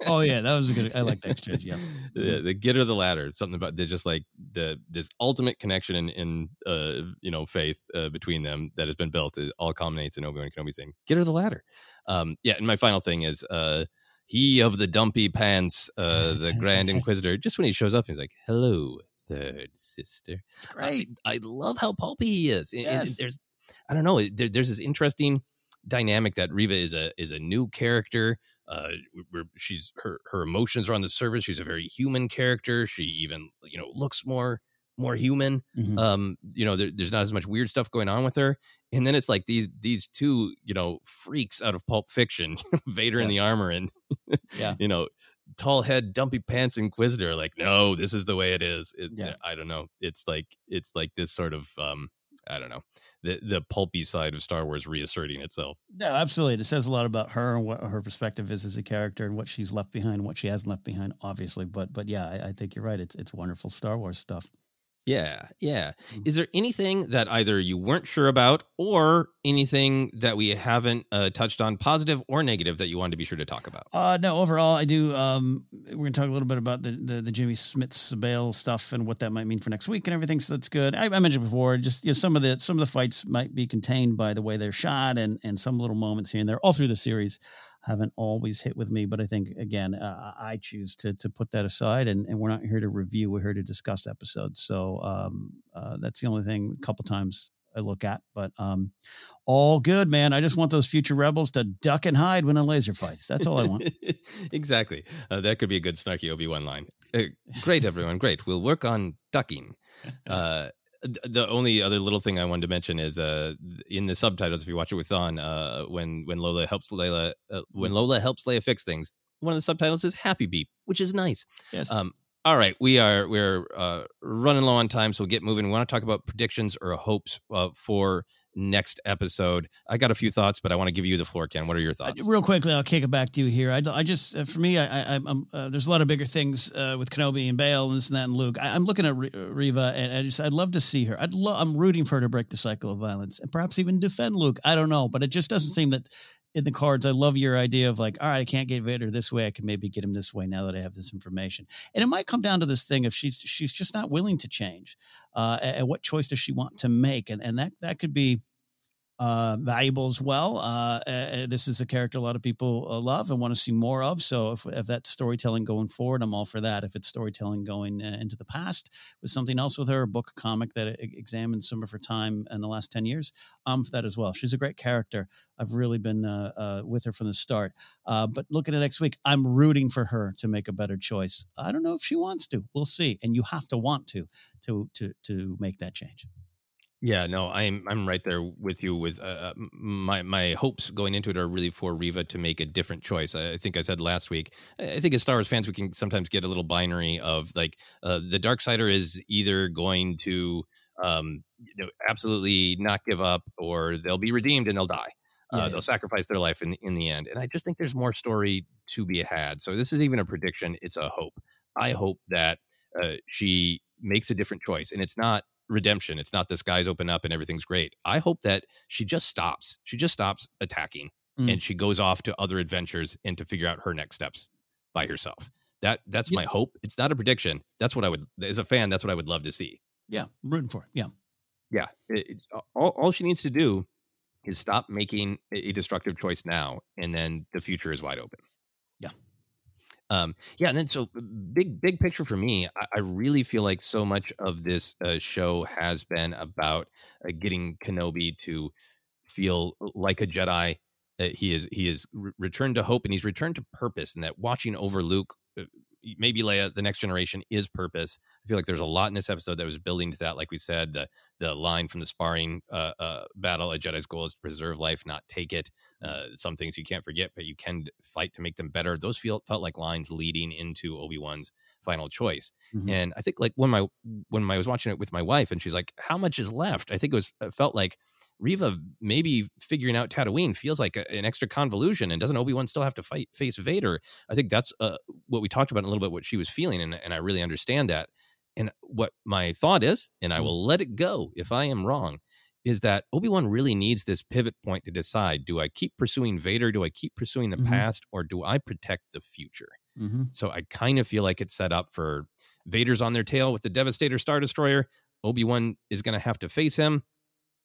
Oh yeah, that was a good. I like that exchange. Yeah. the, the get her the ladder something about they're just like the this ultimate connection in, in uh you know faith uh, between them that has been built it all culminates in obi-wan kenobi saying get her the ladder um yeah and my final thing is uh he of the dumpy pants uh the grand inquisitor just when he shows up he's like hello third sister It's great. I, I love how pulpy he is And- and Yes. there's i don't know there, there's this interesting dynamic that Reva is a is a new character uh, she's her her emotions are on the surface. She's a very human character. She even you know looks more more human. Mhm. Um, you know, there, there's not as much weird stuff going on with her. And then it's like these these two you know freaks out of Pulp Fiction, Vader in the armor, and Yeah. you know tall head, dumpy pants Inquisitor. Like, no, this is the way it is. It, Yeah. I don't know. It's like it's like this sort of um, I don't know the the pulpy side of Star Wars reasserting itself. No, absolutely. It says a lot about her and what her perspective is as a character and what she's left behind, what she hasn't left behind, obviously. But but yeah, I, I think you're right. It's it's wonderful Star Wars stuff. Yeah, yeah. Mm. Is there anything that either you weren't sure about or anything that we haven't uh, touched on, positive or negative, that you wanted to be sure to talk about? Uh, no, overall, I do. Um, we're going to talk a little bit about the, the, the Jimmy Smits's Bail stuff and what that might mean for next week and everything. So that's good. I, I mentioned before, just you know, some of the some of the fights might be contained by the way they're shot and and some little moments here and there all through the series haven't always hit with me. But I think again, uh, I choose to to put that aside, and, and we're not here to review. We're here to discuss episodes. So um, uh, that's the only thing. A couple times. I look at, but um, all good, man. I just want those future rebels to duck and hide when a laser fights. That's all I want. exactly. Uh, that could be a good snarky Obi Wan line. Uh, great, everyone. Great. We'll work on ducking. Th- the only other little thing I wanted to mention is uh, in the subtitles, if you watch it with on, uh, when when Lola helps Layla, uh, when Lola helps Leia fix things, one of the subtitles is "Happy Beep," which is nice. Yes. Um, all right, we are we're uh, running low on time, so we'll get moving. We want to talk about predictions or hopes uh, for next episode. I got a few thoughts, but I want to give you the floor, Ken. What are your thoughts? Real quickly, I'll kick it back to you here. I, I just, uh, for me, I, I, I'm, uh, there's a lot of bigger things uh, with Kenobi and Bail and this and that and Luke. I, I'm looking at Re- Reva, and I just, I'd love to see her. I'd love, I'm rooting for her to break the cycle of violence and perhaps even defend Luke. I don't know, but it just doesn't seem that in the cards. I love your idea of like, all right, I can't get Vader this way. I can maybe get him this way now that I have this information. And it might come down to this thing if she's she's just not willing to change. Uh, and what choice does she want to make? And and that that could be uh, valuable as well. Uh, uh, this is a character a lot of people uh, love and want to see more of. So if, if storytelling going forward, I'm all for that. If it's storytelling going uh, into the past with something else with her, a book, a comic that examines some of her time in the last 10 years, I'm for that as well. She's a great character. I've really been uh, with her from the start. But looking at next week, I'm rooting for her to make a better choice. I don't know if she wants to. We'll see. And you have to want to to to to make that change. Yeah, no, I'm I'm right there with you. With uh, my my hopes going into it are really for Reva to make a different choice. I, I think I said last week. I think as Star Wars fans, we can sometimes get a little binary of like uh, the dark sider is either going to um, you know, absolutely not give up, or they'll be redeemed and they'll die. Uh, Yeah, they'll sacrifice their life in in the end. And I just think there's more story to be had. So this is even a prediction. It's a hope. I hope that uh, she makes a different choice, and it's not redemption. It's not the skies open up and everything's great. I hope that she just stops. She just stops attacking Mm. and she goes off to other adventures and to figure out her next steps by herself. That that's my hope. It's not a prediction. That's what I would as a fan. That's what I would love to see. Yeah, I'm rooting for it. Yeah. Yeah, it, it- all, all she needs to do is stop making a destructive choice now, and then the future is wide open. Um, yeah, and then so big, big picture for me, I, I really feel like so much of this uh, show has been about uh, getting Kenobi to feel like a Jedi. Uh, he is he is re- returned to hope and he's returned to purpose, and that watching over Luke, uh, maybe Leia, the next generation is purpose. I feel like there's a lot in this episode that was building to that. Like we said, the the line from the sparring uh, uh, battle: "A Jedi's goal is to preserve life, not take it." Uh, some things you can't forget, but you can fight to make them better. Those feel felt like lines leading into Obi Wan's final choice. Mhm. And I think like when my when I was watching it with my wife, and she's like, "How much is left?" I think it was it felt like Reva maybe figuring out Tatooine feels like a, an extra convolution, and doesn't Obi Wan still have to fight face Vader? I think that's uh, what we talked about a little bit, what she was feeling, and and I really understand that. And what my thought is, and I will let it go if I am wrong, is that Obi Wan really needs this pivot point to decide: do I keep pursuing Vader? Do I keep pursuing the Mhm. past, or do I protect the future? Mm-hmm. So I kind of feel like it's set up for Vader's on their tail with the Devastator Star Destroyer. Obi Wan is going to have to face him,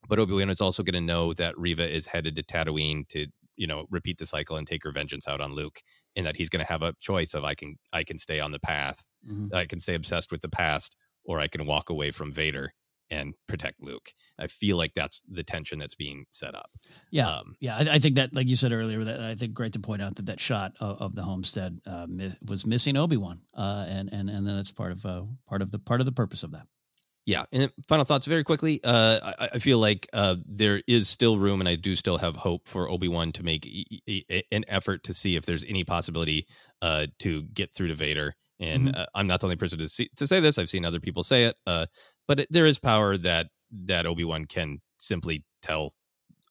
but Obi Wan is also going to know that Reva is headed to Tatooine to you know repeat the cycle and take her vengeance out on Luke, and that he's going to have a choice of I can I can stay on the path, Mhm. I can stay obsessed with the past, or I can walk away from Vader and protect Luke. I feel like that's the tension that's being set up. Yeah, Um, yeah. I, I think that, like you said earlier, that I think great to point out that that shot of, of the homestead uh, mi- was missing Obi Wan, uh, and and and that's part of uh, part of the part of the purpose of that. Yeah. And final thoughts very quickly. Uh, I, I feel like uh, there is still room, and I do still have hope for Obi Wan to make e- e- e- an effort to see if there's any possibility uh, to get through to Vader. And Mhm. uh, I'm not the only person to see, to say this. I've seen other people say it. Uh, but it, there is power that that Obi Wan can simply tell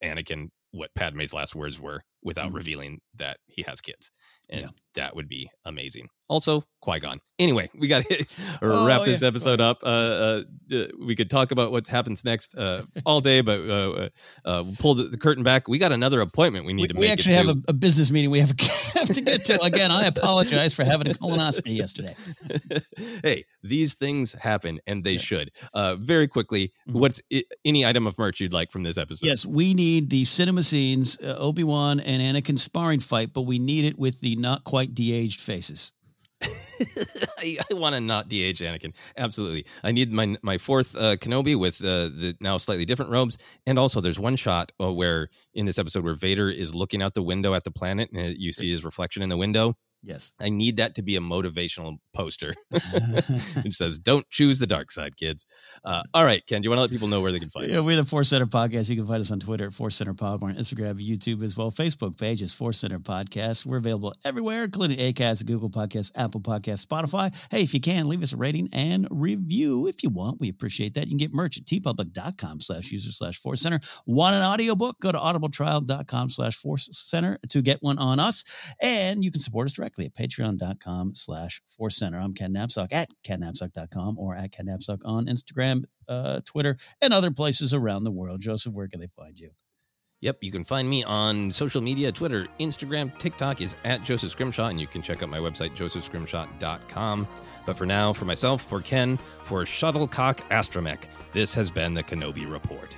Anakin what Padme's last words were without Mhm. revealing that he has kids. And Yeah. that would be amazing. Also, Qui Gon. Anyway, we got to Oh, wrap this episode up. Uh, uh, uh, we could talk about what happens next uh, all day, but uh, uh, uh, we'll pull the, the curtain back. We got another appointment we need We, to make. we actually have a, a business meeting we have, have to get to. Again, I apologize for having a colonoscopy yesterday. hey, these things happen, and they Yeah. should. Uh, very quickly, Mhm. what's i- any item of merch you'd like from this episode? Yes, we need the cinema scenes, uh, Obi Wan and Anakin sparring fight, but we need it with the not quite de-aged faces. I, I want to not de-age Anakin. Absolutely. I need my my fourth uh, Kenobi with uh, the now slightly different robes, and also there's one shot uh, where in this episode where Vader is looking out the window at the planet, and you see his reflection in the window. Yes. I need that to be a motivational poster, which says "Don't choose the dark side, kids." Uh, all right, Ken, do you want to let people know where they can find Yeah, us? we're the Force Center Podcast. You can find us on Twitter at Force Center Pod, we're on Instagram, YouTube as well. Facebook page is Force Center Podcast. We're available everywhere, including Acast, Google Podcasts, Apple Podcasts, Spotify. Hey, if you can, leave us a rating and review if you want. We appreciate that. You can get merch at teepublic.com slash user slash Force Center. Want an audiobook? Go to audibletrial.com slash Force Center to get one on us. And you can support us directly at patreon.com slash Force Center. I'm Ken Napzok at kennapzok.com or at Ken Napzok on Instagram, uh, Twitter, and other places around the world. Joseph, where can they find you? Yep, you can find me on social media Twitter, Instagram, TikTok is at Joseph Scrimshaw, and you can check out my website, josephscrimshaw.com. But for now, for myself, for Ken, for Shuttlecock Astromech, this has been the Kenobi Report.